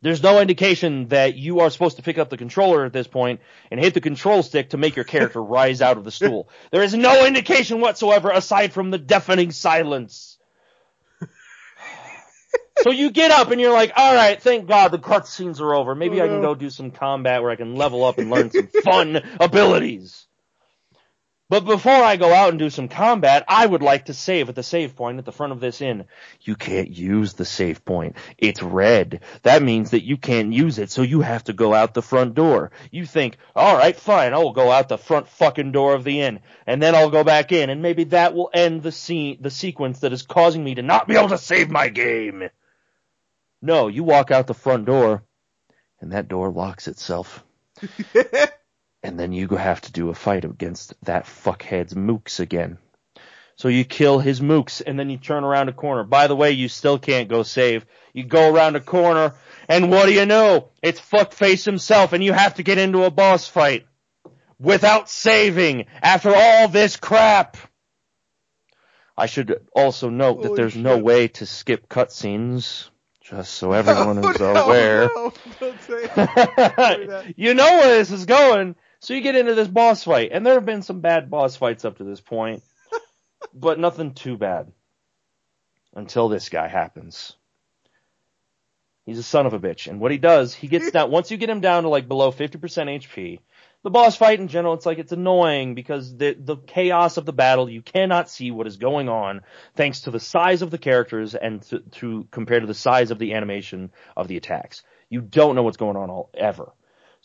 There's no indication that you are supposed to pick up the controller at this point and hit the control stick to make your character rise out of the stool. There is no indication whatsoever aside from the deafening silence. so you get up and you're like, all right, thank God the cutscenes are over. Maybe Oh, I can no. go do some combat where I can level up and learn some fun abilities. But before I go out and do some combat, I would like to save at the save point at the front of this inn. You can't use the save point. It's red. That means that you can't use it, so you have to go out the front door. You think, alright, fine, I'll go out the front fucking door of the inn, and then I'll go back in, and maybe that will end the scene, the sequence that is causing me to not be able to save my game. No, you walk out the front door, and that door locks itself. and then you have to do a fight against that fuckhead's mooks again. So you kill his mooks, and then you turn around a corner. By the way, you still can't go save. You go around a corner, and what do you know? It's fuckface himself, and you have to get into a boss fight without saving after all this crap. I should also note that Holy there's no way to skip cutscenes, just so everyone Oh, is no, aware. no, that. you know where this is going. So you get into this boss fight, and there have been some bad boss fights up to this point, but nothing too bad until this guy happens. He's a son of a bitch, and what he does, he gets down. Once you get him down to like below 50% HP, the boss fight in general, it's like it's annoying because the the chaos of the battle, you cannot see what is going on thanks to the size of the characters and to, to compared to the size of the animation of the attacks. You don't know what's going on all ever.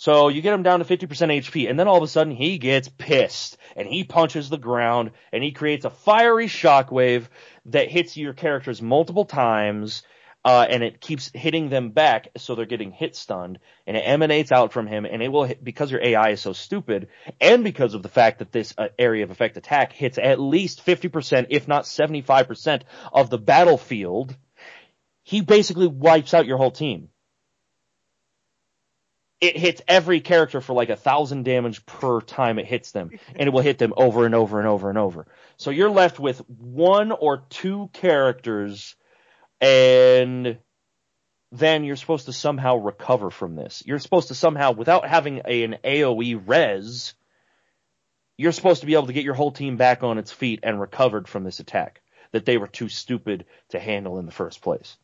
So you get him down to 50% HP, and then all of a sudden he gets pissed, and he punches the ground, and he creates a fiery shockwave that hits your characters multiple times, uh, and it keeps hitting them back, so they're getting hit stunned, and it emanates out from him, and it will hit, because your AI is so stupid, and because of the fact that this uh, area of effect attack hits at least 50%, if not 75% of the battlefield, he basically wipes out your whole team it hits every character for like a thousand damage per time it hits them, and it will hit them over and over and over and over. So you're left with one or two characters, and then you're supposed to somehow recover from this. You're supposed to somehow, without having a, an AoE res, you're supposed to be able to get your whole team back on its feet and recovered from this attack that they were too stupid to handle in the first place.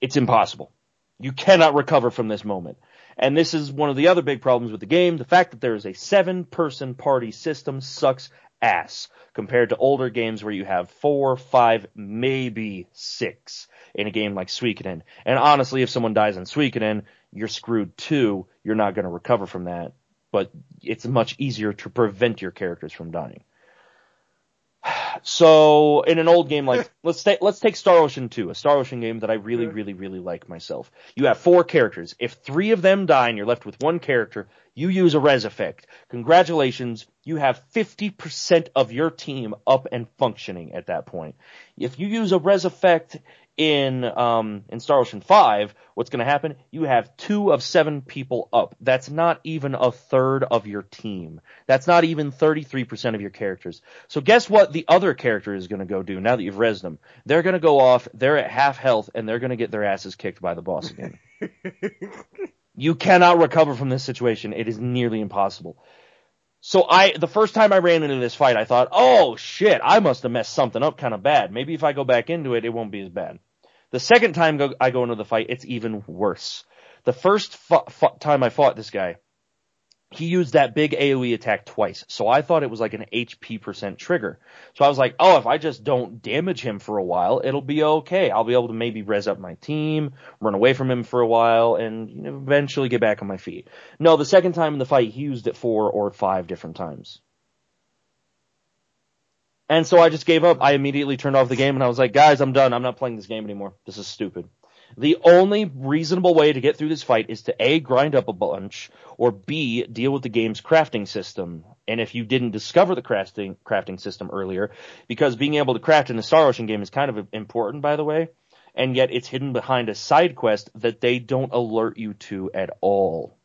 It's impossible. You cannot recover from this moment. And this is one of the other big problems with the game. The fact that there is a seven person party system sucks ass compared to older games where you have four, five, maybe six in a game like Suikoden. And honestly, if someone dies in Suikoden, you're screwed too. You're not going to recover from that. But it's much easier to prevent your characters from dying. So in an old game like let's take let's take Star Ocean 2, a Star Ocean game that I really really really like myself. You have four characters. If 3 of them die and you're left with one character, you use a res effect. Congratulations, you have 50% of your team up and functioning at that point. If you use a res effect in um, in Star Ocean 5, what's going to happen? You have two of seven people up. That's not even a third of your team. That's not even 33% of your characters. So guess what the other character is going to go do now that you've resed them? They're going to go off, they're at half health, and they're going to get their asses kicked by the boss again. you cannot recover from this situation. It is nearly impossible. So I, the first time I ran into this fight, I thought, oh shit, I must have messed something up kind of bad. Maybe if I go back into it, it won't be as bad. The second time go, I go into the fight, it's even worse. The first time I fought this guy, he used that big AoE attack twice. So I thought it was like an HP percent trigger. So I was like, oh, if I just don't damage him for a while, it'll be okay. I'll be able to maybe res up my team, run away from him for a while, and you know, eventually get back on my feet. No, the second time in the fight, he used it four or five different times. And so I just gave up. I immediately turned off the game and I was like, guys, I'm done. I'm not playing this game anymore. This is stupid. The only reasonable way to get through this fight is to A, grind up a bunch, or B, deal with the game's crafting system. And if you didn't discover the crafting, crafting system earlier, because being able to craft in the Star Ocean game is kind of important, by the way, and yet it's hidden behind a side quest that they don't alert you to at all.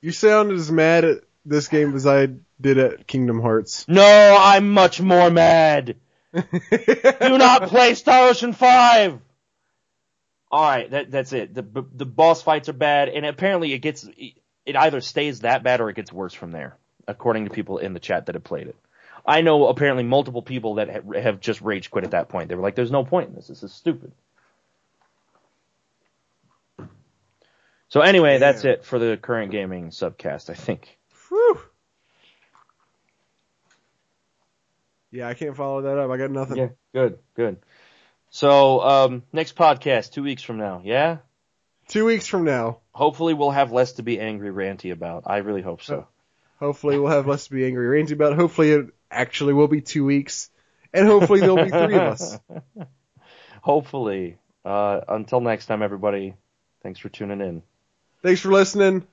You sound as mad this game as I did at Kingdom Hearts. No, I'm much more mad. Do not play Star Ocean 5! Alright, that, that's it. The, the boss fights are bad, and apparently it gets, it either stays that bad or it gets worse from there, according to people in the chat that have played it. I know apparently multiple people that have just rage quit at that point. They were like, there's no point in this. This is stupid. So anyway, that's it for the current gaming subcast, I think. Whew. Yeah, I can't follow that up. I got nothing. Yeah, good, good. So, um, next podcast, two weeks from now, yeah? Two weeks from now. Hopefully we'll have less to be angry ranty about. I really hope so. Hopefully we'll have less to be angry ranty about. Hopefully it actually will be two weeks. And hopefully there'll be three of us. Hopefully. Uh, until next time, everybody, thanks for tuning in. Thanks for listening.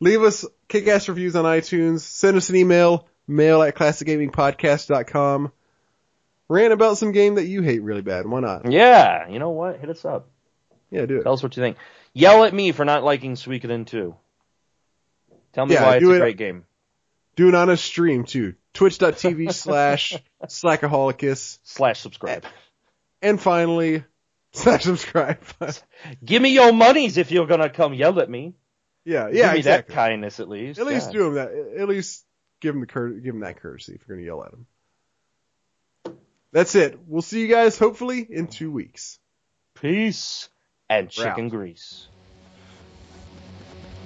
Leave us kick-ass reviews on iTunes. Send us an email, mail at classicgamingpodcast.com. Rant about some game that you hate really bad. Why not? Yeah, you know what? Hit us up. Yeah, do it. Tell us what you think. Yell at me for not liking Suikoden 2. Tell me yeah, why it's a it, great game. Do it on a stream too. Twitch.tv slash Slackaholicus. Slash subscribe. And finally, slash subscribe. Give me your monies if you're gonna come yell at me. Yeah, yeah, Give me exactly. that kindness at least. At least do him that. At least give him the cur- give him that courtesy if you're gonna yell at him. That's it. We'll see you guys hopefully in two weeks. Peace and chicken grease.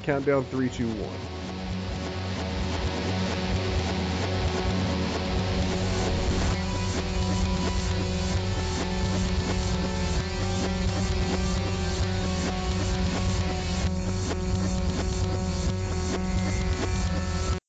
Countdown three, two, one.